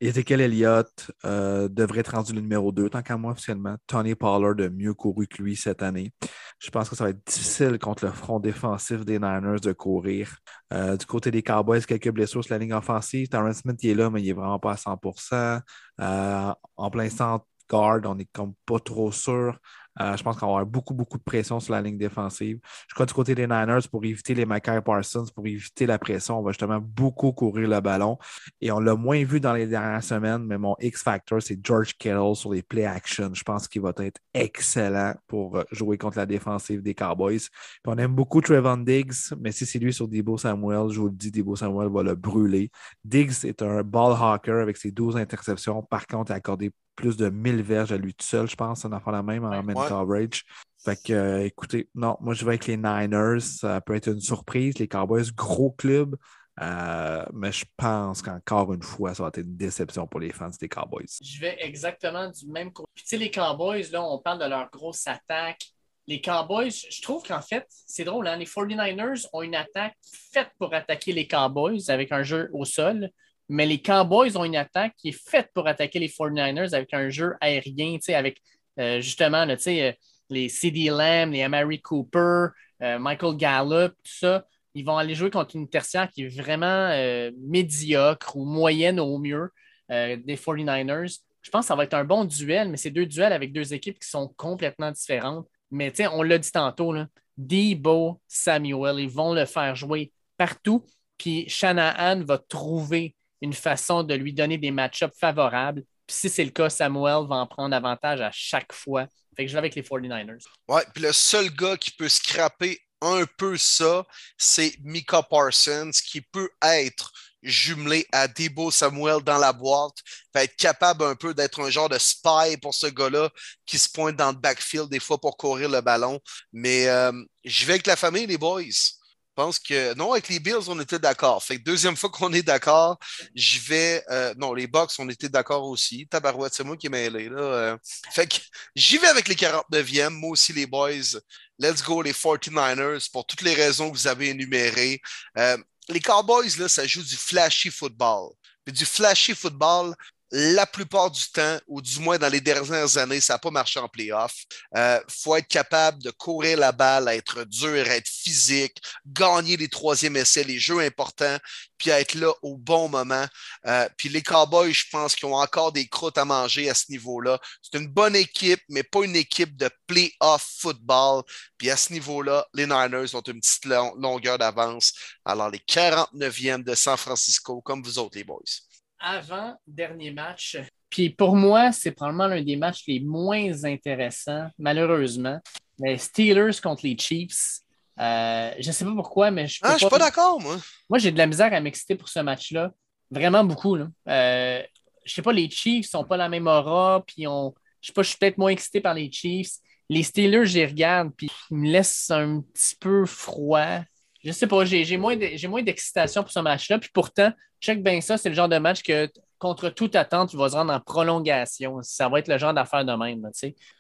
Ezekiel Elliott euh, devrait être rendu le numéro 2, tant qu'à moi officiellement. Tony Pollard a mieux couru que lui cette année. Je pense que ça va être difficile contre le front défensif des Niners de courir. Euh, du côté des Cowboys, quelques blessures sur la ligne offensive. Terrence Smith il est là, mais il n'est vraiment pas à 100% euh, En plein centre, guard, on n'est pas trop sûr. Euh, je pense qu'on va avoir beaucoup, beaucoup de pression sur la ligne défensive. Je crois du côté des Niners, pour éviter les Mackay Parsons, pour éviter la pression, on va justement beaucoup courir le ballon. Et on l'a moins vu dans les dernières semaines, mais mon X-Factor, c'est George Kittle sur les play action. Je pense qu'il va être excellent pour euh, jouer contre la défensive des Cowboys. on aime beaucoup Trevon Diggs, mais si c'est lui sur Debo Samuel, je vous le dis, Debo Samuel va le brûler. Diggs est un ball hawker avec ses 12 interceptions. Par contre, il a accordé plus de 1000 verges à lui tout seul, je pense. On en fait la même en main coverage. Fait que, euh, écoutez, non, moi je vais avec les Niners. Ça peut être une surprise. Les Cowboys, gros club. Euh, mais je pense qu'encore une fois, ça va être une déception pour les fans des Cowboys. Je vais exactement du même côté. Puis, tu sais, les Cowboys, là, on parle de leur grosse attaque. Les Cowboys, je trouve qu'en fait, c'est drôle, hein? les 49ers ont une attaque faite pour attaquer les Cowboys avec un jeu au sol mais les Cowboys ont une attaque qui est faite pour attaquer les 49ers avec un jeu aérien, avec euh, justement euh, les CD Lamb, les Amari Cooper, euh, Michael Gallup, tout ça. Ils vont aller jouer contre une tertiaire qui est vraiment médiocre ou moyenne au mieux des 49ers. Je pense que ça va être un bon duel, mais c'est deux duels avec deux équipes qui sont complètement différentes. Mais on l'a dit tantôt, là, Debo, Samuel, ils vont le faire jouer partout. Puis Shanahan va trouver une façon de lui donner des match-ups favorables. Puis si c'est le cas, Samuel va en prendre avantage à chaque fois. Fait que je vais avec les 49ers. Ouais, puis le seul gars qui peut scraper un peu ça, c'est Mika Parsons, qui peut être jumelé à Debo Samuel dans la boîte, va être capable un peu d'être un genre de spy pour ce gars-là qui se pointe dans le backfield des fois pour courir le ballon. Mais euh, je vais avec la famille, les boys que non, avec les Bills, on était d'accord. Fait que deuxième fois qu'on est d'accord, je vais. Euh, non, les Bucks, on était d'accord aussi. Tabarouette, c'est moi qui ai mêlé. Là. Euh. fait que j'y vais avec les 49e. Moi aussi, les boys. Let's go, les 49ers, pour toutes les raisons que vous avez énumérées. Euh, les Cowboys, là, ça joue du flashy football. Puis du flashy football, la plupart du temps, ou du moins dans les dernières années, ça n'a pas marché en playoff. Il euh, faut être capable de courir la balle, être dur, être physique, gagner les troisièmes essais, les jeux importants, puis être là au bon moment. Euh, puis les Cowboys, je pense qu'ils ont encore des croûtes à manger à ce niveau-là. C'est une bonne équipe, mais pas une équipe de playoff football. Puis à ce niveau-là, les Niners ont une petite longueur d'avance. Alors les 49e de San Francisco, comme vous autres, les boys avant dernier match. Puis pour moi, c'est probablement l'un des matchs les moins intéressants, malheureusement. Mais Steelers contre les Chiefs. Euh, je ne sais pas pourquoi, mais je ah, suis pas d'accord, moi. Moi, j'ai de la misère à m'exciter pour ce match-là. Vraiment beaucoup. Là. Euh, je sais pas, les Chiefs sont pas la même aura, puis on. Je sais pas, je suis peut-être moins excité par les Chiefs. Les Steelers, je les regarde, puis ils me laissent un petit peu froid. Je sais pas, j'ai moins d'excitation pour ce match-là. Puis pourtant, check bien ça, c'est le genre de match que contre toute attente, tu vas se rendre en prolongation. Ça va être le genre d'affaire de même.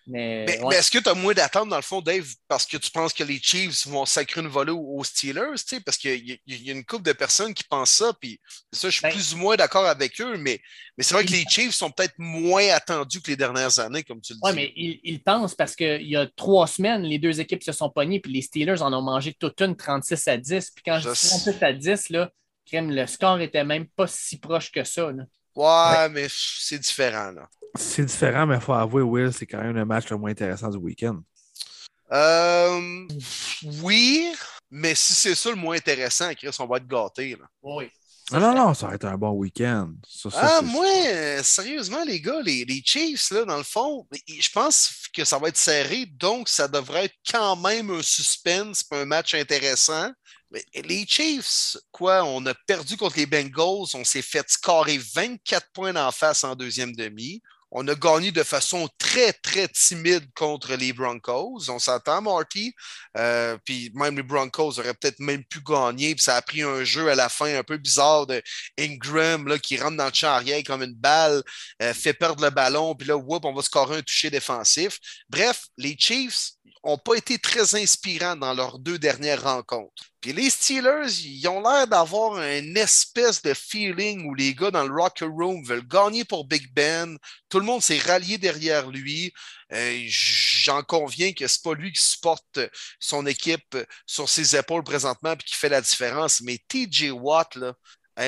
mais, mais, est-ce que tu as moins d'attente, dans le fond, Dave, parce que tu penses que les Chiefs vont sacrer une volée aux Steelers? Parce qu'il y, a une couple de personnes qui pensent ça, puis ça, je suis ben plus ou moins d'accord avec eux, mais, mais c'est vrai que les Chiefs sont peut-être moins attendus que les dernières années, comme tu le dis. Oui, mais ils, pensent parce qu'il y a trois semaines, les deux équipes se sont pognées, puis les Steelers en ont mangé toute une 36 à 10. Puis quand je, dis 36 à 10, là, le score était même pas si proche que ça. Ouais, mais c'est différent. là. C'est différent, mais il faut avouer, Will, c'est quand même le match le moins intéressant du week-end. Euh, oui, mais si c'est ça le moins intéressant, Chris, on va être gâtés. Oui. Non, non, ça va être un bon week-end. ah, moi, sérieusement, les gars, les, les, Chiefs, là, dans le fond, je pense que ça va être serré, donc ça devrait être quand même un suspense, un match intéressant les Chiefs, quoi, on a perdu contre les Bengals, on s'est fait scorer 24 points en face en deuxième demi. On a gagné de façon très, très timide contre les Broncos. On s'entend, Marty. Euh, puis même les Broncos auraient peut-être même pu gagner. Puis ça a pris un jeu à la fin un peu bizarre de Ingram là, qui rentre dans le champ arrière comme une balle, euh, fait perdre le ballon. Puis là, whoop, on va scorer un toucher défensif. Bref, les Chiefs, n'ont pas été très inspirants dans leurs deux dernières rencontres. Puis les Steelers, ils ont l'air d'avoir un espèce de feeling où les gars dans le locker room veulent gagner pour Big Ben. Tout le monde s'est rallié derrière lui. Euh, j'en conviens que c'est pas lui qui supporte son équipe sur ses épaules présentement et qui fait la différence. Mais TJ Watt, là,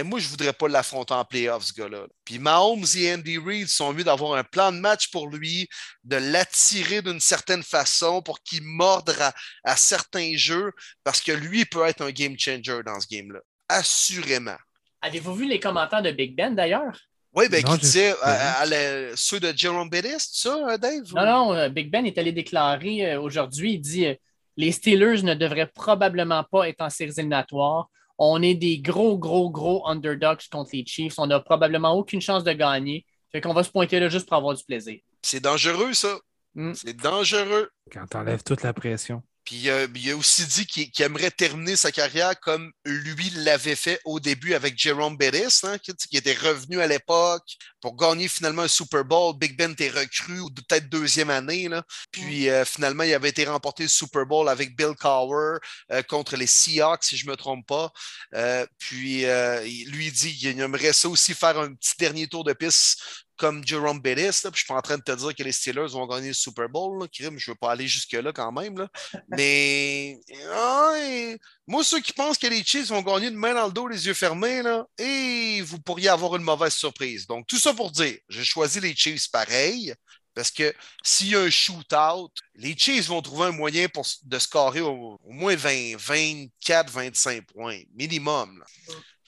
moi, je ne voudrais pas l'affronter en playoffs, ce gars-là. Puis Mahomes et Andy Reid sont venus d'avoir un plan de match pour lui, de l'attirer d'une certaine façon pour qu'il morde à, certains jeux, parce que lui peut être un game changer dans ce game-là. Assurément. Avez-vous vu les commentaires de Big Ben d'ailleurs? Oui, ben, qui disait euh, ceux de Jerome Bettis, ça, euh, Dave? Non, non, euh, Big Ben est allé déclarer aujourd'hui, il dit les Steelers ne devraient probablement pas être en séries éliminatoires. On est des gros, gros, gros underdogs contre les Chiefs. On n'a probablement aucune chance de gagner. Fait qu'on va se pointer là juste pour avoir du plaisir. C'est dangereux, ça. Hmm. C'est dangereux. Quand t'enlèves toute la pression. Puis euh, il a aussi dit qu'il aimerait terminer sa carrière comme lui l'avait fait au début avec Jerome Bettis, hein, qui, était revenu à l'époque pour gagner finalement un Super Bowl. Big Ben était recru, ou peut-être deuxième année. Là. Puis euh, finalement, il avait été remporté le Super Bowl avec Bill Cowher euh, contre les Seahawks, si je ne me trompe pas. puis lui dit qu'il aimerait ça aussi faire un petit dernier tour de piste comme Jerome Bettis, puis je suis pas en train de te dire que les Steelers vont gagner le Super Bowl. Là, je ne veux pas aller jusque-là quand même. Là. Mais moi, ceux qui pensent que les Chiefs vont gagner de main dans le dos, les yeux fermés, là, et vous pourriez avoir une mauvaise surprise. Donc, tout ça pour dire, j'ai choisi les Chiefs pareil. Parce que s'il y a un shootout, les Chiefs vont trouver un moyen pour, de scorer au, moins 20, 24, 25 points, minimum.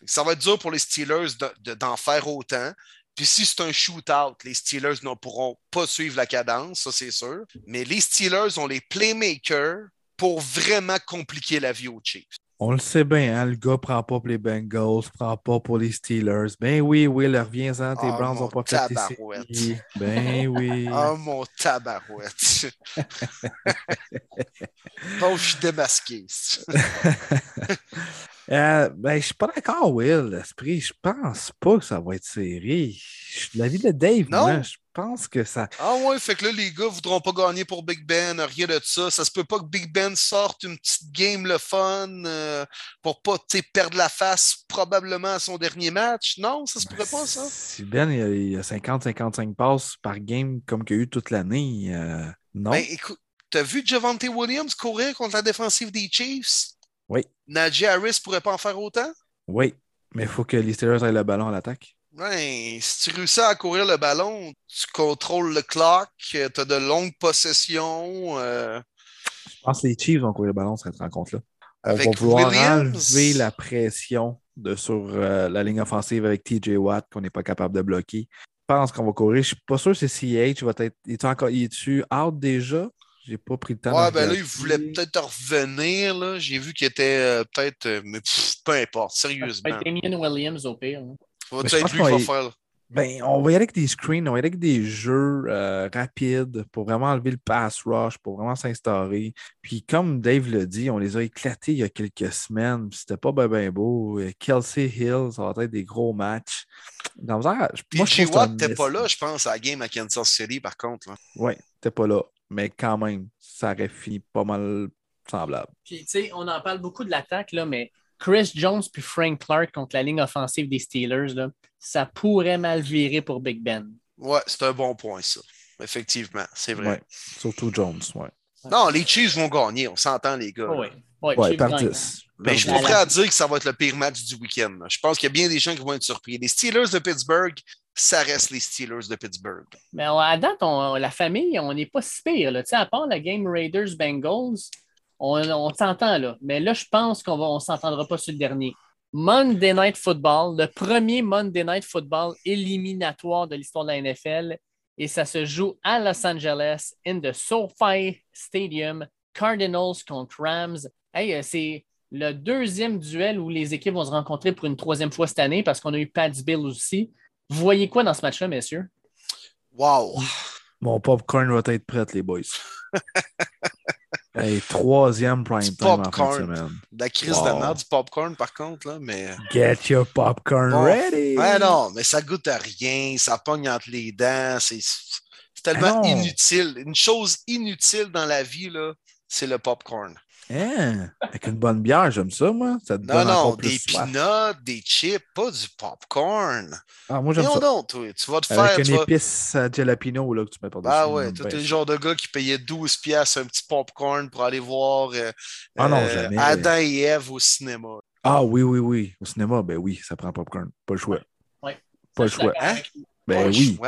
Ça va être dur pour les Steelers d'en faire autant. Puis si c'est un shootout, les Steelers ne pourront pas suivre la cadence, ça c'est sûr. Mais les Steelers ont les playmakers pour vraiment compliquer la vie aux Chiefs. On le sait bien, hein, le gars prend pas pour les Bengals, prend pas pour les Steelers. Ben oui, Will, reviens-en, tes oh, Browns n'ont pas fait tes Ben oui. Oh mon tabarouette. bon, je suis démasqué. Euh, ben, je suis pas d'accord, Will. L'esprit, je pense pas que ça va être serré. Je suis de l'avis de Dave, non? moi. Je pense que ça. Ah ouais, fait que là, les gars voudront pas gagner pour Big Ben, rien de ça. Ça se peut pas que Big Ben sorte une petite game le fun euh, pour pas perdre la face probablement à son dernier match. Non, ça se pourrait pas, ça. Si Ben il y a 50-55 passes par game comme qu'il y a eu toute l'année, euh, non. Ben écoute, t'as vu Javante Williams courir contre la défensive des Chiefs? Oui. Najee Harris pourrait pas en faire autant? Oui, mais il faut que les Steelers aient le ballon à l'attaque. Ouais, si tu réussis à courir le ballon, tu contrôles le clock, tu as de longues possessions. Euh. Je pense que les Chiefs vont courir le ballon cette rencontre-là. On va vouloir enlever la pression de, sur euh, la ligne offensive avec TJ Watt qu'on n'est pas capable de bloquer. Je pense qu'on va courir. Je ne suis pas sûr que CH va être. est encore. Il est-tu out déjà? J'ai pas pris le temps. Ouais, ben là, il voulait peut-être revenir. Là. J'ai vu qu'il était euh, peut-être. Euh, mais peu importe, sérieusement. Ça Damien Williams au pire. Ça va être lui qui va faire. Ben, on va y aller avec des screens, on va y aller avec des jeux euh, rapides pour vraiment enlever le pass rush, pour vraiment s'instaurer. Puis comme Dave l'a dit, on les a éclatés il y a quelques semaines. C'était pas bien ben beau. Kelsey Hill, ça va être des gros matchs. Dans moi, je Watt n'était pas là, je pense, à la game à Kansas City, par contre. Oui, t'es pas là mais quand même, ça aurait fini pas mal semblable. Puis, tu sais, on en parle beaucoup de l'attaque, là, mais Chris Jones puis Frank Clark contre la ligne offensive des Steelers, là, ça pourrait mal virer pour Big Ben. Ouais, c'est un bon point, ça. Effectivement, c'est vrai. surtout Jones, ouais. Non, les Chiefs vont gagner, on s'entend, les gars. Oui, ouais, par 10. Mais je suis pas prêt à dire que ça va être le pire match du week-end. Je pense qu'il y a bien des gens qui vont être surpris. Les Steelers de Pittsburgh, ça reste les Steelers de Pittsburgh. Mais à date, la famille, on n'est pas si pire. À part la game Raiders-Bengals, on, s'entend là. Mais là, je pense qu'on ne s'entendra pas sur le dernier. Monday Night Football, le premier Monday Night Football éliminatoire de l'histoire de la NFL. Et ça se joue à Los Angeles, in the SoFi Stadium, Cardinals contre Rams. Hey, euh, c'est le deuxième duel où les équipes vont se rencontrer pour une troisième fois cette année parce qu'on a eu Pat Bill aussi. Vous voyez quoi dans ce match-là, messieurs? Wow! Mon popcorn va être prêt, les boys. hey, troisième prime time en fin de semaine. La crise de merde du popcorn, par contre, là, mais... Get your popcorn ready! Ouais, non, mais ça goûte à rien, ça pogne entre les dents, c'est tellement inutile. Une chose inutile dans la vie, là, c'est le popcorn. Hein? Avec une bonne bière, j'aime ça, moi. Ça te non, non, des peanuts, des chips, pas du popcorn. Ah, moi, j'aime ça. Non, toi, tu vas te faire. Avec une épice à jalapeno là, que tu mets par-dessus. Ah ouais, toi, t'es le genre de gars qui payait 12 piastres un petit popcorn pour aller voir euh, ah, non, euh, jamais. Adam et Eve au cinéma. Ah oui, oui, oui. Au cinéma, ben oui, ça prend popcorn. Pas le choix. Oui. Pas le choix. Hein? Ben oui.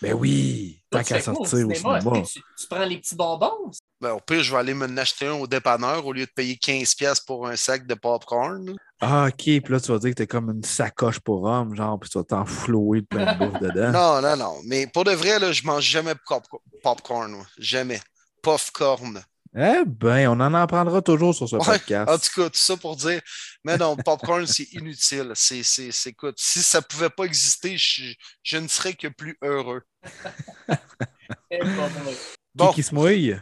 Ben oui. Tant qu'à sortir au cinéma? Tu, prends les petits bonbons? Ben, au pire, je vais aller me acheter un au dépanneur au lieu de payer 15$ pour un sac de popcorn. Ah, ok. Puis là, tu vas dire que t'es comme une sacoche pour homme, genre, puis tu vas t'enflouer plein de bouffe dedans. Non, non, non. Mais pour de vrai, là, je mange jamais pop popcorn. Jamais. Popcorn. Eh bien, on en apprendra toujours sur ce podcast. En tout cas, tout ça pour dire, mais non, popcorn, c'est inutile. C'est, c'est, écoute, si ça ne pouvait pas exister, je, je, ne serais que plus heureux. bon. Qui, qui se mouille?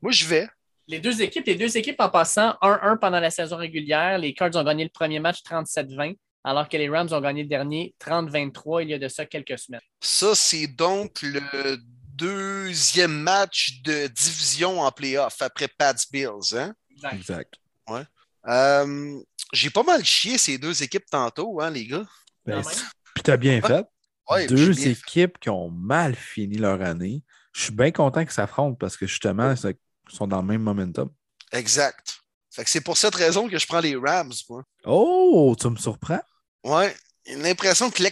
Moi, je vais. Les deux équipes, les deux équipes en passant 1-1 pendant la saison régulière. Les Cards ont gagné le premier match 37-20, alors que les Rams ont gagné le dernier 30-23 il y a de ça quelques semaines. Ça, c'est donc le deuxième match de division en playoff après Pat's Bills. Hein? Exact. Ouais. Euh, j'ai pas mal chié ces deux équipes tantôt, hein, les gars? Ben, puis t'as bien fait. deux équipes qui ont mal fini leur année. Je suis bien content qu'ils s'affrontent parce que justement, sont dans le même momentum. Exact. c'est pour cette raison que je prends les Rams, moi. Oh, tu me surprends? Ouais. L'impression que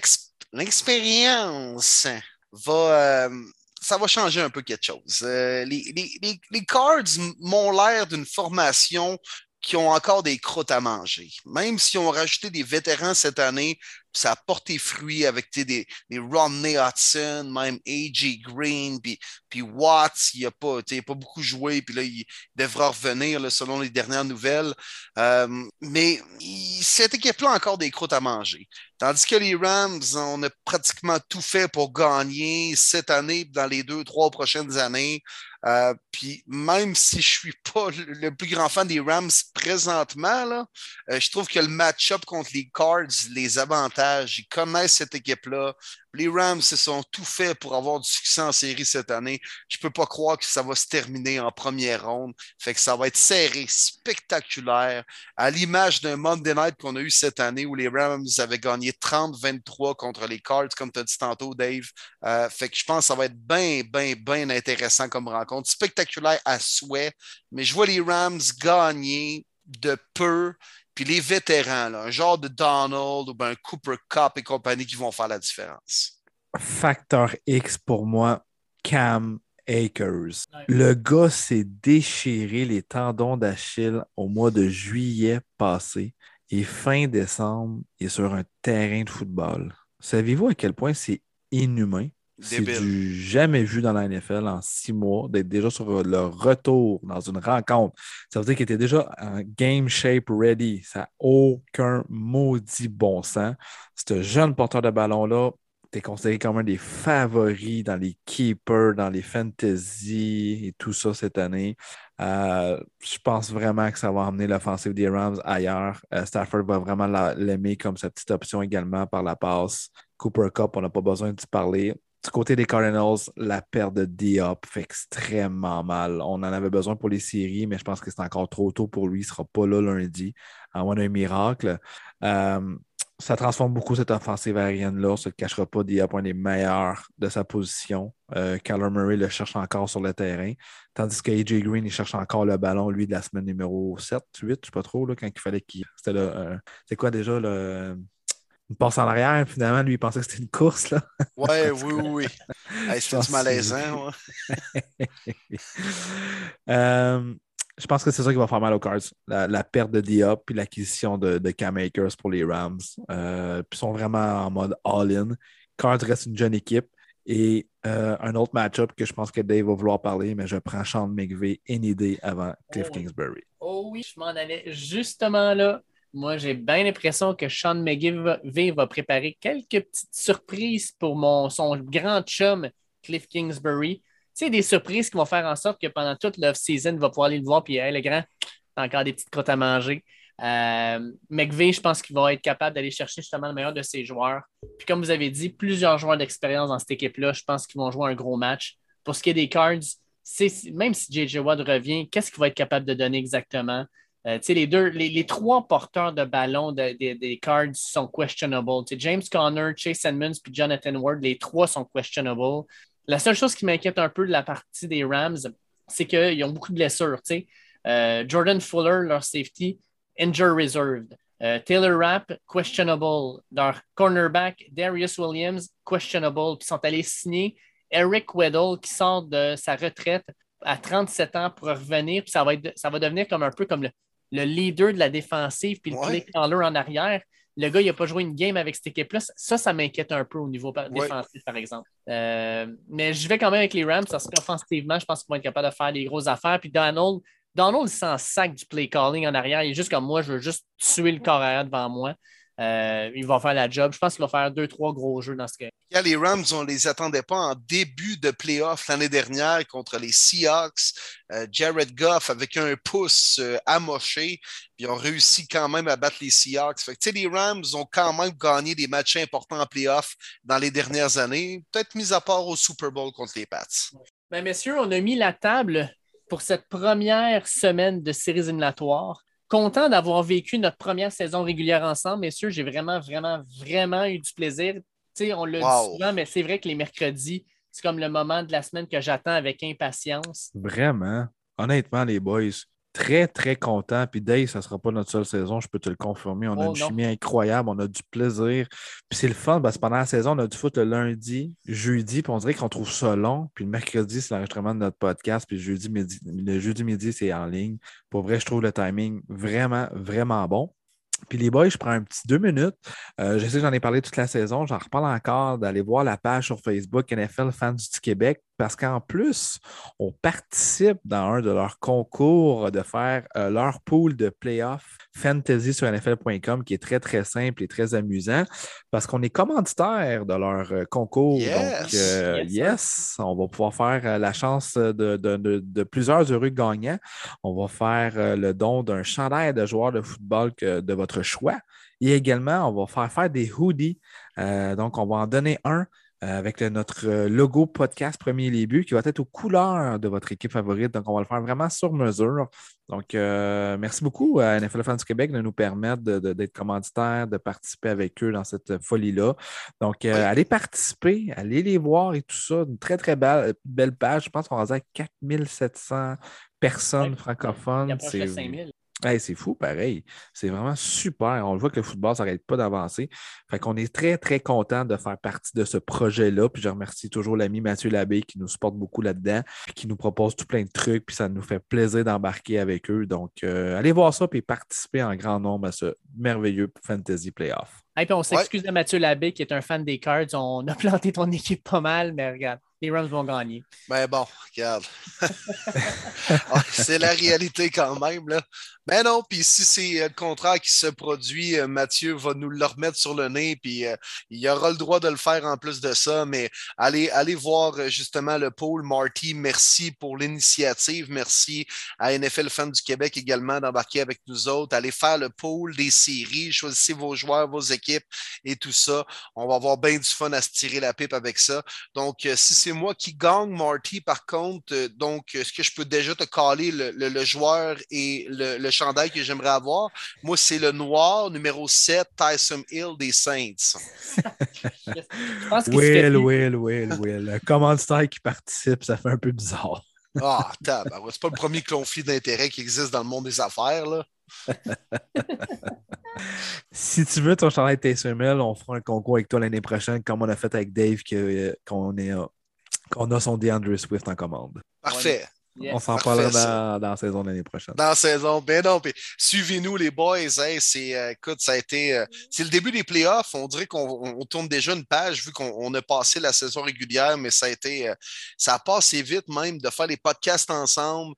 l'expérience va. Euh, ça va changer un peu quelque chose. Euh, les, Cards m'ont l'air d'une formation qui ont encore des croûtes à manger. Même s'ils ont rajouté des vétérans cette année, ça a porté fruit avec des, des Rodney Hudson, même A.J. Green, puis, puis Watts, il n'a pas, pas beaucoup joué, puis là, il devra revenir selon les dernières nouvelles. Euh, mais cette équipe-là a encore des croûtes à manger. Tandis que les Rams, on a pratiquement tout fait pour gagner cette année, dans les deux, trois prochaines années. Euh, puis même si je suis pas le plus grand fan des Rams présentement, là, euh, je trouve que le match-up contre les Cards les avantages. Ils connaissent cette équipe-là. Les Rams se sont tout fait pour avoir du succès en série cette année. Je ne peux pas croire que ça va se terminer en première ronde. Fait que ça va être serré, spectaculaire, à l'image d'un Monday Night qu'on a eu cette année où les Rams avaient gagné 30-23 contre les Cards, comme tu as dit tantôt, Dave. Euh, fait que je pense que ça va être bien, bien, bien intéressant comme rencontre. Spectaculaire à souhait, mais je vois les Rams gagner de peu puis les vétérans, un genre de Donald ou ben un Cooper Cup et compagnie qui vont faire la différence. Facteur X pour moi, Cam Akers. Le gars s'est déchiré les tendons d'Achille au mois de juillet passé et fin décembre, il est sur un terrain de football. Savez-vous à quel point c'est inhumain? C'est du jamais vu dans la NFL en six mois, d'être déjà sur le retour dans une rencontre. Ça veut dire qu'il était déjà en game shape ready. Ça n'a aucun maudit bon sens. Ce jeune porteur de ballon-là, tu es considéré comme un des favoris dans les keepers, dans les fantasy et tout ça cette année. Euh, je pense vraiment que ça va emmener l'offensive des Rams ailleurs. Euh, Stafford va vraiment l'aimer comme sa petite option également par la passe. Cooper Cup, on n'a pas besoin d'y parler. Du côté des Cardinals, la perte de Diop fait extrêmement mal. On en avait besoin pour les séries, mais je pense que c'est encore trop tôt pour lui. Il ne sera pas là lundi, à moins d'un miracle. Euh, ça transforme beaucoup cette offensive aérienne-là. On ne cachera pas. Diop est un des meilleurs de sa position. Euh, Murray le cherche encore sur le terrain. Tandis que AJ Green, il cherche encore le ballon, lui, de la semaine numéro 7, 8, je ne sais pas trop, là, quand il fallait qu'il. C'était euh, C'est quoi déjà le une passe en arrière. Finalement, lui, il pensait que c'était une course. Là. Ouais, oui, oui, oui. c'est malaisant. euh, je pense que c'est ça qui va faire mal aux Cards. La, perte de Diop puis l'acquisition de, de Cam Akers pour les Rams. Euh, puis ils sont vraiment en mode all-in. Cards reste une jeune équipe. Et euh, un autre match-up que je pense que Dave va vouloir parler, mais je prends Sean McVay any day avant Cliff oh Kingsbury. Oh oui, je m'en allais justement là. Moi, j'ai bien l'impression que Sean McGee va, préparer quelques petites surprises pour mon, son grand chum, Cliff Kingsbury. Tu sais, des surprises qui vont faire en sorte que pendant toute l'off-season, il va pouvoir aller le voir, puis hey, le grand, t'as encore des petites crottes à manger. Euh, McVeigh, je pense qu'il va être capable d'aller chercher justement le meilleur de ses joueurs. Puis comme vous avez dit, plusieurs joueurs d'expérience dans cette équipe-là, je pense qu'ils vont jouer un gros match. Pour ce qui est des Cards, même si JJ Watt revient, qu'est-ce qu'il va être capable de donner exactement? Euh, les, deux, les, trois porteurs de ballon des Cards sont questionable. James Conner, Chase Edmonds puis Jonathan Ward, les trois sont questionable. La seule chose qui m'inquiète un peu de la partie des Rams, c'est qu'ils ont beaucoup de blessures. Euh, Jordan Fuller, leur safety, injured reserved. Euh, Taylor Rapp, questionable. Leur cornerback, Darius Williams, questionable. Puis sont allés signer Eric Weddle qui sort de sa retraite à 37 ans pour revenir. Puis ça va, ça va devenir comme un peu comme le, le leader de la défensive puis le play caller en arrière. Le gars, il n'a pas joué une game avec cette équipe-là. Ça, ça m'inquiète un peu au niveau défensif, par exemple. Euh, mais je vais quand même avec les Rams parce qu'offensivement, je pense qu'ils vont être capables de faire des grosses affaires. Puis Donald, Donald, il s'en sac du play calling en arrière. Il est juste comme moi, je veux juste tuer le corps arrière devant moi. Euh, il va faire la job. Je pense qu'il va faire deux, trois gros jeux dans ce cas. Les Rams, on ne les attendait pas en début de playoff l'année dernière contre les Seahawks. Euh, Jared Goff avec un pouce euh, amoché, puis ont réussi quand même à battre les Seahawks. Fait les Rams ont quand même gagné des matchs importants en playoff dans les dernières années, peut-être mis à part au Super Bowl contre les Pats. Ben, messieurs, on a mis la table pour cette première semaine de séries éliminatoires content d'avoir vécu notre première saison régulière ensemble, messieurs. J'ai vraiment, vraiment, vraiment eu du plaisir. on le dit souvent, mais c'est vrai que les mercredis, c'est comme le moment de la semaine que j'attends avec impatience. Vraiment. Honnêtement, les boys, très, très content. Puis Dave, ça ne sera pas notre seule saison, je peux te le confirmer. On a oh, une chimie incroyable, on a du plaisir. Puis c'est le fun, parce que pendant la saison, on a du foot le lundi, jeudi, puis on dirait qu'on trouve ça long. Puis le mercredi, c'est l'enregistrement de notre podcast, puis le jeudi midi, le jeudi midi, c'est en ligne. Pour vrai, je trouve le timing vraiment, vraiment bon. Puis les boys, je prends un petit deux minutes. Euh, je sais que j'en ai parlé toute la saison. J'en reparle encore d'aller voir la page sur Facebook NFL Fans du Québec parce qu'en plus, on participe dans un de leurs concours de faire euh, leur pool de playoffs fantasy sur NFL.com qui est très, très simple et très amusant parce qu'on est commanditaire de leur euh, concours. Donc, yes, on va pouvoir faire la chance de, de, plusieurs heureux gagnants. On va faire le don d'un chandail de joueurs de football que, de votre choix. Et également, on va faire faire des hoodies. Euh, donc, on va en donner un euh, avec notre logo podcast Premier Début qui va être aux couleurs de votre équipe favorite. Donc, on va le faire vraiment sur mesure. Donc, euh, merci beaucoup à NFL Fans du Québec de nous permettre d'être commanditaires, de participer avec eux dans cette folie-là. Donc, allez participer, allez les voir et tout ça. Une très, très belle, belle page. Je pense qu'on va dire 4700 personnes francophones. C'est 5000 c'est fou, pareil. C'est vraiment super. On voit que le football ne s'arrête pas d'avancer. Fait qu'on est très, très content de faire partie de ce projet-là. Puis je remercie toujours l'ami Mathieu Labbé qui nous supporte beaucoup là-dedans, qui nous propose tout plein de trucs. Puis ça nous fait plaisir d'embarquer avec eux. Donc, euh, allez voir ça et participer en grand nombre à ce merveilleux Fantasy Playoff. Et puis on s'excuse de Mathieu Labbé qui est un fan des Cards. On a planté ton équipe pas mal, mais regarde, les Rams vont gagner. Ben bon, regarde. Ah, c'est la réalité quand même. Là. Ben non, puis si c'est euh, le contrat qui se produit, euh, Mathieu va nous le remettre sur le nez, puis euh, il aura le droit de le faire en plus de ça. Mais allez, allez voir justement le pôle. Marty, merci pour l'initiative. Merci à NFL Fans du Québec également d'embarquer avec nous autres. Allez faire le pôle des séries, choisissez vos joueurs, vos équipes et tout ça. On va avoir bien du fun à se tirer la pipe avec ça. Donc, si c'est moi qui gagne, Marty, par contre, donc, est-ce que je peux déjà te caler le, joueur et le, le chandail que j'aimerais avoir. Moi, c'est le noir, numéro 7, Tyson Hill des Saints. Will, Will, Will, Will. Un commanditaire qui participe, ça fait un peu bizarre. Ah, c'est pas le premier conflit d'intérêt qui existe dans le monde des affaires, là. si tu veux ton chandail Tyson Hill, on fera un concours avec toi l'année prochaine, comme on a fait avec Dave, euh, qu'on a son DeAndre Swift en commande. Parfait. On s'en parlera dans, la saison l'année prochaine. Dans la saison. Ben non, suivez-nous les boys. c'est, euh, écoute, ça a été. Euh, c'est le début des playoffs. On dirait qu'on tourne déjà une page vu qu'on a passé la saison régulière, mais ça a été. Euh, ça a passé vite même de faire les podcasts ensemble.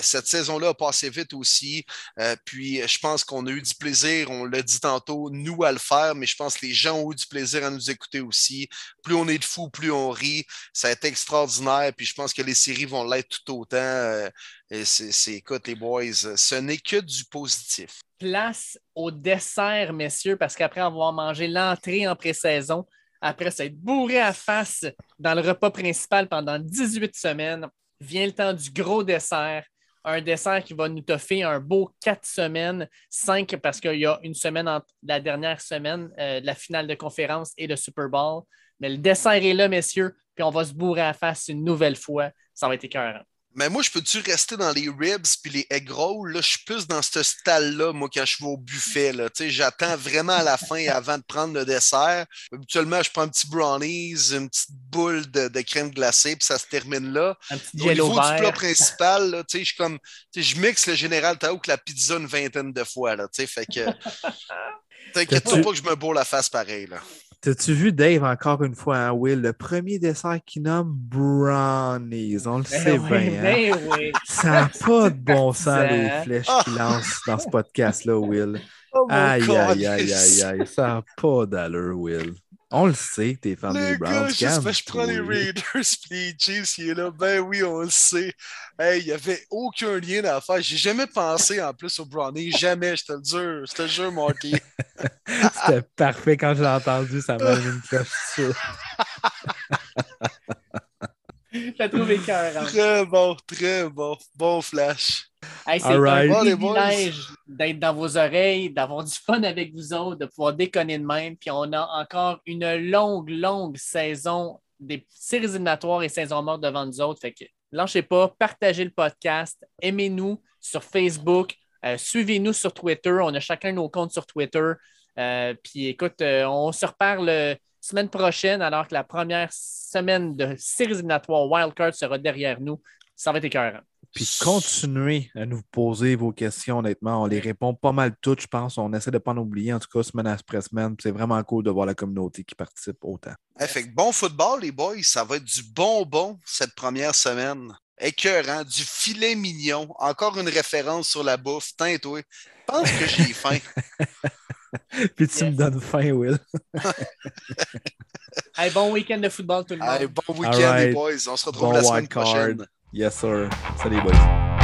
cette saison-là a passé vite aussi. puis je pense qu'on a eu du plaisir, on l'a dit tantôt, nous à le faire, mais je pense que les gens ont eu du plaisir à nous écouter aussi. Plus on est de fous, plus on rit. Ça a été extraordinaire. Puis je pense que les séries vont l'être tout autant. Euh, c'est, écoute, les boys, ce n'est que du positif. Place au dessert, messieurs, parce qu'après avoir mangé l'entrée en pré-saison, après s'être bourré à face dans le repas principal pendant 18 semaines, vient le temps du gros dessert. Un dessert qui va nous toffer un beau 4 semaines, 5 parce qu'il y a une semaine entre la dernière semaine, euh, la finale de conférence et le Super Bowl. Mais le dessert est là, messieurs, puis on va se bourrer à face une nouvelle fois. Ça va être écœurant. Mais moi, je peux-tu rester dans les ribs puis les egg rolls? Là, je suis plus dans ce style-là, moi, quand je vais au buffet. Là. J'attends vraiment à la fin avant de prendre le dessert. Habituellement, je prends un petit brownies, une petite boule de, crème glacée, puis ça se termine là. au niveau du plat principal, là, je, suis comme, je mixe le Général Tao que la pizza une vingtaine de fois. Là, fait que. T'inquiète pas que je me bourre la face pareil. Là. T'as-tu vu Dave encore une fois, hein, Will? Le premier dessert qu'il nomme brownies. On le ben sait bien. Hein? Ben ça n'a pas de bon sens, les flèches qu'il lance dans ce podcast-là, Will. Oh aïe, aïe, aïe, aïe, aïe. Ça n'a pas d'allure, Will. On le sait que t'es fan des Browns. Gars, je prends les Raiders puis les Chiefs, il est là. Ben oui, on le sait. Hey, il n'y avait aucun lien à faire. J'ai jamais pensé en plus aux Brownies. Jamais, je te le jure. Je te le jure, Marty. C'était parfait quand je l'ai entendu. Ça m'a mis une cloche J'ai trouvé cœur. Très bon, très bon. Bon flash. C'est un privilège d'être dans vos oreilles, d'avoir du fun avec vous autres, de pouvoir déconner de même. Puis on a encore une longue, longue saison des séries éliminatoires et saison morte devant nous autres. Fait que Lâchez pas, partagez le podcast, aimez-nous sur Facebook, euh, suivez-nous sur Twitter. On a chacun nos comptes sur Twitter. Euh, puis écoute, euh, on se reparle la semaine prochaine alors que la première semaine de séries éliminatoires Wildcard sera derrière nous. Ça va être écœurant. Puis continuez à nous poser vos questions, honnêtement. On les répond pas mal toutes, je pense. On essaie de ne pas en oublier, en tout cas, semaine après semaine. C'est vraiment cool de voir la communauté qui participe autant. fait bon football, les boys. Ça va être du bonbon cette première semaine. Écœurant, du filet mignon. Encore une référence sur la bouffe. Tiens, toi, pense que j'ai faim. Puis tu me donnes faim, Will. bon week-end de football, tout le monde. bon week-end, les boys. On se retrouve la semaine prochaine. Yes, sir. Salut, boys.